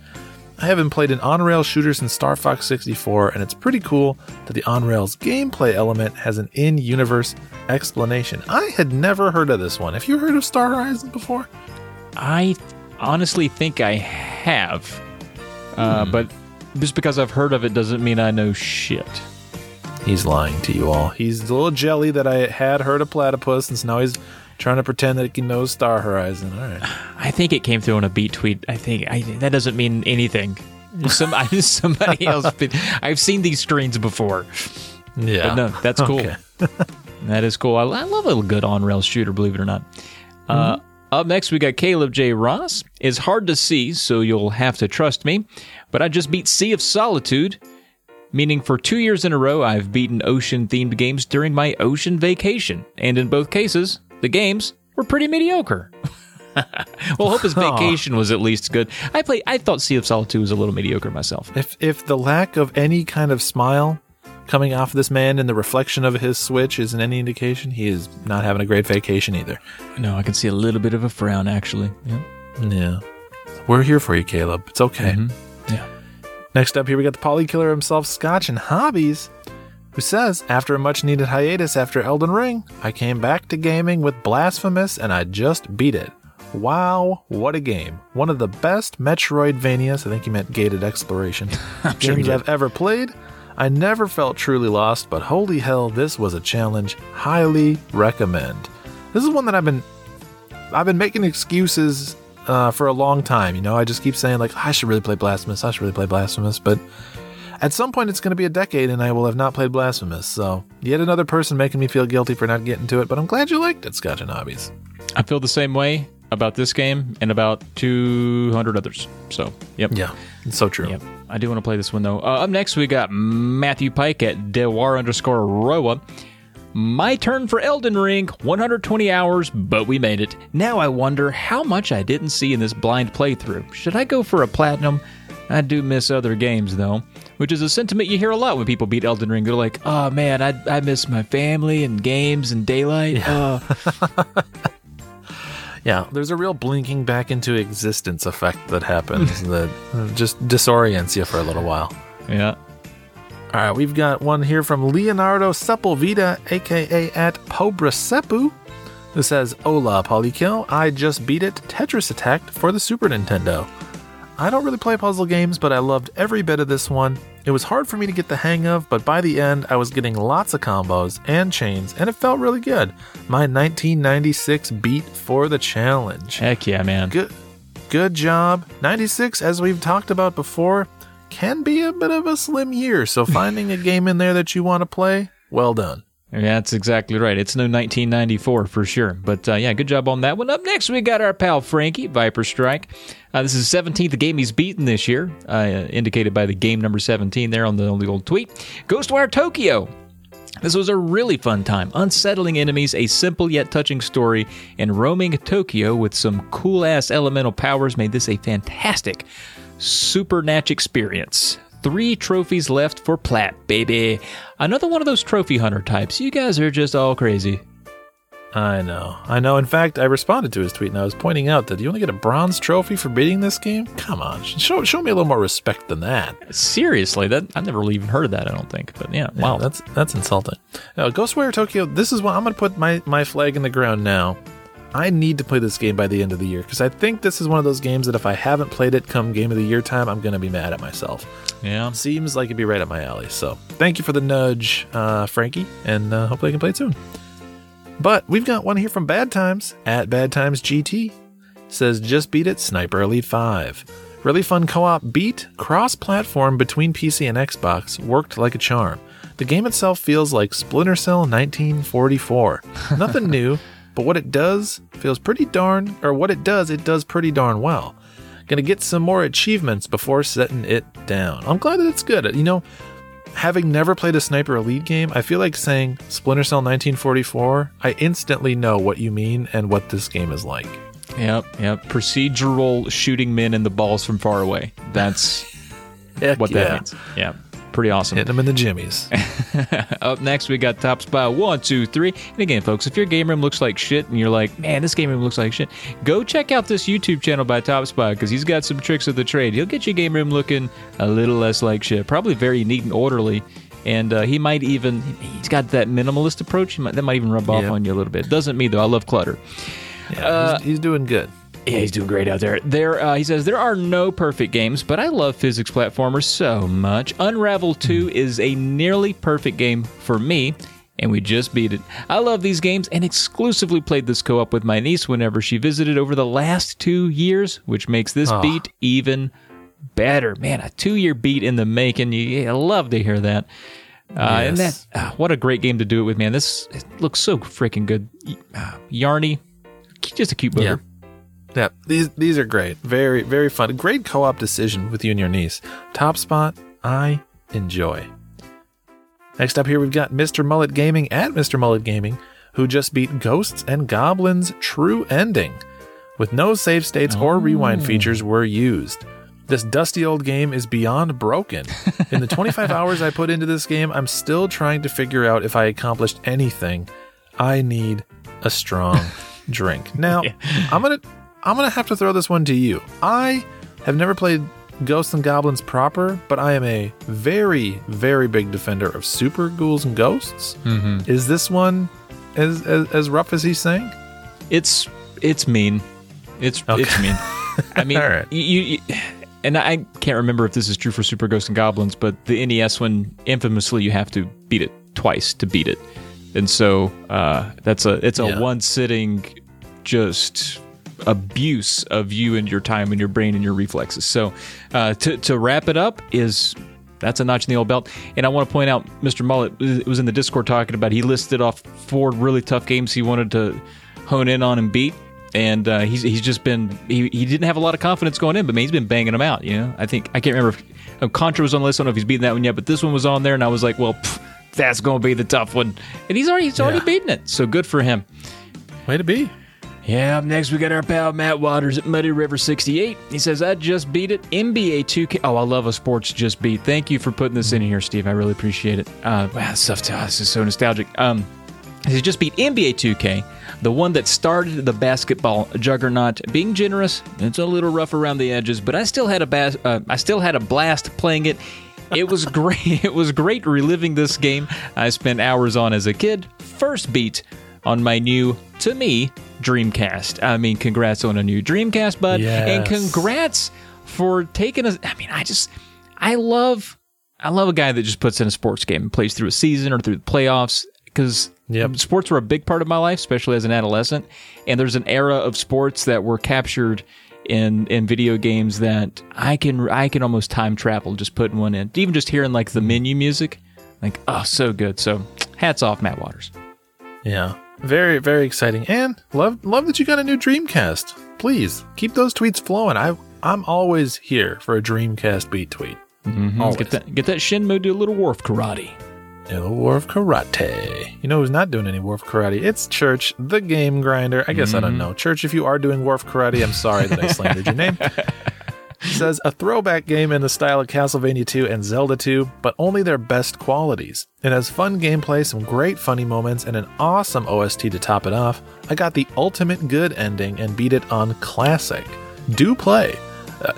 I haven't played an on rail shooter since Star Fox 64, and it's pretty cool that the on rails gameplay element has an in universe explanation. I had never heard of this one. Have you heard of Star Horizon before? I honestly think I have. Uh, But just because I've heard of it doesn't mean I know shit. He's lying to you all. He's a little jelly that I had heard of platypus, and so now he's trying to pretend that he knows Star Horizon. All right. I think it came through on a beat tweet. I think I, that doesn't mean anything. Some somebody else. I've seen these screens before. Yeah. But no, that's cool. Okay. That is cool. I, I love a good on rail shooter, believe it or not. Uh, up next, we got Caleb J. Ross. It's hard to see, so you'll have to trust me. But I just beat Sea of Solitude, meaning for two years in a row, I've beaten ocean themed games during my ocean vacation. And in both cases, the games were pretty mediocre. well, hope his vacation was at least good. I played. I thought Sea of Solitude was a little mediocre myself. If if the lack of any kind of smile coming off this man in the reflection of his switch isn't any indication, he is not having a great vacation either. No, I can see a little bit of a frown actually. Yeah. Yeah. We're here for you, Caleb. It's okay. Mm-hmm. Yeah. Next up here we got the poly killer himself, Scotch and Hobbies, who says, After a much needed hiatus after Elden Ring, I came back to gaming with Blasphemous and I just beat it. Wow, what a game. One of the best Metroidvanias, I think he meant gated exploration, sure games. I've ever played. I never felt truly lost, but holy hell, this was a challenge. Highly recommend. This is one that I've been I've been making excuses uh, for a long time. You know, I just keep saying like I should really play Blasphemous. I should really play Blasphemous, but at some point it's going to be a decade and I will have not played Blasphemous. So yet another person making me feel guilty for not getting to it. But I'm glad you liked it, Scotch and Hobbies. I feel the same way about this game and about 200 others. So, yep. Yeah, it's so true. Yep. I do want to play this one though. Uh, up next, we got Matthew Pike at Dewar underscore Roa. My turn for Elden Ring, 120 hours, but we made it. Now I wonder how much I didn't see in this blind playthrough. Should I go for a platinum? I do miss other games though, which is a sentiment you hear a lot when people beat Elden Ring. They're like, "Oh man, I I miss my family and games and daylight." Uh, Yeah, there's a real blinking back into existence effect that happens that just disorients you for a little while. yeah. All right, we've got one here from Leonardo Sepulveda, aka at Pobra Sepu, who says, Hola, Polykill. I just beat it Tetris Attack for the Super Nintendo. I don't really play puzzle games, but I loved every bit of this one. It was hard for me to get the hang of, but by the end, I was getting lots of combos and chains, and it felt really good. My 1996 beat for the challenge. Heck yeah, man. Good, good job. 96, as we've talked about before, can be a bit of a slim year. So finding a game in there that you want to play, well done. Yeah, that's exactly right. It's no 1994 for sure. But uh, yeah, good job on that one. Up next, we got our pal Frankie, Viper Strike. Uh, this is the 17th game he's beaten this year, uh, indicated by the game number 17 there on the, old tweet. Ghostwire Tokyo. This was a really fun time. Unsettling enemies, a simple yet touching story, and roaming Tokyo with some cool ass elemental powers made this a fantastic super natch experience. Three trophies left for Plat, baby. Another one of those trophy hunter types. You guys are just all crazy. I know. I know. In fact, I responded to his tweet and I was pointing out that you only get a bronze trophy for beating this game? Come on. Show, show me a little more respect than that. Seriously, that I've never really even heard of that. I don't think, but yeah, Yeah, wow. that's that's insulting. Now, Ghostwire Tokyo, this is what I'm going to put my, my flag in the ground now. I need to play this game by the end of the year because I think this is one of those games that if I haven't played it come game of the year time, I'm going to be mad at myself. yeah. Seems like it'd be right up my alley. So thank you for the nudge, uh, Frankie, and uh, hopefully I can play it soon. But we've got one here from Bad Times at Bad Times GT. says just beat it Sniper Elite 5. Really fun co op beat, cross platform between PC and Xbox, worked like a charm. The game itself feels like Splinter Cell 1944. Nothing new, but what it does feels pretty darn, or what it does, it does pretty darn well. Gonna get some more achievements before setting it down. I'm glad that it's good. You know, having never played a Sniper Elite game, I feel like saying Splinter Cell 1944, I instantly know what you mean and what this game is like. Yep, yep. Procedural shooting men in the balls from far away. That's what that yeah. means. Yeah, pretty awesome. Hit them in the jimmies. Up next, we got Top Spy one, two, three. And again, folks, if your game room looks like shit and you're like, man, this game room looks like shit, go check out this YouTube channel by Top Spy because he's got some tricks of the trade. He'll get your game room looking a little less like shit, probably very neat and orderly. And uh, he might even, he's got that minimalist approach. He might, that might even rub off Yeah. on you a little bit. Doesn't me, though. I love clutter. Yeah, he's, he's doing good. Yeah, he's doing great out there. There, uh, he says there are no perfect games, but I love physics platformers so much. Unravel 2 is a nearly perfect game for me, and we just beat it. I love these games and exclusively played this co-op with my niece whenever she visited over the last two years, which makes this Ah. beat even better. Man, a two-year beat in the making. You, I love to hear that. Uh, And that, uh, what a great game to do it with, man. This it looks so freaking good. Uh, Yarny, just a cute booger. Yeah. Yeah, these these are great. Very very fun. Great co-op decision with you and your niece. Top spot, I enjoy. Next up here we've got Mr. Mullet Gaming at Mr. Mullet Gaming, who just beat Ghosts and Goblins True Ending. With no save states or rewind oh. features were used. This dusty old game is beyond broken. In the 25 hours I put into this game, I'm still trying to figure out if I accomplished anything. I need a strong drink. Now, I'm going to I'm going to have to throw this one to you. I have never played Ghosts and Goblins proper, but I am a very very big defender of super ghouls and ghosts. Mm-hmm. Is this one as as, as rough as he's saying? It's it's mean. It's Okay. it's mean. I mean, right. you, you, and I can't remember if this is true for Super Ghosts and Goblins, but the NES one, infamously, you have to beat it twice to beat it, and so uh, that's a it's a Yeah. one sitting, just abuse of you and your time and your brain and your reflexes. So uh, to to wrap it up is. That's a notch in the old belt. And I want to point out, Mr. Mullet was in the Discord talking about he listed off four really tough games he wanted to hone in on and beat and uh, he's he's just been he, he didn't have a lot of confidence going in, but man, he's been banging them out. You know, I think I can't remember if uh, Contra was on the list. I don't know if he's beaten that one yet, but this one was on there, and I was like, well, pff, that's going to be the tough one, and he's already he's already Yeah. beaten it. So good for him. Way to be. Yeah, up next we got our pal Matt Waters at Muddy River 68. He says, I just beat it. NBA 2K. Oh, I love a sports just beat. Thank you for putting this in here, Steve. I really appreciate it. Uh, wow, this stuff, oh, this is so nostalgic. Um, he just beat NBA 2K, the one that started the basketball juggernaut. Being generous, it's a little rough around the edges, but I still had a bas- uh, I still had a blast playing it. It was great. It was great reliving this game I spent hours on as a kid. First beat on my new, to me, Dreamcast. I mean, congrats on a new Dreamcast, bud, and congrats for taking us. I mean, I just, I love, I love a guy that just puts in a sports game and plays through a season or through the playoffs because Yep. sports were a big part of my life, especially as an adolescent. And there's an era of sports that were captured in in video games that I can I can almost time travel just putting one in. Even just hearing like the menu music, like oh, so good. So hats off, Matt Waters. Yeah. Very, very exciting. And love love that you got a new Dreamcast. Please keep those tweets flowing. I I'm always here for a Dreamcast beat tweet. Mm-hmm. Always. Get that get that Shenmue do a little wharf karate. a little War of Karate. You know who's not doing any War of Karate? It's Church, the game grinder. I guess I don't mm-hmm. know. Church, if you are doing War of Karate, I'm sorry that I slandered your name. Says a throwback game in the style of Castlevania 2 and Zelda 2, but only their best qualities. It has fun gameplay, some great funny moments, and an awesome OST to top it off. I got the ultimate good ending and beat it on Classic. Do play. Uh,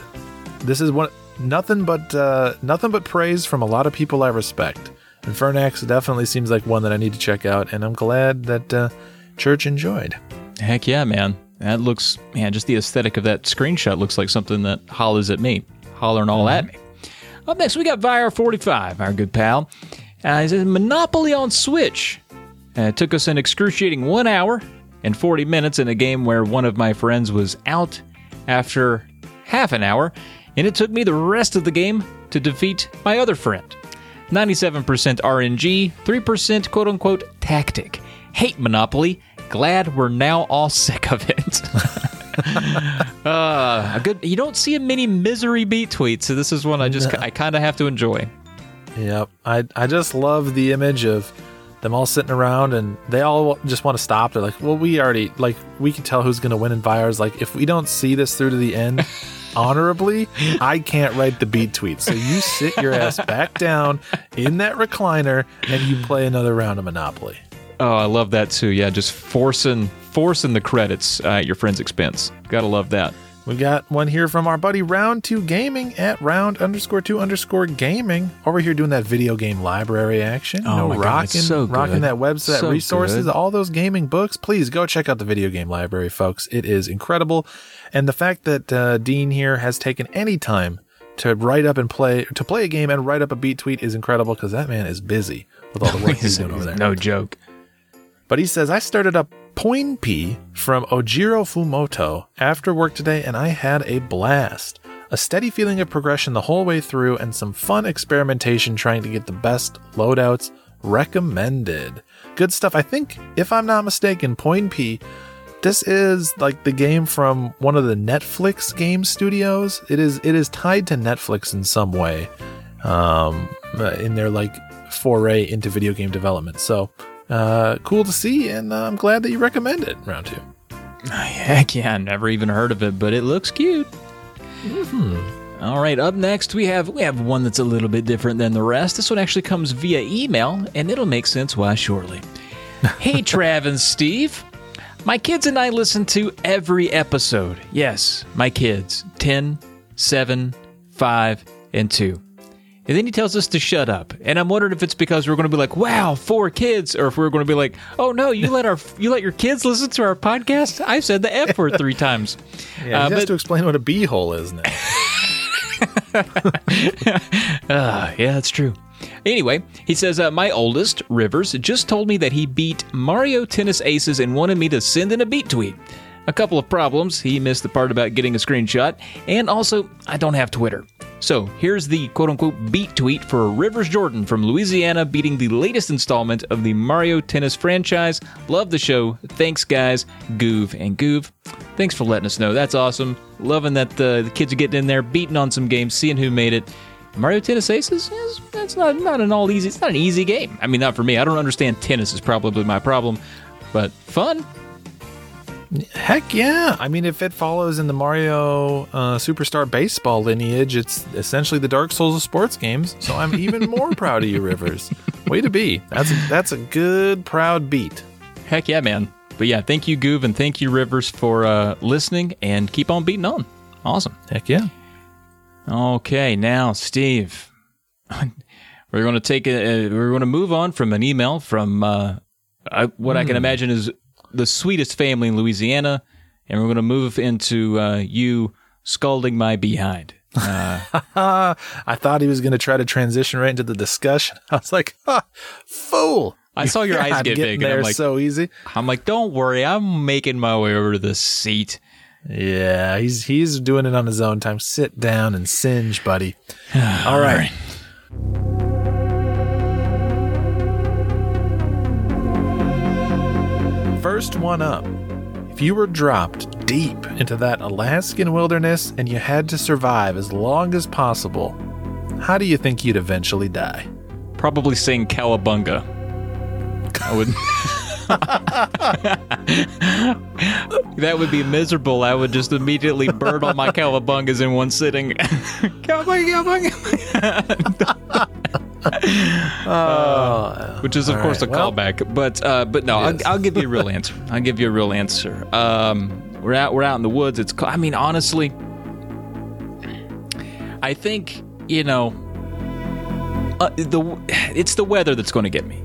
this is one nothing but uh, nothing but praise from a lot of people I respect. Infernax definitely seems like one that I need to check out, and I'm glad that uh, Church enjoyed. Heck yeah, man. That looks man, just the aesthetic of that screenshot looks like something that hollers at me, hollering all at me. Up next, we got Vire45, our good pal. Uh, he says Monopoly on Switch. Uh, it took us an excruciating one hour, and 40 minutes in a game where one of my friends was out after half an hour, and it took me the rest of the game to defeat my other friend. 97% RNG, 3% quote unquote tactic. Hate Monopoly. Glad we're now all sick of it. uh, a good. You don't see many misery beat tweets, so this is one I just I kind of have to enjoy. Yep. I I just love the image of them all sitting around and they all just want to stop. They're like, well, we already like we can tell who's gonna win in Vires. Like if we don't see this through to the end honorably, I can't write the beat tweet. So you sit your ass back down in that recliner and you play another round of Monopoly. Oh, I love that too. Yeah, just forcing forcing the credits uh, at your friend's expense. Gotta love that. We got one here from our buddy Round Two Gaming at round underscore two underscore gaming over here doing that video game library action. You Oh know, my God, rocking, it's so rocking good. that website So resources, good. all those gaming books. Please go check out the video game library, folks. It is incredible, and the fact that uh, Dean here has taken any time to write up and play to play a game and write up a beat tweet is incredible because that man is busy with all the work he's doing over there. No joke. But he says, I started up Poinpy from Ojiro Fumoto after work today and I had a blast. A steady feeling of progression the whole way through and some fun experimentation trying to get the best loadouts recommended. Good stuff. I think, if I'm not mistaken, Poinpy, this is like the game from one of the Netflix game studios. It is it is tied to Netflix in some way. Um in their like foray into video game development. So uh, cool to see, and uh, I'm glad that you recommend it. Round two. Heck yeah, I never even heard of it, but it looks cute. All right, up next we have we have one that's a little bit different than the rest. This one actually comes via email, and it'll make sense why shortly. hey, Trav and Steve. My kids and I listen to every episode. Yes, my kids. 10, 7, 5, and 2. And then he tells us to shut up. And I'm wondering if it's because we're going to be like, "Wow, four kids," or if we're going to be like, "Oh no, you let our you let your kids listen to our podcast." I've said the F word three times. Yeah, Uh, he has but- to explain what a beehole is now. Ah, yeah, that's true. Anyway, he says, uh, My oldest, Rivers, just told me that he beat Mario Tennis Aces and wanted me to send in a beat tweet. A couple of problems. He missed the part about getting a screenshot, and also, I don't have Twitter. So here's the quote unquote beat tweet for Rivers Jordan from Louisiana beating the latest installment of the Mario Tennis franchise. Love the show. Thanks, guys. Goov and Goov. Thanks for letting us know. That's awesome. Loving that the, the kids are getting in there, beating on some games, seeing who made it. Mario Tennis Aces is that's not not an all easy. It's not an easy game. I mean, not for me. I don't understand tennis. Is probably my problem, but fun. Heck yeah! I mean, if it follows in the Mario uh, Superstar Baseball lineage, it's essentially the Dark Souls of sports games. So I'm even more proud of you, Rivers. Way to be. That's a, that's a good, proud beat. Heck yeah, man. But yeah, thank you, Goov, and thank you, Rivers, for uh, listening and keep on beating on. Awesome. Heck yeah. Okay, now Steve, we're going to take a, we're going to move on from an email from uh, I, what I can imagine is the sweetest family in Louisiana, and we're going to move into uh, you scalding my behind. Uh, I thought he was going to try to transition right into the discussion. I was like, fool. I saw your eyes get big, and I'm like- so easy. I'm like, don't worry, I'm making my way over to the seat. Yeah, he's he's doing it on his own time. Sit down and singe, buddy. All right. First one up. If you were dropped deep into that Alaskan wilderness and you had to survive as long as possible, how do you think you'd eventually die? Probably sing Cowabunga. I would. that would be miserable. I would just immediately burn all my cowabungas in one sitting. Cowabunga, cowabunga. Oh, Which is, of course, right, a well- callback. But uh, but no, I'll, I'll give you a real answer. I'll give you a real answer. Um, we're out we're out in the woods. It's I mean honestly, I think you know uh, the it's the weather that's going to get me.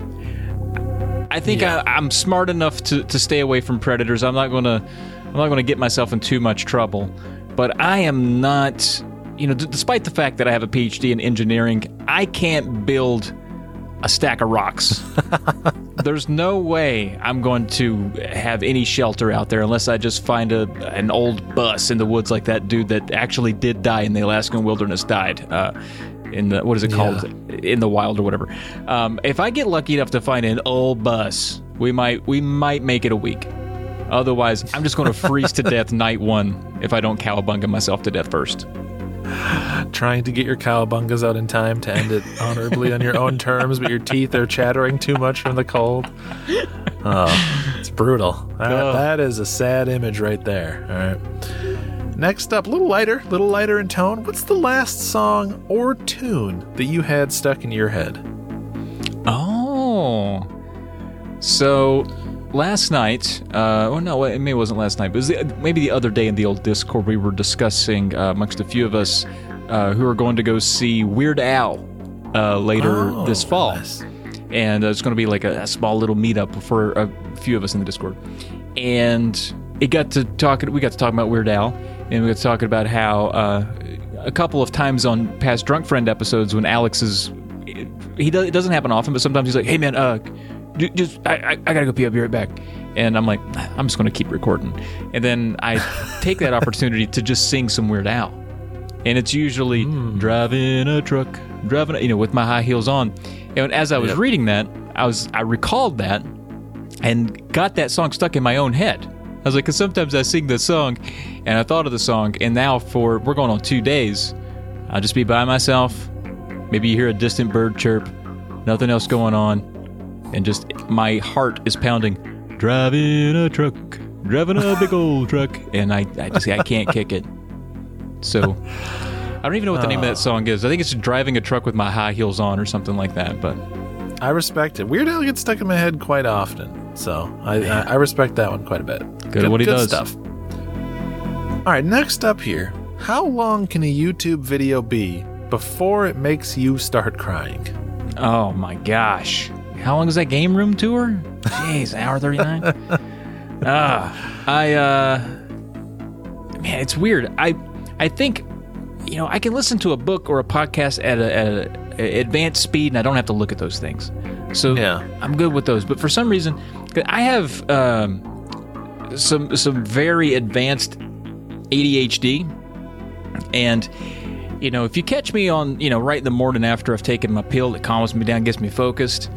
I think Yeah. I, I'm smart enough to, to stay away from predators. I'm not gonna I'm not gonna get myself in too much trouble. But I am not, you know, d- despite the fact that I have a PhD in engineering, I can't build a stack of rocks. There's no way I'm going to have any shelter out there unless I just find a an old bus in the woods like that dude that actually did die in the Alaskan wilderness died. Uh, in the what is it called in the wild or whatever. Um, if I get lucky enough to find an old bus, we might we might make it a week. Otherwise, I'm just going to freeze to death night one if I don't cowabunga myself to death first. Trying to get your cowabungas out in time to end it honorably on your own terms, but your teeth are chattering too much from the cold. Oh, it's brutal. That, Oh. that is a sad image right there. All right. Next up, a little lighter, a little lighter in tone. What's the last song or tune that you had stuck in your head? Oh. So last night, uh, well, no, it maybe wasn't last night, but it was the, maybe the other day in the old Discord, we were discussing uh, amongst a few of us uh, who are going to go see Weird Al uh, later Oh, this fall. nice. And uh, it's going to be like a, a small little meetup for a few of us in the Discord. And it got to talking, we got to talking about Weird Al, and we got to talking about how uh, a couple of times on past Drunk Friend episodes when Alex is he does, it doesn't happen often, but sometimes he's like, "Hey man, uh, just I, I, I gotta go pee. I'll be right back." And I'm like, I'm just gonna keep recording, and then I take that opportunity to just sing some Weird Al, and it's usually hmm. driving a truck, driving, a, you know, with my high heels on. And as I was Yep. reading that, I was I recalled that and got that song stuck in my own head. I was like, because sometimes I sing the song, and I thought of the song, and now for we're going on two days, I'll just be by myself. Maybe you hear a distant bird chirp, nothing else going on, and just my heart is pounding. Driving a truck, driving a big old truck, and I, I just I can't kick it. So I don't even know what the name of that oh. song is. I think it's driving a truck with my high heels on or something like that. But I respect it. Weird Al gets stuck in my head quite often, so I, I, I respect that one quite a bit. Good at what he does. stuff. All right, next up here. How long can a YouTube video be before it makes you start crying? Oh my gosh. How long is that game room tour? Jeez, hour 39? Ah, I, uh, man, it's weird. I, I think, you know, I can listen to a book or a podcast at a, at a, a advanced speed and I don't have to look at those things. So Yeah. I'm good with those. But for some reason, I have, um, some, some very advanced ADHD and you know, if you catch me on, you know, right in the morning after I've taken my pill that calms me down, gets me focused,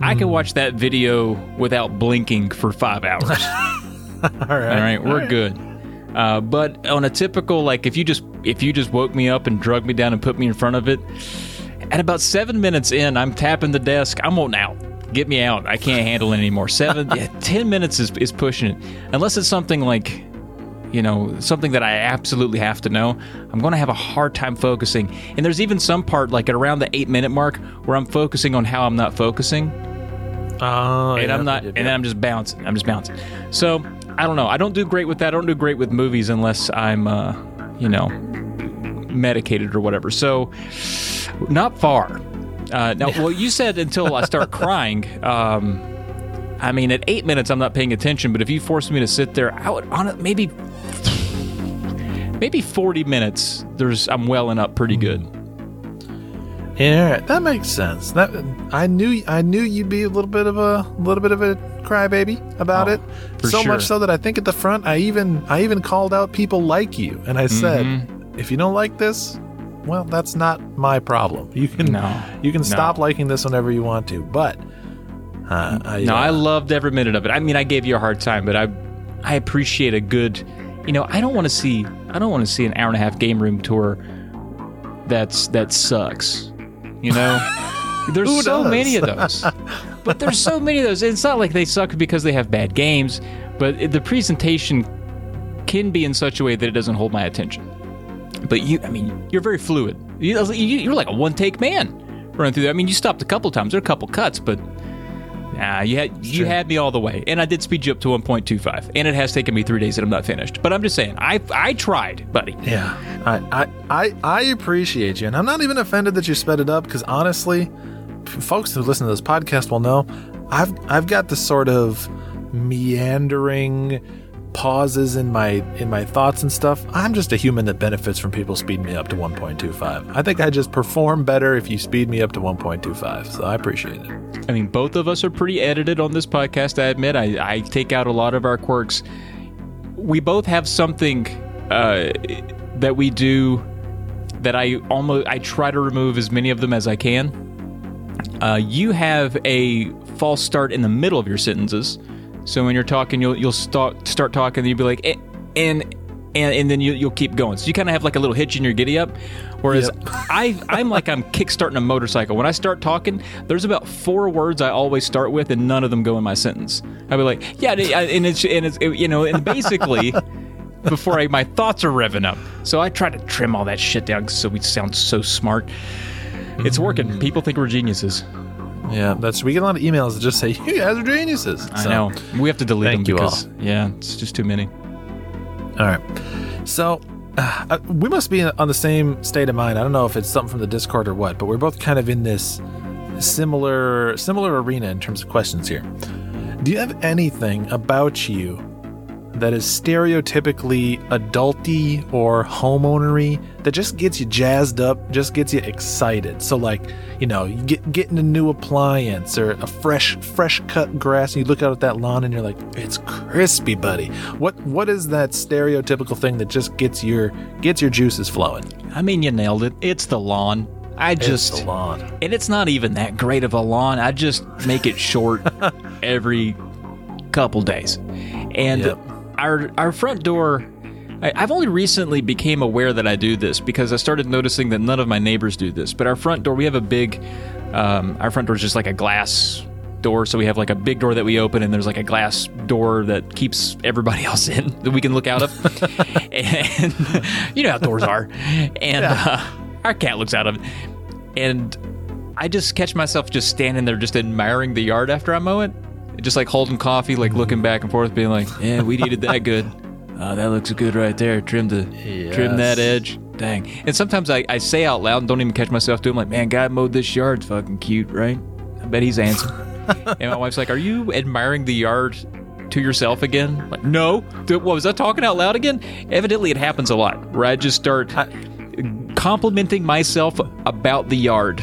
I can watch that video without blinking for five hours. All right. All right, we're good. Uh, but on a typical, like, if you just if you just woke me up and drug me down and put me in front of it, at about seven minutes in, I'm tapping the desk. I'm wanting out. Get me out. I can't handle it anymore. Seven, yeah, ten minutes is, is pushing it. Unless it's something like, you know, something that I absolutely have to know, I'm going to have a hard time focusing. And there's even some part, like at around the eight minute mark, where I'm focusing on how I'm not focusing Oh, and yeah, I'm not, and then I'm just bouncing. I'm just bouncing. So I don't know. I don't do great with that. I don't do great with movies unless I'm, uh, you know, medicated or whatever. So not far. Uh, now, well, you said until I start crying. Um, I mean, at eight minutes, I'm not paying attention. But if you forced me to sit there, I would on it maybe, maybe 40 minutes. There's I'm welling up pretty good. Yeah, that makes sense. That I knew I knew you'd be a little bit of a little bit of a crybaby about Oh, it. So sure. much so that I think at the front I even I even called out people like you and I said, Mm-hmm. if you don't like this, well, that's not my problem. You can No. you can stop No. liking this whenever you want to, but uh, I, No, uh, I loved every minute of it. I mean, I gave you a hard time, but I, I appreciate a good. You know, I don't want to see. I don't want to see an hour and a half game room tour. That's that sucks. You know, there's so many of those. but there's so many of those. It's not like they suck because they have bad games, but the presentation can be in such a way that it doesn't hold my attention. But you, I mean, you're very fluid. You, you- you're like a one take man running through there. I mean, you stopped a couple times. There are a couple cuts, but Nah, you had you had me all the way, and I did speed you up to 1.25, and it has taken me three days, and I'm not finished. But I'm just saying, I I tried, buddy. Yeah, I, I, I, I appreciate you, and I'm not even offended that you sped it up because honestly, folks who listen to this podcast will know I've I've got this sort of meandering, pauses in my in my thoughts and stuff. I'm just a human that benefits from people speeding me up to 1.25. I think I just perform better if you speed me up to 1.25. So I appreciate it. I mean, both of us are pretty edited on this podcast. I admit, I, I take out a lot of our quirks. We both have something uh, that we do that I almost I try to remove as many of them as I can. Uh, you have a false start in the middle of your sentences. So when you're talking, you'll you'll start start talking, and you'll be like, "Eh," and and and then you, you'll keep going. So you kind of have like a little hitch in your giddy up. Whereas Yep. I I'm like I'm kickstarting a motorcycle. When I start talking, there's about four words I always start with, and none of them go in my sentence. I'll be like, yeah, and it's and it's you know, and basically. Before I, my thoughts are revving up, so I try to trim all that shit down so we sound so smart. It's working. People think we're geniuses. Yeah, that's we get a lot of emails that just say you guys are geniuses. I So, know. We have to delete them because yeah, it's just too many. All right. So uh, we must be on the same state of mind. I don't know if it's something from the Discord or what, but we're both kind of in this similar similar arena in terms of questions here. Do you have anything about you that is stereotypically adulty or homeownery that just gets you jazzed up, just gets you excited? So like, you know, you get getting a new appliance or a fresh fresh cut grass, and you look out at that lawn and you're like, it's crispy, buddy. What what is that stereotypical thing that just gets your gets your juices flowing? I mean, you nailed it. It's the lawn. I It's just the lawn. and it's not even that great of a lawn. I just make it short every couple days, and Yep. Our our front door. I, I've only recently became aware that I do this because I started noticing that none of my neighbors do this. But our front door, we have a big. Um, our front door is just like a glass door, so we have like a big door that we open, and there's like a glass door that keeps everybody else in that we can look out of. and you know how doors are, and uh, our cat looks out of it, and I just catch myself just standing there, just admiring the yard after I mow it, just like holding coffee, like looking back and forth, being like, "Yeah, we needed that good. Oh, that looks good right there. Trim the, trim that edge. Dang." And sometimes I, I say out loud and don't even catch myself doing. like, "Man, guy mowed this yard. Fucking cute, right? I bet he's handsome." and my wife's like, "Are you admiring the yard?" To yourself again? Like, no. What was I talking out loud again? Evidently, it happens a lot where I just start complimenting myself about the yard.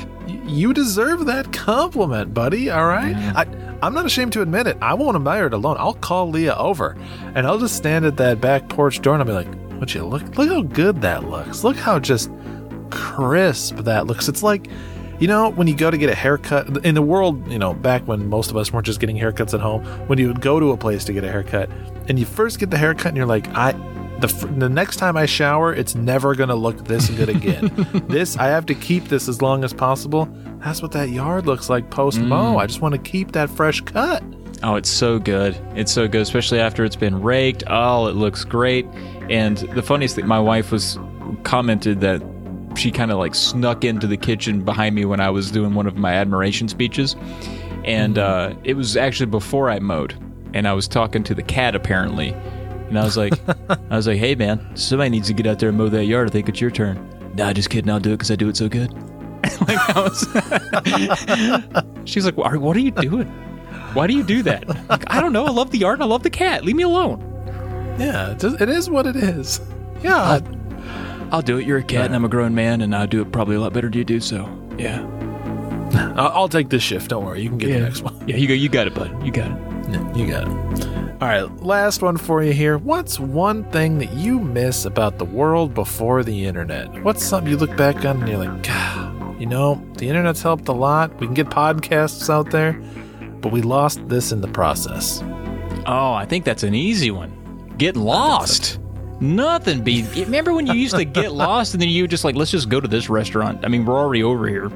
You deserve that compliment, buddy. All right. I, I'm not ashamed to admit it. I won't admire it alone. I'll call Leah over, and I'll just stand at that back porch door, and I'll be like, "Would you look? Look how good that looks. Look how just crisp that looks. It's like." You know, when you go to get a haircut in the world, you know, back when most of us weren't just getting haircuts at home, when you would go to a place to get a haircut and you first get the haircut and you're like, I, the, the next time I shower, it's never going to look this good again. this, I have to keep this as long as possible. That's what that yard looks like post mow. I just want to keep that fresh cut. Oh, it's so good. It's so good, especially after it's been raked. Oh, it looks great. And the funniest thing, my wife was commented that she kind of like snuck into the kitchen behind me when I was doing one of my admiration speeches. And uh, it was actually before I mowed. And I was talking to the cat apparently. And I was like, I was like, hey man, somebody needs to get out there and mow that yard. I think it's your turn. Nah, just kidding. I'll do it because I do it so good. like I was. She's like, "What what are you doing? Why do you do that?" Like, I don't know. I love the yard. and I love the cat. Leave me alone. Yeah, it is what it is. Yeah. I'll do it. You're a cat, and I'm a grown man, and I do it probably a lot better than you do. So, yeah, I'll, I'll take this shift. Don't worry. You can get the next one. yeah. You go. You got it, bud. You got it. Yeah, you got it. All right, last one for you here. What's one thing that you miss about the world before the internet? What's something you look back on and you're like, God, you know, the internet's helped a lot. We can get podcasts out there, but we lost this in the process. Oh, I think that's an easy one. Get lost. Nothing be. Remember when you used to get lost and then you just like, let's just go to this restaurant. I mean, we're already over here.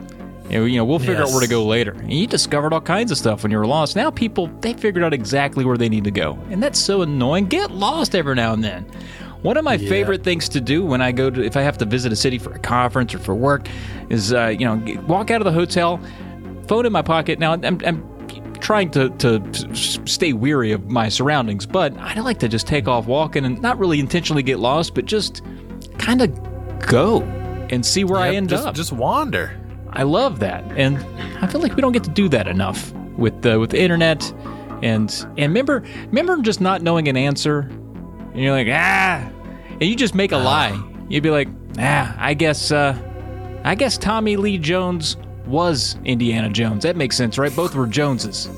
You know, you know, we'll figure out where to go later. And you discovered all kinds of stuff when you were lost. Now people they figured out exactly where they need to go, and that's so annoying. Get lost every now and then. One of my favorite things to do when I go to, if I have to visit a city for a conference or for work, is uh, you know walk out of the hotel, phone in my pocket. Now I'm, I'm trying to, to stay weary of my surroundings, but I like to just take off walking and not really intentionally get lost, but just kind of go and see where I end just, up. Just wander. I love that, and I feel like we don't get to do that enough with the with the internet. And and remember remember just not knowing an answer and you're like, ah, and you just make a lie. You'd be like, ah, I guess, uh, I guess Tommy Lee Jones was Indiana Jones. That makes sense, right? Both were Joneses.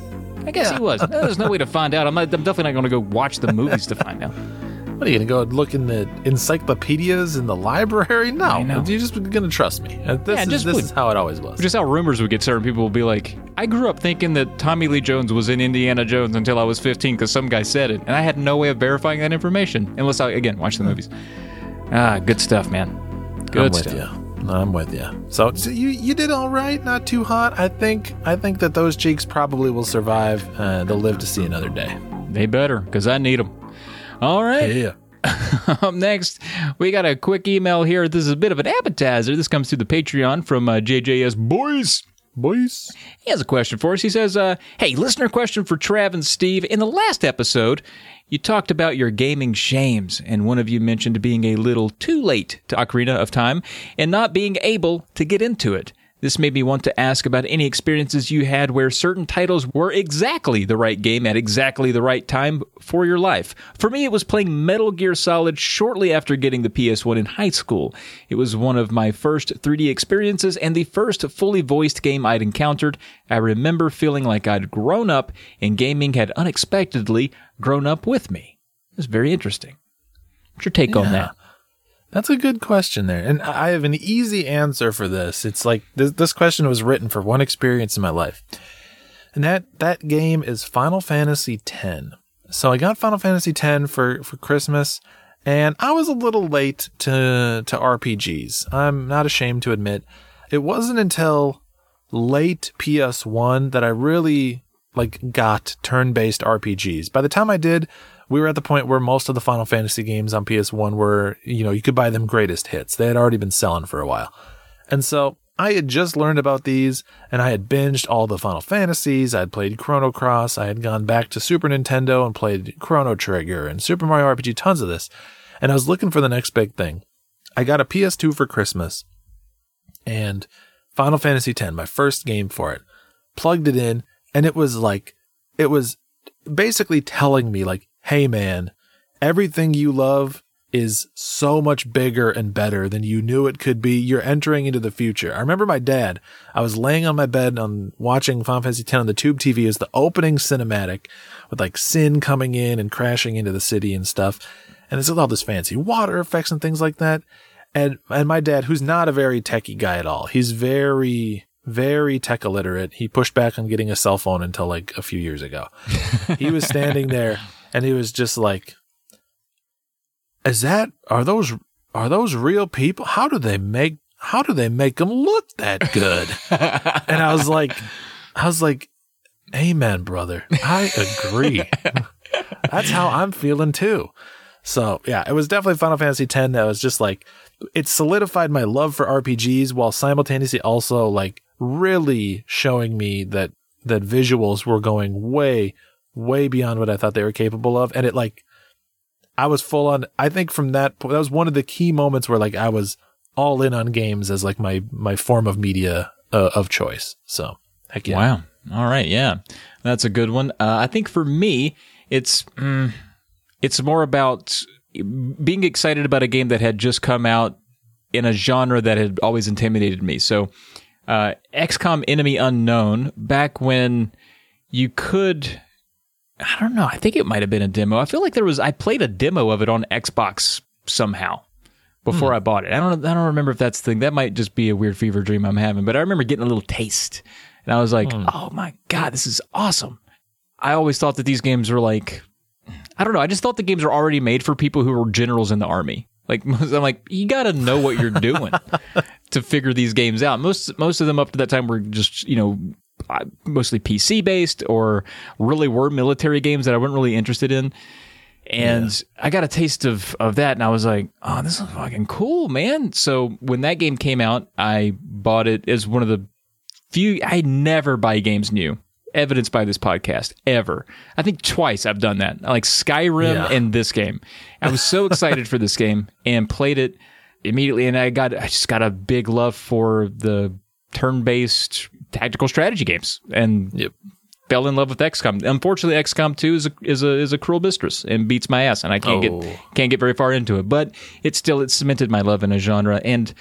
I guess he was. There's no way to find out. I'm, not, I'm definitely not going to go watch the movies to find out. What are you gonna go and look in the encyclopedias in the library? No, you're just gonna trust me. Uh, This, Yeah, is, just this would- is how it always was. Just how rumors would get started. People will be like, I grew up thinking that Tommy Lee Jones was in Indiana Jones until I was 15 because some guy said it. And I had no way of verifying that information unless I, again, watch the movies. Ah, good stuff, man. Good I'm with stuff. you. I'm with you. So, so you you did all right. Not too hot. I think I think that those cheeks probably will survive. Uh, they'll live to see another day. They better because I need them. All right. Yeah. Up next, we got a quick email here. This is a bit of an appetizer. This comes through the Patreon from uh, JJS Boys. Boys. He has a question for us. He says, uh, Hey, listener question for Trav and Steve. In the last episode, you talked about your gaming shames, and one of you mentioned being a little too late to Ocarina of Time and not being able to get into it. This made me want to ask about any experiences you had where certain titles were exactly the right game at exactly the right time for your life. For me, it was playing Metal Gear Solid shortly after getting the PS1 in high school. It was one of my first 3D experiences and the first fully voiced game I'd encountered. I remember feeling like I'd grown up and gaming had unexpectedly grown up with me. It was very interesting. What's your take on that? That's a good question there. And I have an easy answer for this. It's like this, this question was written for one experience in my life. And that, that game is Final Fantasy X. So I got Final Fantasy X for, for Christmas and I was a little late to, to RPGs. I'm not ashamed to admit it wasn't until late PS1 that I really like got turn-based RPGs. By the time I did, we were at the point where most of the Final Fantasy games on PS1 were, you know, you could buy them greatest hits. They had already been selling for a while. And so I had just learned about these and I had binged all the Final Fantasies. I had played Chrono Cross. I had gone back to Super Nintendo and played Chrono Trigger and Super Mario RPG, tons of this. And I was looking for the next big thing. I got a PS2 for Christmas and Final Fantasy X, my first game for it, plugged it in and it was like, it was basically telling me like, Hey man, everything you love is so much bigger and better than you knew it could be. You're entering into the future. I remember my dad, I was laying on my bed on watching Final Fantasy X on the tube TV as the opening cinematic with like Sin coming in and crashing into the city and stuff. And it's all this fancy water effects and things like that. And, and my dad, who's not a very techie guy at all, he's very, very tech illiterate. He pushed back on getting a cell phone until like a few years ago. he was standing there and he was just like, is that are those are those real people? How do they make how do they make them look that good? and I was like, I was like, Amen, brother. I agree. That's how I'm feeling too. So yeah, it was definitely Final Fantasy X that was just like it solidified my love for RPGs while simultaneously also like really showing me that that visuals were going way way beyond what I thought they were capable of and it like I was full on I think from that po- that was one of the key moments where like I was all in on games as like my my form of media uh, of choice. So heck yeah. Wow. All right. Yeah, that's a good one. Uh, I think for me, it's mm, it's more about being excited about a game that had just come out in a genre that had always intimidated me. So, uh, XCOM Enemy Unknown, back when you could. I don't know. I think it might have been a demo. I feel like there was. I played a demo of it on Xbox somehow before hmm. I bought it. I don't. I don't remember if that's the thing. That might just be a weird fever dream I'm having. But I remember getting a little taste, and I was like, hmm. "Oh my god, this is awesome." I always thought that these games were like, I don't know. I just thought the games were already made for people who were generals in the army. Like I'm like, you got to know what you're doing to figure these games out. Most most of them up to that time were just you know mostly PC based or really were military games that I wasn't really interested in. And I got a taste of of that, and I was like, "Oh, this is fucking cool, man!" So when that game came out, I bought it as one of the few. I never buy games new, evidenced by this podcast ever. I think twice I've done that, like Skyrim Yeah. and this game. I was so excited for this game and played it immediately, and I got I just got a big love for the turn based tactical strategy games, and Yep. fell in love with XCOM. Unfortunately, XCOM 2 is a is a is a cruel mistress and beats my ass, and I can't Oh. get can't get very far into it. But it still it cemented my love in a genre, and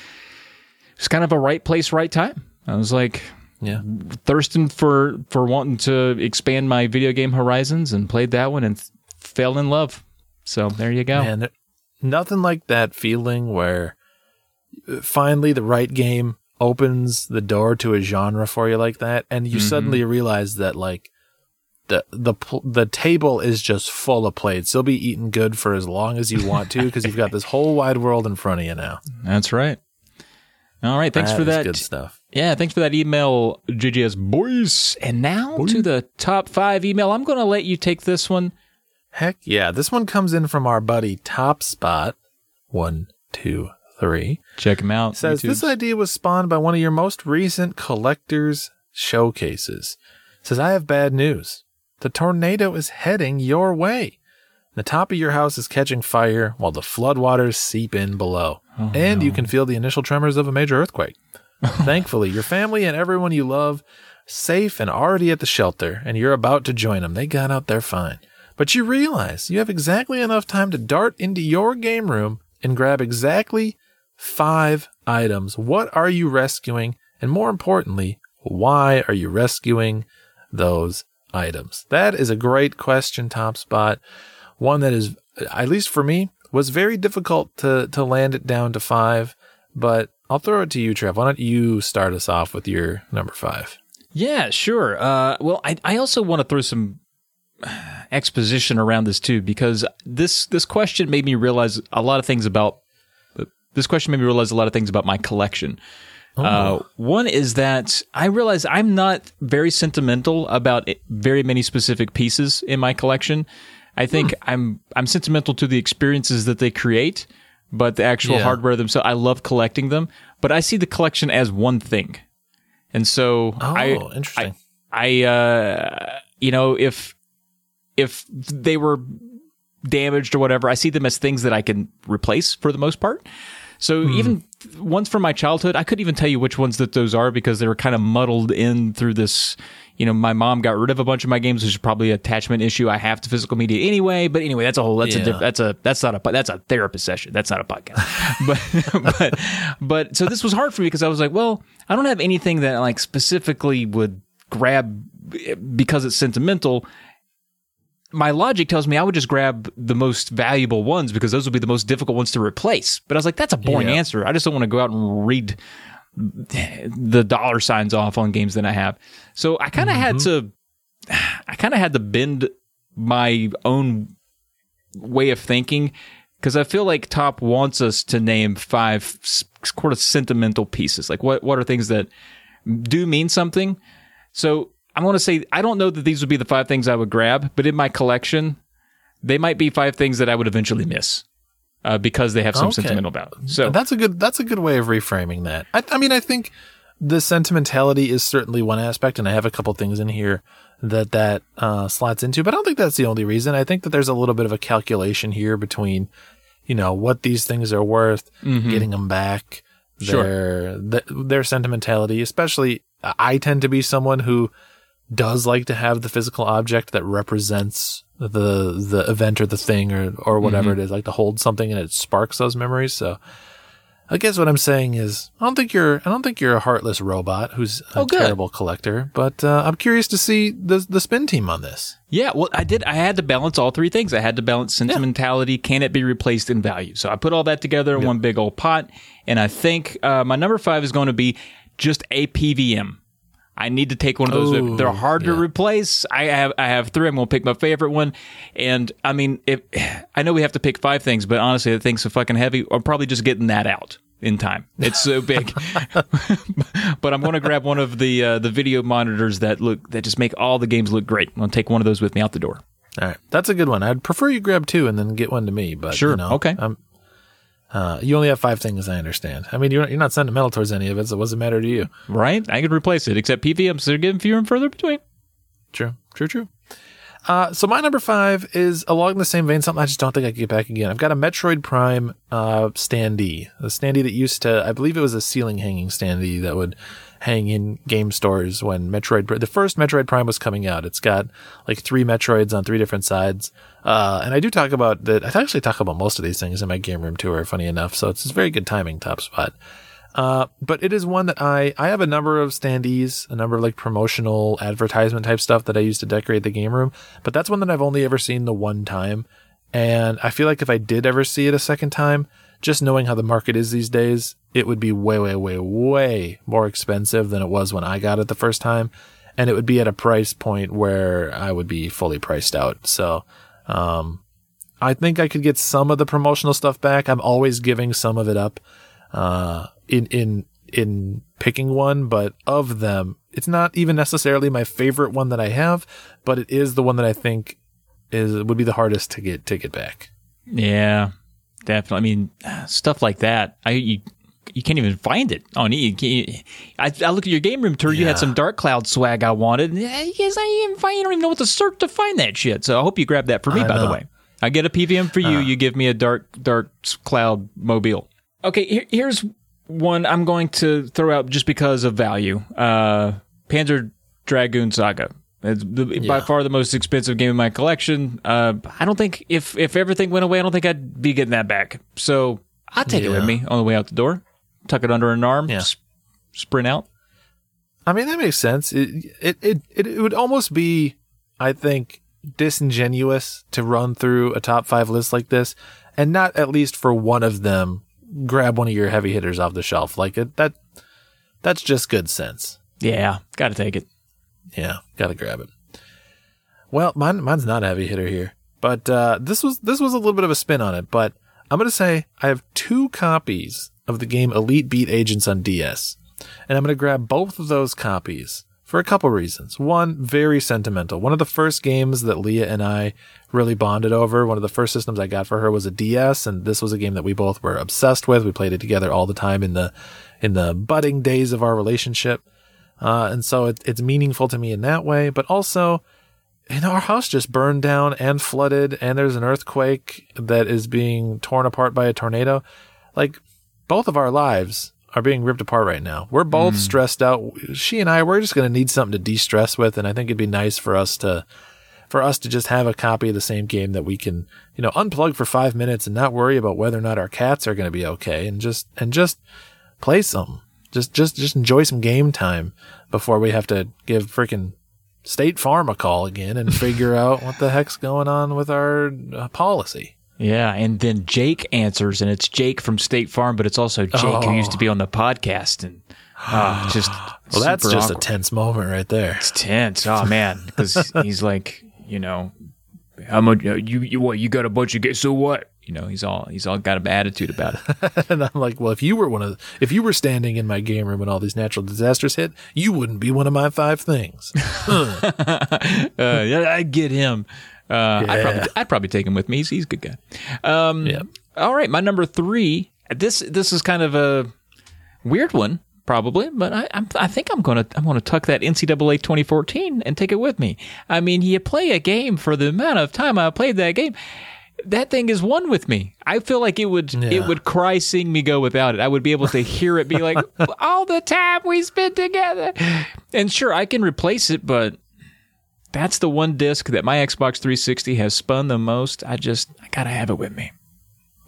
it's kind of a right place, right time. I was like Yeah. thirsting for for wanting to expand my video game horizons, and played that one and f- fell in love. So there you go. Man, nothing like that feeling where uh, finally the right game opens the door to a genre for you like that, and you mm-hmm. suddenly realize that like the the the table is just full of plates. You'll be eating good for as long as you want to because you've got this whole wide world in front of you now. That's right. All right, thanks for that. good stuff. Yeah, thanks for that email, JGS Boys. And now to the top five email. I'm going to let you take this one. Heck yeah, this one comes in from our buddy Top Spot. One, two, three. Check him out. says this idea was spawned by one of your most recent collectors showcases. Says I have bad news. The tornado is heading your way. The top of your house is catching fire while the floodwaters seep in below. Oh, and you can feel the initial tremors of a major earthquake. Thankfully, your family and everyone you love safe and already at the shelter, and you're about to join them. They got out there fine. But you realize you have exactly enough time to dart into your game room and grab exactly five items. What are you rescuing? And more importantly, why are you rescuing those items? That is a great question, Top Spot. One that is, at least for me, was very difficult to, to land it down to five. But I'll throw it to you, Trev. Why don't you start us off with your number five? Yeah, sure. Uh, well, I, I also want to throw some exposition around this too, because this this question made me realize a lot of things about. This question made me realize a lot of things about my collection. Uh, one is that I realize I'm not very sentimental about very many specific pieces in my collection. I think I'm I'm sentimental to the experiences that they create, but the actual Yeah. hardware themselves, I love collecting them. But I see the collection as one thing, and so Oh, I interesting. I uh you know if if they were damaged or whatever, I see them as things that I can replace for the most part. So hmm. even ones from my childhood, I couldn't even tell you which ones that those are because they were kind of muddled in through this. You know, my mom got rid of a bunch of my games, which is probably an attachment issue I have to physical media anyway. But anyway, that's a whole that's a diff- that's a that's not a that's a therapist session. That's not a podcast. but but but so this was hard for me because I was like, well, I don't have anything that like specifically would grab eh, because it's sentimental my logic tells me I would just grab the most valuable ones because those would be the most difficult ones to replace. But I was like, that's a boring Yeah. answer. I just don't want to go out and read the dollar signs off on games that I have. So I kind of had mm-hmm. to, I kind of had to bend my own way of thinking because I feel like Top wants us to name five sort of sentimental pieces. Like what what are things that do mean something? So I'm going to say I don't know that these would be the five things I would grab, but in my collection, they might be five things that I would eventually miss uh, because they have some Okay. sentimental value. So that's a good that's a good way of reframing that. I, I mean, I think the sentimentality is certainly one aspect, and I have a couple things in here that that uh, slots into. But I don't think that's the only reason. I think that there's a little bit of a calculation here between, you know, what these things are worth, getting them back, Sure. their th- their sentimentality. Especially, I tend to be someone who does like to have the physical object that represents the the event or the thing or or whatever Mm-hmm. it is, like to hold something and it sparks those memories. So I guess what I'm saying is I don't think you're I don't think you're a heartless robot who's a Oh, terrible collector, but uh, I'm curious to see the the spin team on this. Yeah, well, I did. I had to balance all three things. I had to balance sentimentality. Can it be replaced in value? So I put all that together in one big old pot, and I think uh, my number five is going to be just a PVM. I need to take one of those. Ooh, They're hard to replace. I have I have three. I'm going to pick my favorite one, and I mean, if I know we have to pick five things, but honestly, the thing's so fucking heavy. I'm probably just getting that out in time. It's so big, but I'm going to grab one of the uh, the video monitors that look that just make all the games look great. I'm going to take one of those with me out the door. All right, that's a good one. I'd prefer you grab two and then get one to me, but Sure, you know, okay. Um, uh, you only have five things, I understand. I mean, you're you're not sentimental towards any of it, so what's the matter to you? right? I could replace it, except PVMs they're getting fewer and further between. True, true, true. Uh, so my number five is along the same vein, something I just don't think I can get back again. I've got a Metroid Prime uh, standee, a standee that used to, I believe it was a ceiling hanging standee that would hang in game stores when Metroid, the first Metroid Prime was coming out. It's got like three Metroids on three different sides. Uh, and I do talk about that. I actually talk about most of these things in my game room tour, funny enough. So it's a very good timing, Top Spot. Uh, but it is one that I, I have a number of standees, a number of like promotional advertisement type stuff that I use to decorate the game room. But that's one that I've only ever seen the one time. And I feel like if I did ever see it a second time, just knowing how the market is these days, it would be way, way, way, way more expensive than it was when I got it the first time. And it would be at a price point where I would be fully priced out. So, um, I think I could get some of the promotional stuff back. I'm always giving some of it up. Uh, in in in picking one, but of them, it's not even necessarily my favorite one that I have, but it is the one that I think is would be the hardest to get to get back. Yeah, definitely. I mean, stuff like that. I you, you can't even find it on. I, I look at your game room tour. You had some Dark Cloud swag I wanted. You guys, I even find you don't even know what to search to find that shit. So I hope you grab that for me. I by the way, I get a PVM for you. Uh. you give me a Dark Dark Cloud mobile. Okay, here, here's one I'm going to throw out just because of value. Uh, Panzer Dragoon Saga. It's the, by far the most expensive game in my collection. Uh, I don't think if if everything went away, I don't think I'd be getting that back. So I'll take it with me on the way out the door. Tuck it under an arm. Yeah. s- sprint out. I mean, that makes sense. It, it, it, it, it would almost be, I think, disingenuous to run through a top five list like this and not at least for one of them grab one of your heavy hitters off the shelf. Like it, that, that's just good sense. Yeah, got to take it. Yeah, gotta grab it. Well, mine, mine's not a heavy hitter here, but uh, this was this was a little bit of a spin on it. But I'm gonna say I have two copies of the game Elite Beat Agents on DS, and I'm gonna grab both of those copies for a couple reasons. One, very sentimental. One of the first games that Leah and I really bonded over. One of the first systems I got for her was a DS, and this was a game that we both were obsessed with. We played it together all the time in the in the budding days of our relationship. Uh, and so it, it's meaningful to me in that way, but also, you know, our house just burned down and flooded, and there's an earthquake that is being torn apart by a tornado. Like, both of our lives are being ripped apart right now. We're both stressed out. She and I, we're just going to need something to de-stress with, and I think it'd be nice for us to, for us to just have a copy of the same game that we can, you know, unplug for five minutes and not worry about whether or not our cats are going to be okay, and just and just play some. Just just just enjoy some game time before we have to give freaking State Farm a call again and figure out what the heck's going on with our uh, policy. Yeah, and then Jake answers, and it's Jake from State Farm, but it's also Jake who used to be on the podcast, and uh, just Well, that's just awkward. a tense moment right there. It's tense. Oh man, because he's like, you know, how much you you what you got a bunch of get so what? You know, he's all he's all got an attitude about it. and I'm like, well, if you were one of, if you were standing in my game room when all these natural disasters hit, you wouldn't be one of my five things. uh, yeah, I get him. Uh, I'd probably I'd probably take him with me. He's, he's a good guy. Um, Yeah. All right, my number three. This this is kind of a weird one, probably, but I I'm, I think I'm gonna I'm gonna tuck that NCAA 2014 and take it with me. I mean, you play a game for the amount of time I played that game. That thing is one with me. I feel like it would it would cry seeing me go without it. I would be able to hear it be like all the time we spent together. And sure, I can replace it, but that's the one disc that my Xbox 360 has spun the most. I just I gotta have it with me.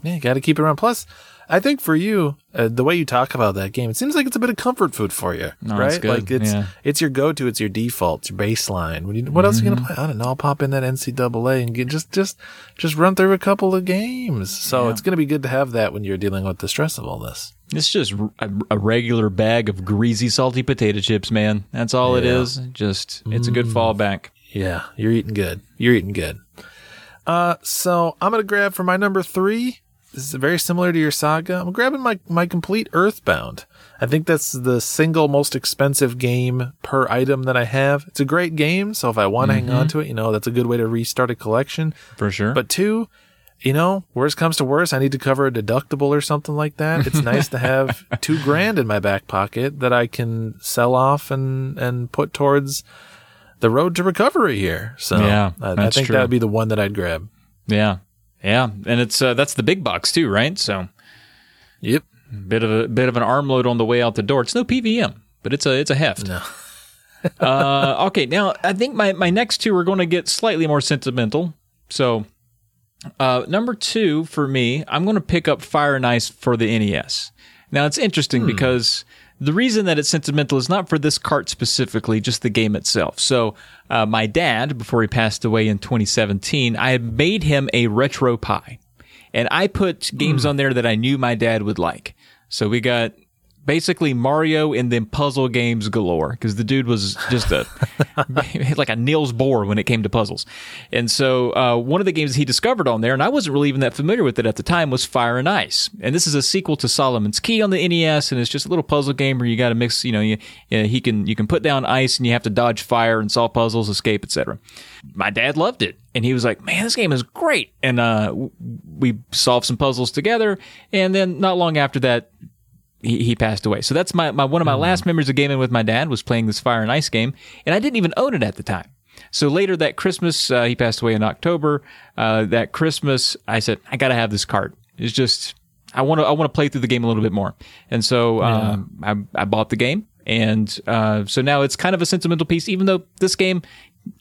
Yeah, got to keep it around. Plus, I think for you, uh, the way you talk about that game, it seems like it's a bit of comfort food for you, No, right? it's. Like it's Yeah. it's your go-to, it's your default, it's your baseline. What else are you Mm-hmm. gonna play? I don't know. I'll pop in that NCAA and get just just just run through a couple of games. So it's gonna be good to have that when you're dealing with the stress of all this. It's just a regular bag of greasy, salty potato chips, man. That's all it Yeah. is. Just it's a good fallback. Yeah, you're eating good. You're eating good. Uh, so I'm gonna grab for my number three. This is very similar to your saga. I'm grabbing my my complete Earthbound. I think that's the single most expensive game per item that I have. It's a great game, so if I want to hang on to it, you know, that's a good way to restart a collection. For sure. But two, you know, worst comes to worst, I need to cover a deductible or something like that. It's nice to have two grand in my back pocket that I can sell off and and put towards the road to recovery here. So Yeah, I, I think that would be the one that I'd grab. Yeah, yeah, and it's uh, that's the big box too, right? So Yep. bit of a bit of an arm load on the way out the door. It's no PVM, but it's a it's a heft. No. uh, okay, now I think my my next two are going to get slightly more sentimental. So, uh, number two for me, I'm going to pick up Fire and Ice for the NES. Now it's interesting because the reason that it's sentimental is not for this cart specifically, just the game itself. So, uh, my dad, before he passed away in 2017, I made him a RetroPie and I put games on there that I knew my dad would like. So we got basically Mario and then puzzle games galore because the dude was just a like a Niels Bohr when it came to puzzles. And so uh, one of the games he discovered on there, and I wasn't really even that familiar with it at the time, was Fire and Ice. And this is a sequel to Solomon's Key on the NES, and it's just a little puzzle game where you got to mix. You know, you, you know, he can you can put down ice and you have to dodge fire and solve puzzles, escape, etc. My dad loved it, and he was like, "Man, this game is great." And uh, we solved some puzzles together, and then not long after that, he, he passed away. So that's my, my one of my last memories of gaming with my dad was playing this Fire and Ice game, and I didn't even own it at the time. So later that Christmas, uh, he passed away in October. Uh, that Christmas, I said, I got to have this cart. It's just I want to I want to play through the game a little bit more, and so um, I, I bought the game, and uh, so now it's kind of a sentimental piece. Even though this game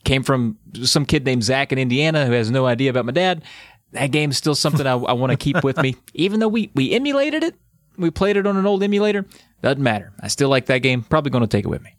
came from some kid named Zach in Indiana who has no idea about my dad, that game's still something I, I want to keep with me. Even though we we emulated it, we played it on an old emulator. Doesn't matter. I still like that game. Probably going to take it with me.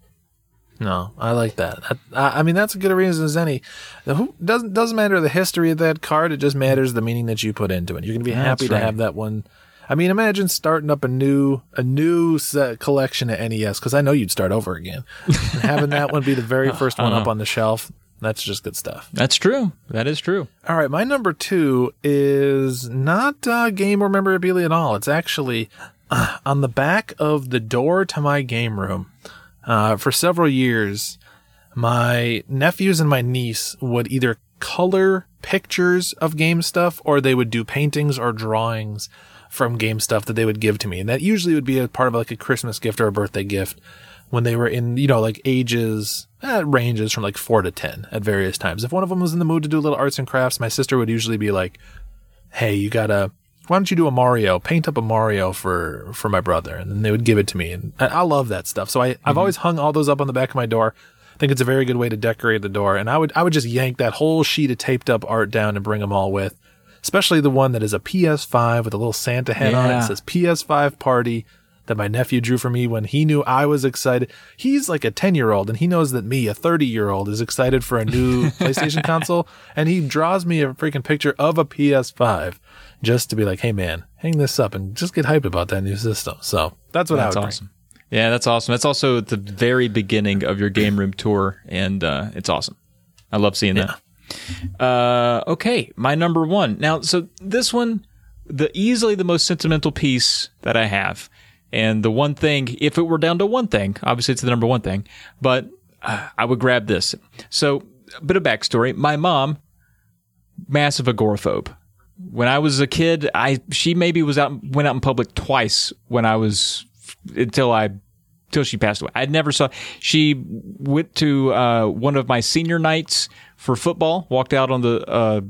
No, I like that. I, I mean, that's a good reason as any. Who doesn't doesn't matter the history of that card. It just matters the meaning that you put into it. You're gonna be That's happy to right. have that one. I mean, imagine starting up a new a new collection at NES because I know you'd start over again. having that one be the very first one Uh-huh. up on the shelf. That's just good stuff. That's true. That is true. All right, my number two is not uh, game or memorabilia at all. It's actually uh, on the back of the door to my game room. Uh, for several years, my nephews and my niece would either color pictures of game stuff or they would do paintings or drawings from game stuff that they would give to me. And that usually would be a part of like a Christmas gift or a birthday gift when they were in, you know, like ages, eh, ranges from like four to 10 at various times. If one of them was in the mood to do a little arts and crafts, my sister would usually be like, Hey, you gotta, why don't you do a Mario? Paint up a Mario for, for my brother. And then they would give it to me. And I, I love that stuff. So I, I've always hung all those up on the back of my door. I think it's a very good way to decorate the door. And I would, I would just yank that whole sheet of taped up art down and bring them all with, especially the one that is a PS5 with a little Santa head on it. It says PS5 party that my nephew drew for me when he knew I was excited. He's like a 10 year old and he knows that me, a 30 year old, is excited for a new PlayStation console. And he draws me a freaking picture of a PS5 just to be like, hey man, hang this up and just get hyped about that new system. So that's what That's I would awesome. Yeah, that's awesome. That's also the very beginning of your game room tour, and uh, it's awesome. I love seeing that. Uh, okay, my number one. Now, so this one, the easily the most sentimental piece that I have, and the one thing, if it were down to one thing, obviously it's the number one thing, but uh, I would grab this. So, a bit of backstory: my mom, massive agoraphobe. When I was a kid, I she maybe was out went out in public twice when I was until I till she passed away. I never saw. She went to uh, one of my senior nights for football. Walked out on the. Uh,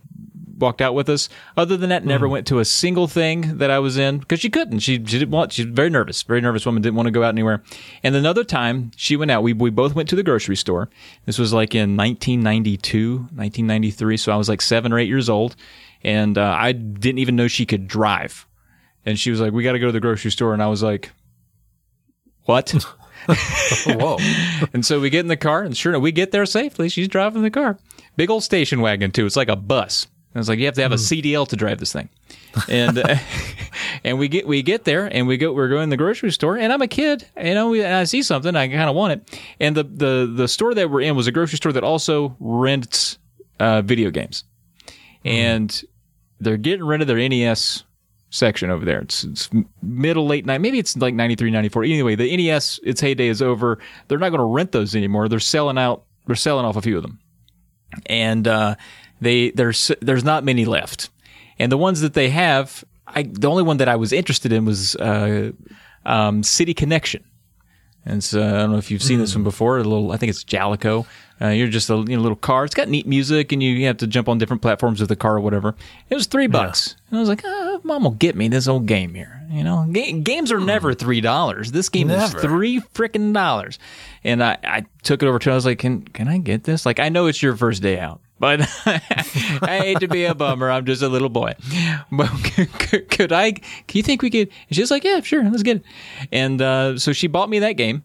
walked out with us. Other than that, never went to a single thing that I was in because she couldn't. She, she didn't want. She's very nervous. Very nervous woman. Didn't want to go out anywhere. And another time she went out. We we both went to the grocery store. This was like in 1992, 1993. So I was like seven or eight years old, and uh, I didn't even know she could drive. And she was like, "We got to go to the grocery store," and I was like, "What?" Whoa. And so we get in the car, and sure enough, we get there safely. She's driving the car. Big old station wagon, too. It's like a bus. And it's like you have to have a CDL to drive this thing. And uh, and we get we get there, and we go we're going to the grocery store, and I'm a kid, you know, and I see something, I kind of want it. And the the the store that we're in was a grocery store that also rents uh, video games, and they're getting rid of their NES section over there. It's, it's middle late night. Maybe it's like 93, 94. Anyway, the NES, its heyday is over. They're not going to rent those anymore. They're selling out. They're selling off a few of them, and uh, they there's there's not many left. And the ones that they have, I the only one that I was interested in was uh, um, City Connection. And so I don't know if you've seen this one before. A little, I think it's Jaleco. Uh, you're just a you know, little car. It's got neat music, and you, you have to jump on different platforms with the car or whatever. It was three bucks, and I was like, oh, "Mom will get me this old game here." You know, Ga- games are never three dollars. This game Never. is three freaking dollars. And I, I took it over to. her. I was like, "Can can I get this?" Like, I know it's your first day out. But I hate to be a bummer. I'm just a little boy. But could, could I? Do you think we could? And she's like, yeah, sure, let's get it. And uh, so she bought me that game,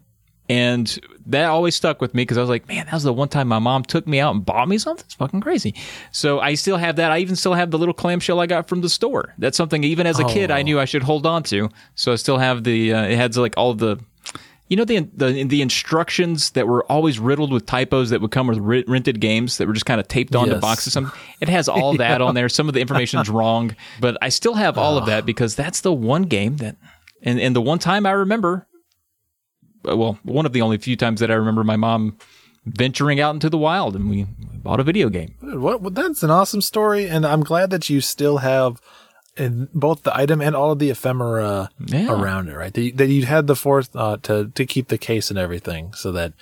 and that always stuck with me because I was like, man, that was the one time my mom took me out and bought me something. It's fucking crazy. So I still have that. I even still have the little clamshell I got from the store. That's something even as a kid I knew I should hold on to. So I still have the. Uh, it had like all the. You know the, the the instructions that were always riddled with typos that would come with re- rented games that were just kind of taped onto Yes. boxes. Some it has all that on there. Some of the information's wrong, but I still have all of that because that's the one game that, and and the one time I remember, uh, well, one of the only few times that I remember my mom venturing out into the wild and we, we bought a video game. What, what? That's an awesome story, and I'm glad that you still have in both the item and all of the ephemera Yeah. around it. Right, that you, had the forethought to to keep the case and everything, so that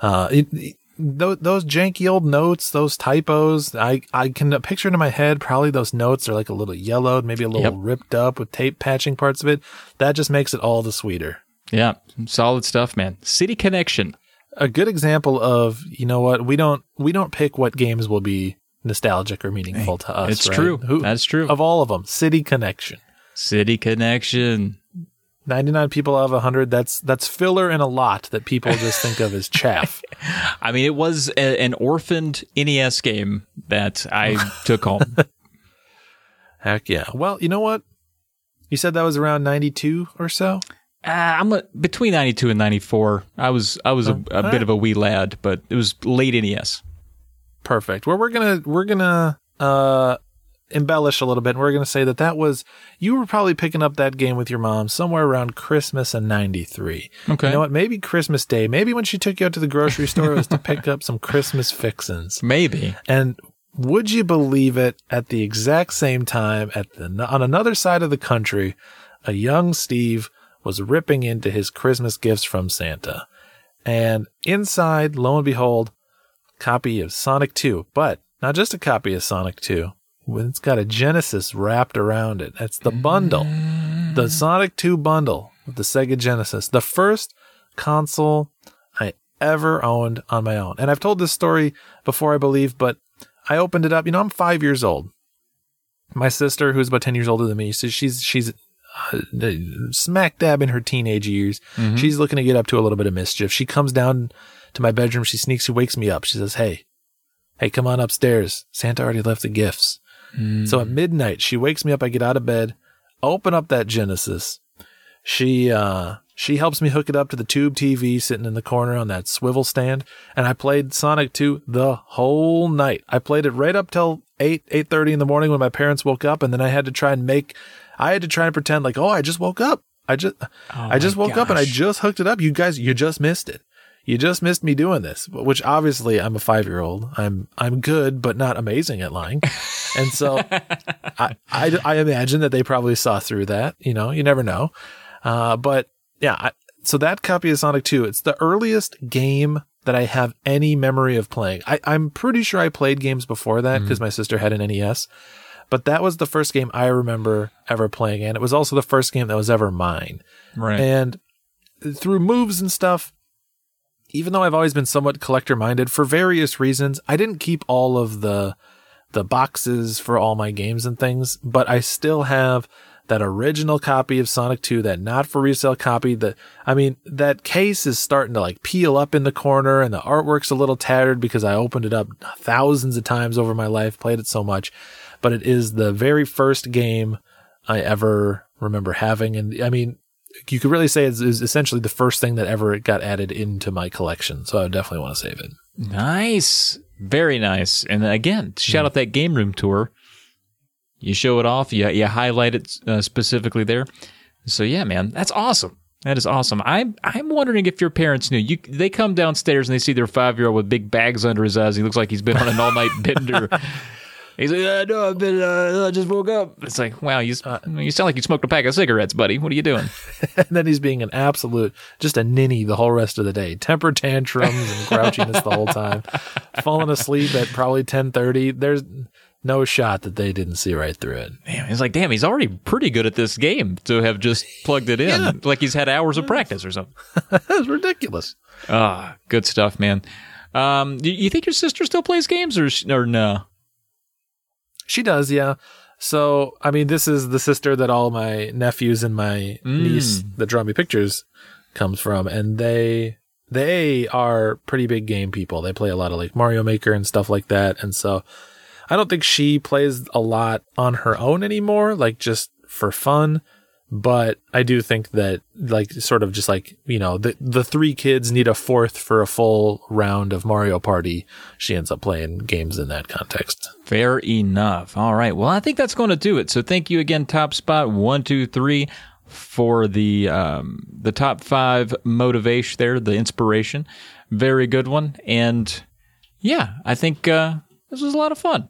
uh, it, it- those, those janky old notes, those typos, I I can picture it in my head. Probably those notes are like a little yellowed, maybe a little Yep. ripped up with tape patching parts of it. That just makes it all the sweeter. Yeah, solid stuff, man. City Connection. a good example of you know what we don't we don't pick what games will be nostalgic or meaningful to us. It's right? true. Who- That's true. Of all of them, City Connection. City Connection. Ninety nine people out of hundred. That's that's filler and a lot that people just think of as chaff. I mean, it was a, an orphaned NES game that I took home. Heck yeah. Well, you know what? You said that was around ninety two or so. Uh, I'm a, between 92 and 94. I was I was a, a bit of a wee lad, but it was late NES. Perfect. Well, we're gonna we're gonna uh embellish a little bit. and We're gonna say that that was you were probably picking up that game with your mom somewhere around Christmas in '93. Okay. You know what? Maybe Christmas Day. Maybe when she took you out to the grocery store, it was to pick up some Christmas fixins. Maybe. And would you believe it? At the exact same time, at the on another side of the country, a young Steve was ripping into his Christmas gifts from Santa, and inside, lo and behold, copy of Sonic 2, but not just a copy of Sonic 2. It's got a Genesis wrapped around it. That's the bundle, the Sonic 2 bundle with the Sega Genesis, the first console I ever owned on my own. And I've told this story before, I believe, but I opened it up. You know, I'm five years old. My sister, who's about 10 years older than me, so she's, she's uh, smack dab in her teenage years. She's looking to get up to a little bit of mischief. She comes down to my bedroom. She sneaks, she wakes me up. She says, Hey, hey, come on upstairs. Santa already left the gifts. So at midnight, she wakes me up. I get out of bed, open up that Genesis. She, uh, she helps me hook it up to the tube TV sitting in the corner on that swivel stand. And I played Sonic 2 the whole night. I played it right up till 8, 8.30 in the morning when my parents woke up. And then I had to try and make, I had to try and pretend like, oh, I just woke up. I just, I just woke up and I just hooked it up. You guys, you just missed it. You just missed me doing this, which obviously I'm a five year old. I'm, I'm good, but not amazing at lying. And so I, I, I imagine that they probably saw through that. You know, you never know. Uh, but yeah, I, so that copy of Sonic 2, it's the earliest game that I have any memory of playing. I, I'm pretty sure I played games before that because my sister had an NES, but that was the first game I remember ever playing. And it was also the first game that was ever mine. Right. And through moves and stuff, even though I've always been somewhat collector minded for various reasons, I didn't keep all of the the boxes for all my games and things, but I still have that original copy of Sonic 2, that not for resale copy that I mean, that case is starting to like peel up in the corner and the artwork's a little tattered because I opened it up thousands of times over my life, played it so much, but it is the very first game I ever remember having and I mean, you could really say it's, it's essentially the first thing that ever got added into my collection. So I definitely want to save it. Nice. Very nice. And again, shout out that game room tour. You show it off, you, you highlight it uh, specifically there. So yeah, man, that's awesome. That is awesome. I'm I'm wondering if your parents knew. You they come downstairs and they see their five year old with big bags under his eyes. He looks like he's been on an all night bender. He's like, I know, I've been, uh, I just woke up. It's like, wow, you, you sound like you smoked a pack of cigarettes, buddy. What are you doing? and then he's being an absolute, just a ninny the whole rest of the day. Temper tantrums and grouchiness the whole time. Falling asleep at probably 1030. There's no shot that they didn't see right through it. Damn, he's like, damn, he's already pretty good at this game to have just plugged it in. Yeah. Like he's had hours of practice or something. That's ridiculous. Ah, good stuff, man. Um, you, you think your sister still plays games or, or no? She does, yeah. So, I mean, this is the sister that all my nephews and my mm. niece that draw me pictures comes from, and they they are pretty big game people. They play a lot of like Mario Maker and stuff like that, and so I don't think she plays a lot on her own anymore, like just for fun. But I do think that, like, sort of just like, you know, the, the three kids need a fourth for a full round of Mario Party. She ends up playing games in that context. Fair enough. All right. Well, I think that's going to do it. So thank you again, Top Spot one two three, for the um, the top five motivation there, the inspiration. Very good one. And yeah, I think uh, this was a lot of fun.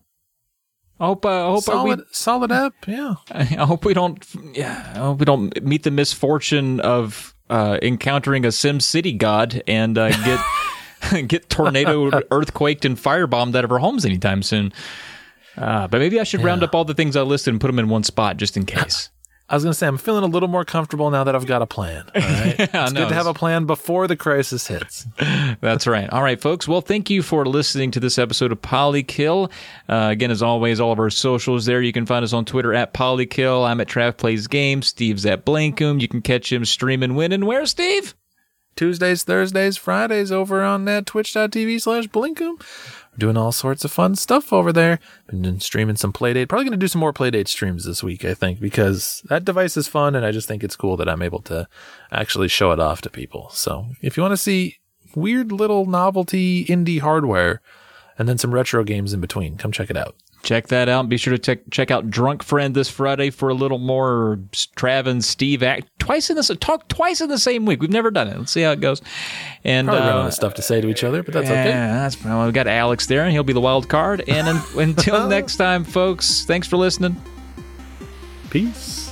I hope. Uh, I hope solid, we. solid up. Yeah. I hope we don't. Yeah, I hope we don't meet the misfortune of uh, encountering a Sim City god and uh, get get tornado, earthquaked, and firebombed out of our homes anytime soon. Uh, but maybe I should round up all the things I listed and put them in one spot just in case. I was going to say, I'm feeling a little more comfortable now that I've got a plan. All right. it's no, good to have a plan before the crisis hits. That's right. All right, folks. Well, thank you for listening to this episode of Polykill. Uh, again, as always, all of our socials there. You can find us on Twitter at Polykill. I'm at Trav Plays Games. Steve's at Blankum. You can catch him streaming winning. Where, Steve? Tuesdays, Thursdays, Fridays over on that twitch.tv slash blinkum. Doing all sorts of fun stuff over there. Been streaming some Playdate. Probably going to do some more Playdate streams this week, I think, because that device is fun and I just think it's cool that I'm able to actually show it off to people. So if you want to see weird little novelty indie hardware and then some retro games in between, come check it out. Check that out. Be sure to check check out Drunk Friend this Friday for a little more Trav and Steve act twice in this talk twice in the same week. We've never done it. Let's see how it goes. And Probably uh, stuff to say to each other, but that's okay. yeah, okay. that's well, we've got Alex there, and he'll be the wild card. And un- until next time, folks, thanks for listening. Peace.